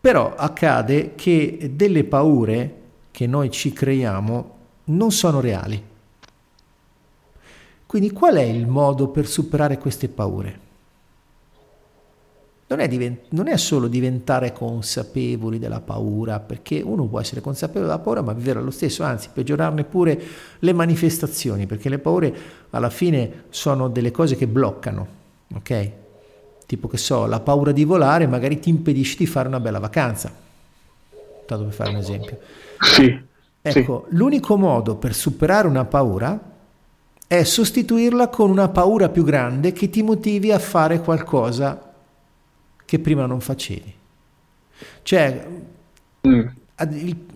Però accade che delle paure che noi ci creiamo non sono reali. Quindi qual è il modo per superare queste paure? Non è, diven- non è solo diventare consapevoli della paura, perché uno può essere consapevole della paura, ma vivere lo stesso, anzi peggiorarne pure le manifestazioni, perché le paure alla fine sono delle cose che bloccano, ok? Tipo che so, la paura di volare magari ti impedisce di fare una bella vacanza, tanto per fare un esempio. Sì. Ecco, l'unico modo per superare una paura è sostituirla con una paura più grande che ti motivi a fare qualcosa che prima non facevi. Cioè, mm.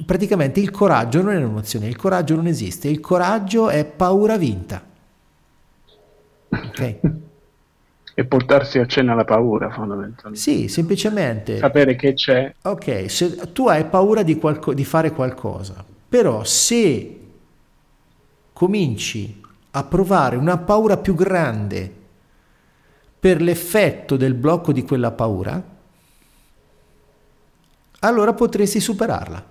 praticamente il coraggio non è un'emozione, il coraggio non esiste, il coraggio è paura vinta. Ok? e portarsi a cena la paura fondamentalmente. Sì, semplicemente. Sapere che c'è. Ok, se tu hai paura di, qualco, di fare qualcosa, però se cominci a provare una paura più grande per l'effetto del blocco di quella paura, allora potresti superarla.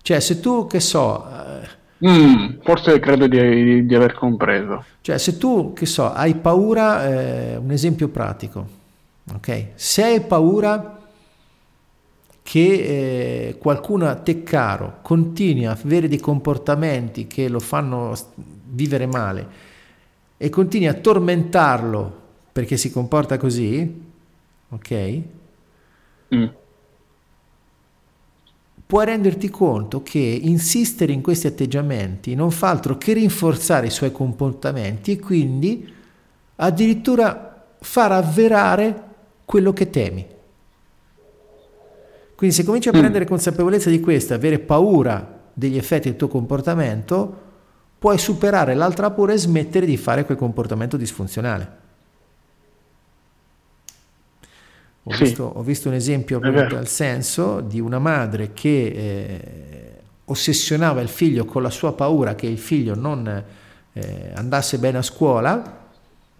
Cioè, se tu, che so... Mm, forse credo di, di, aver compreso. Cioè, se tu, che so, hai paura, eh, un esempio pratico, ok? Se hai paura che eh, qualcuno a te caro continui a avere dei comportamenti che lo fanno vivere male e continui a tormentarlo perché si comporta così, ok? Mm. Puoi renderti conto che insistere in questi atteggiamenti non fa altro che rinforzare i suoi comportamenti e quindi addirittura far avverare quello che temi. Quindi se cominci a mm. prendere consapevolezza di questo, avere paura degli effetti del tuo comportamento, puoi superare l'altra paura e smettere di fare quel comportamento disfunzionale. Ho, sì. visto, ho visto, un esempio proprio dal senso di una madre che eh, ossessionava il figlio con la sua paura che il figlio non eh, andasse bene a scuola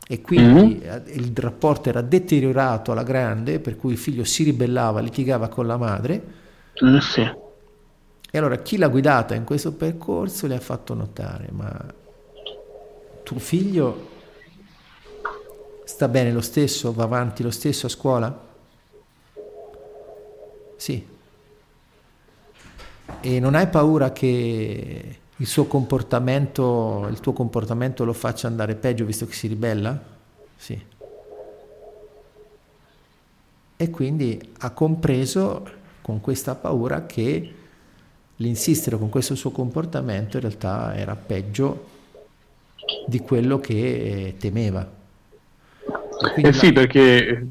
e quindi mm-hmm. il rapporto era deteriorato alla grande, per cui il figlio si ribellava, litigava con la madre. Mm, sì. E allora chi l'ha guidata in questo percorso le ha fatto notare, ma tuo figlio sta bene lo stesso, va avanti lo stesso a scuola? Sì. E non hai paura che il suo comportamento, il tuo comportamento lo faccia andare peggio visto che si ribella? Sì. E quindi ha compreso con questa paura che l'insistere con questo suo comportamento in realtà era peggio di quello che temeva. Eh sì, la... perché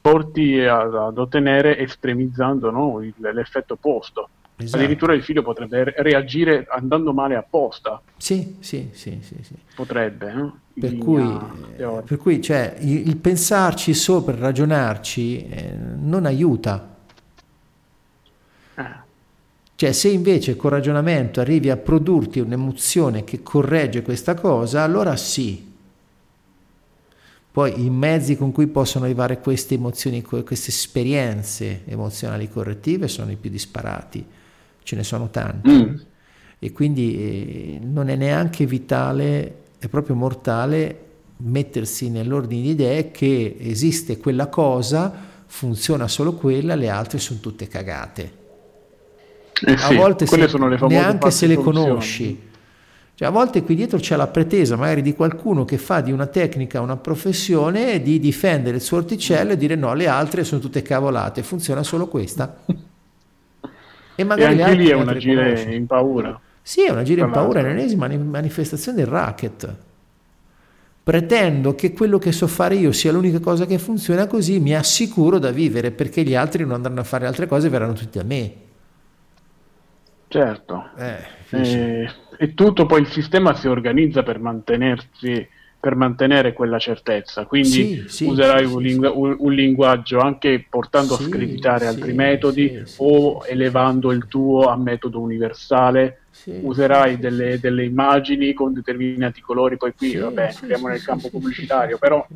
porti ad, ad ottenere estremizzando no, l'effetto opposto. Esatto. Addirittura il figlio potrebbe reagire andando male apposta. Sì, sì, sì, sì, sì. Potrebbe. No? Per, cui, per cui, cioè, il, il, pensarci sopra, ragionarci, eh, non aiuta. Ah. Cioè, se invece col ragionamento arrivi a produrti un'emozione che corregge questa cosa, allora sì. Poi i mezzi con cui possono arrivare queste emozioni, queste esperienze emozionali correttive sono i più disparati ce ne sono tanti. Mm. E quindi eh, non è neanche vitale, è proprio mortale mettersi nell'ordine di idee che esiste quella cosa, funziona solo quella, le altre sono tutte cagate. Eh a sì, volte se, neanche se le conosci. Cioè, a volte qui dietro c'è la pretesa magari di qualcuno che fa di una tecnica una professione di difendere il suo orticello e dire no, le altre sono tutte cavolate, funziona solo questa. E, magari e anche lì è un agire in paura. Sì, è un agire in paura, è l'ennesima manifestazione del racket. Pretendo che quello che so fare io sia l'unica cosa che funziona così, mi assicuro da vivere perché gli altri non andranno a fare altre cose e verranno tutti a me. Certo. Eh, e, e tutto poi il sistema si organizza per mantenersi per mantenere quella certezza. Quindi sì, sì, userai sì, un, lingu- un, linguaggio anche portando a screditare altri metodi o elevando il tuo a metodo universale. userai delle, delle, immagini con determinati colori, poi qui vabbè, entriamo nel campo pubblicitario, però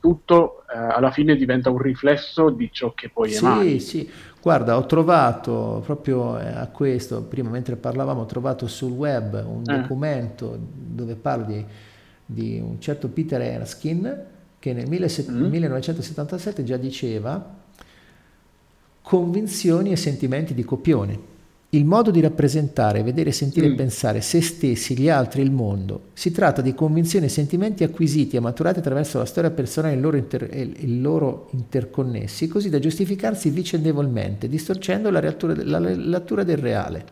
tutto eh, alla fine diventa un riflesso di ciò che poi emani. Sì, sì. Guarda, ho trovato proprio eh, a questo, prima mentre parlavamo, ho trovato sul web un eh. documento dove parlo di di un certo Peter Erskine che nel 1977 mm. già diceva convinzioni e sentimenti di copione. Il modo di rappresentare, vedere, sentire e mm. pensare se stessi, gli altri il mondo. Si tratta di convinzioni e sentimenti acquisiti e maturati attraverso la storia personale e il loro, inter- il loro interconnessi, così da giustificarsi vicendevolmente, distorcendo la, reattura, la lettura del reale.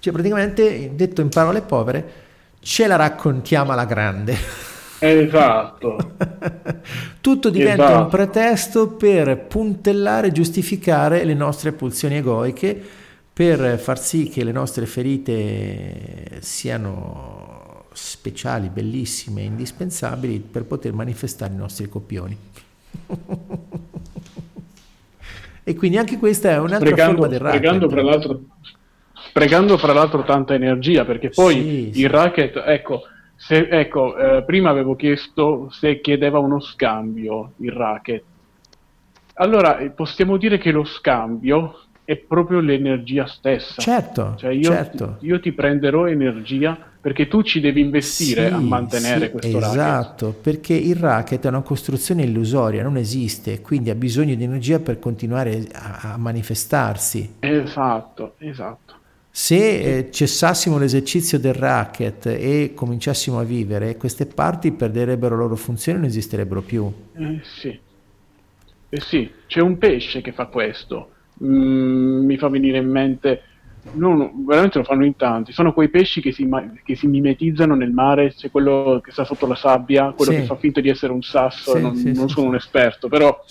Cioè praticamente, detto in parole povere, ce la raccontiamo alla grande. Esatto. Tutto diventa esatto. un pretesto per puntellare e giustificare le nostre pulsioni egoiche, per far sì che le nostre ferite siano speciali, bellissime, indispensabili per poter manifestare i nostri copioni. e quindi anche questa è un'altra sprecando, forma del racket. Sprecando fra, l'altro, sprecando fra l'altro tanta energia, perché poi sì, il racket, ecco, se, ecco eh, prima avevo chiesto se chiedeva uno scambio il racket. Allora, eh, possiamo dire che lo scambio è proprio l'energia stessa. Certo, cioè io, certo. io ti prenderò energia perché tu ci devi investire sì, a mantenere sì, questo esatto, racket. Esatto, perché il racket è una costruzione illusoria, non esiste, quindi ha bisogno di energia per continuare a, a manifestarsi. Esatto, esatto. Se eh, cessassimo l'esercizio del racket e cominciassimo a vivere, queste parti perderebbero la loro funzione e non esisterebbero più. Eh sì. Eh sì, c'è un pesce che fa questo. Mm, mi fa venire in mente No, no, veramente lo fanno in tanti. Sono quei pesci che si, che si, mimetizzano nel mare, c'è quello che sta sotto la sabbia, quello sì. che fa finta di essere un sasso, sì, non, sì, non sono un esperto, però...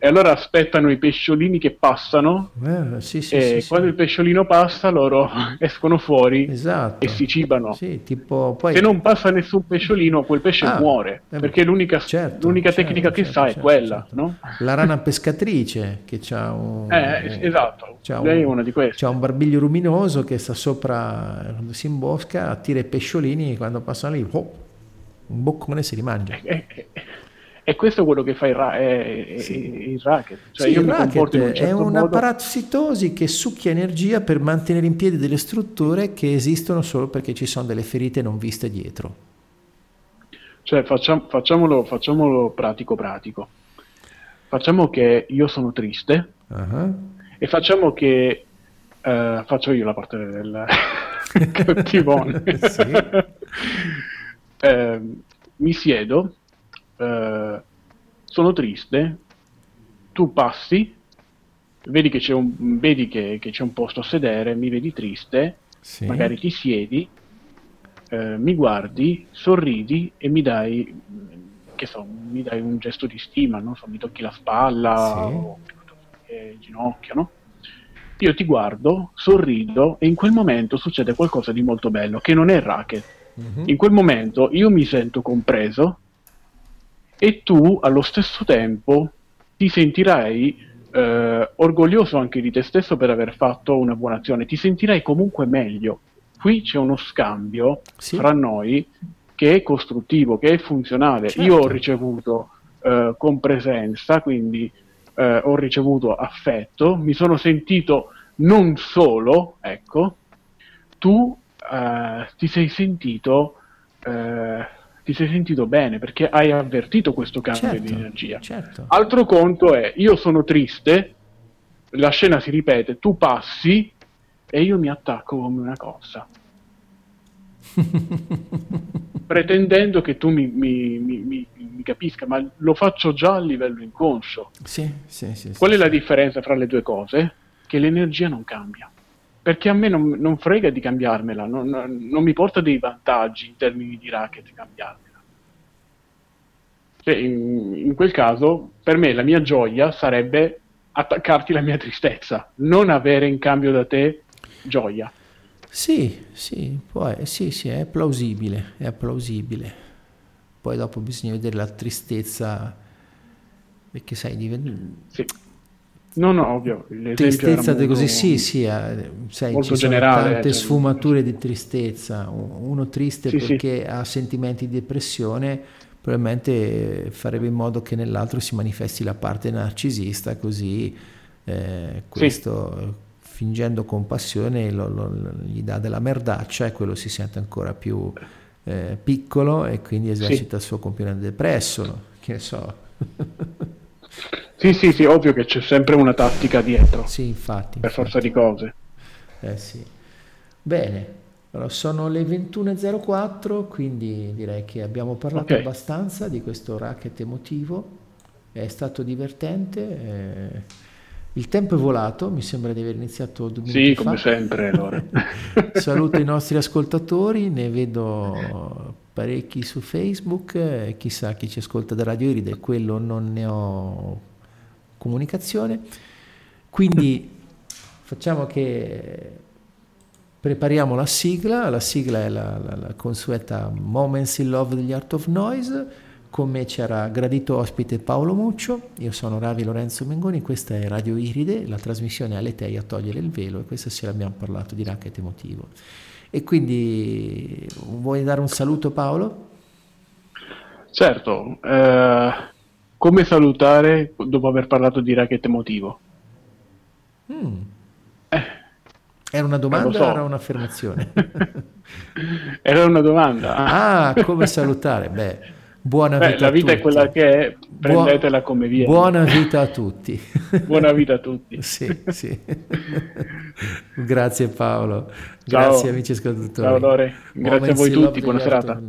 E allora aspettano i pesciolini che passano eh, e quando il pesciolino passa loro escono fuori esatto. e si cibano. Tipo, poi... Se non passa nessun pesciolino, quel pesce ah, muore, eh, perché l'unica, certo, l'unica certo, tecnica certo, che sa è certo, quella. Certo. No? La rana pescatrice che ha un... Eh, esatto, lei è una di queste. C'ha un barbiere barbigli luminoso che sta sopra, quando si imbosca, attira i pesciolini quando passano lì, oh, un boccone si rimangia. E, e, e questo è quello che fa il, ra- è, sì. il racket. Cioè sì, il racket un certo è una modo... parassitosi che succhia energia per mantenere in piedi delle strutture che esistono solo perché ci sono delle ferite non viste dietro. Cioè facciam- facciamolo, facciamolo pratico pratico. Facciamo che io sono triste uh-huh. e facciamo che Uh, faccio io la parte del cattivone. uh, mi siedo, uh, sono triste, tu passi, vedi che c'è un, vedi che, che c'è un posto a sedere, mi vedi triste, sì. magari ti siedi, mi guardi, sorridi e mi dai, che so, mi dai un gesto di stima, non so, mi tocchi la spalla sì. o il ginocchio, no? Io ti guardo, sorrido e in quel momento succede qualcosa di molto bello, che non è racket. Mm-hmm. In quel momento io mi sento compreso e tu allo stesso tempo ti sentirai eh, orgoglioso anche di te stesso per aver fatto una buona azione, ti sentirai comunque meglio. Qui c'è uno scambio sì. fra noi che è costruttivo, che è funzionale. Certo. Io ho ricevuto eh, con presenza, quindi eh, ho ricevuto affetto, mi sono sentito non solo, ecco, tu eh, ti sei sentito eh, ti sei sentito bene perché hai avvertito questo cambio certo, di energia. Certo. Altro conto è io sono triste, la scena si ripete, tu passi e io mi attacco come una cosa. pretendendo che tu mi, mi, mi, mi, capisca, ma lo faccio già a livello inconscio. Sì, sì, sì, Qual è la differenza fra le due cose? Che l'energia non cambia. Perché a me non, non frega di cambiarmela, non, non, mi porta dei vantaggi in termini di racket cambiarmela. Cioè, in, in quel caso, per me la mia gioia sarebbe attaccarti la mia tristezza, non avere in cambio da te gioia. Sì, sì, può, sì, sì, è plausibile, è plausibile. Poi dopo bisogna vedere la tristezza, perché sai, diventa... Sì. No, no, ovvio. Tristezza molto, così, sì, sì, eh, sai, ci sono tante cioè, sfumature di tristezza. Uno triste sì, perché sì. ha sentimenti di depressione, probabilmente farebbe in modo che nell'altro si manifesti la parte narcisista, così eh, questo fingendo compassione lo, lo, gli dà della merdaccia e quello si sente ancora più eh, piccolo e quindi esercita sì. il suo componente depresso, che ne so. sì, sì, sì, ovvio che c'è sempre una tattica dietro. Sì, infatti. Per infatti. forza di cose. Eh sì. Bene, allora, sono le 21.04, quindi direi che abbiamo parlato okay. abbastanza di questo racket emotivo. È stato divertente. Eh Il tempo è volato, mi sembra di aver iniziato due minuti Sì, come sempre. Allora. Saluto i nostri ascoltatori, ne vedo parecchi su Facebook, eh, chissà chi ci ascolta da Radio Iride, quello non ne ho comunicazione. Quindi facciamo che prepariamo la sigla, la sigla è la, la, la consueta Moments in Love degli Art of Noise con me c'era gradito ospite Paolo Muccio, io sono Ravi Lorenzo Mengoni, questa è Radio Iride, la trasmissione Aletei a togliere il velo e questa sera abbiamo parlato di racket emotivo. E quindi vuoi dare un saluto Paolo? Certo, eh, come salutare dopo aver parlato di racket emotivo? Mm. Eh, era una domanda so. o era un'affermazione? era una domanda. Ah, come salutare? Beh, Buona Beh, vita la vita è quella che è, prendetela Buo- come viene. Buona vita a tutti. buona vita a tutti. sì, sì. Grazie Paolo. Ciao. Grazie amici ascoltatori. Ciao Lore. Grazie Moments a voi tutti. Buona serata.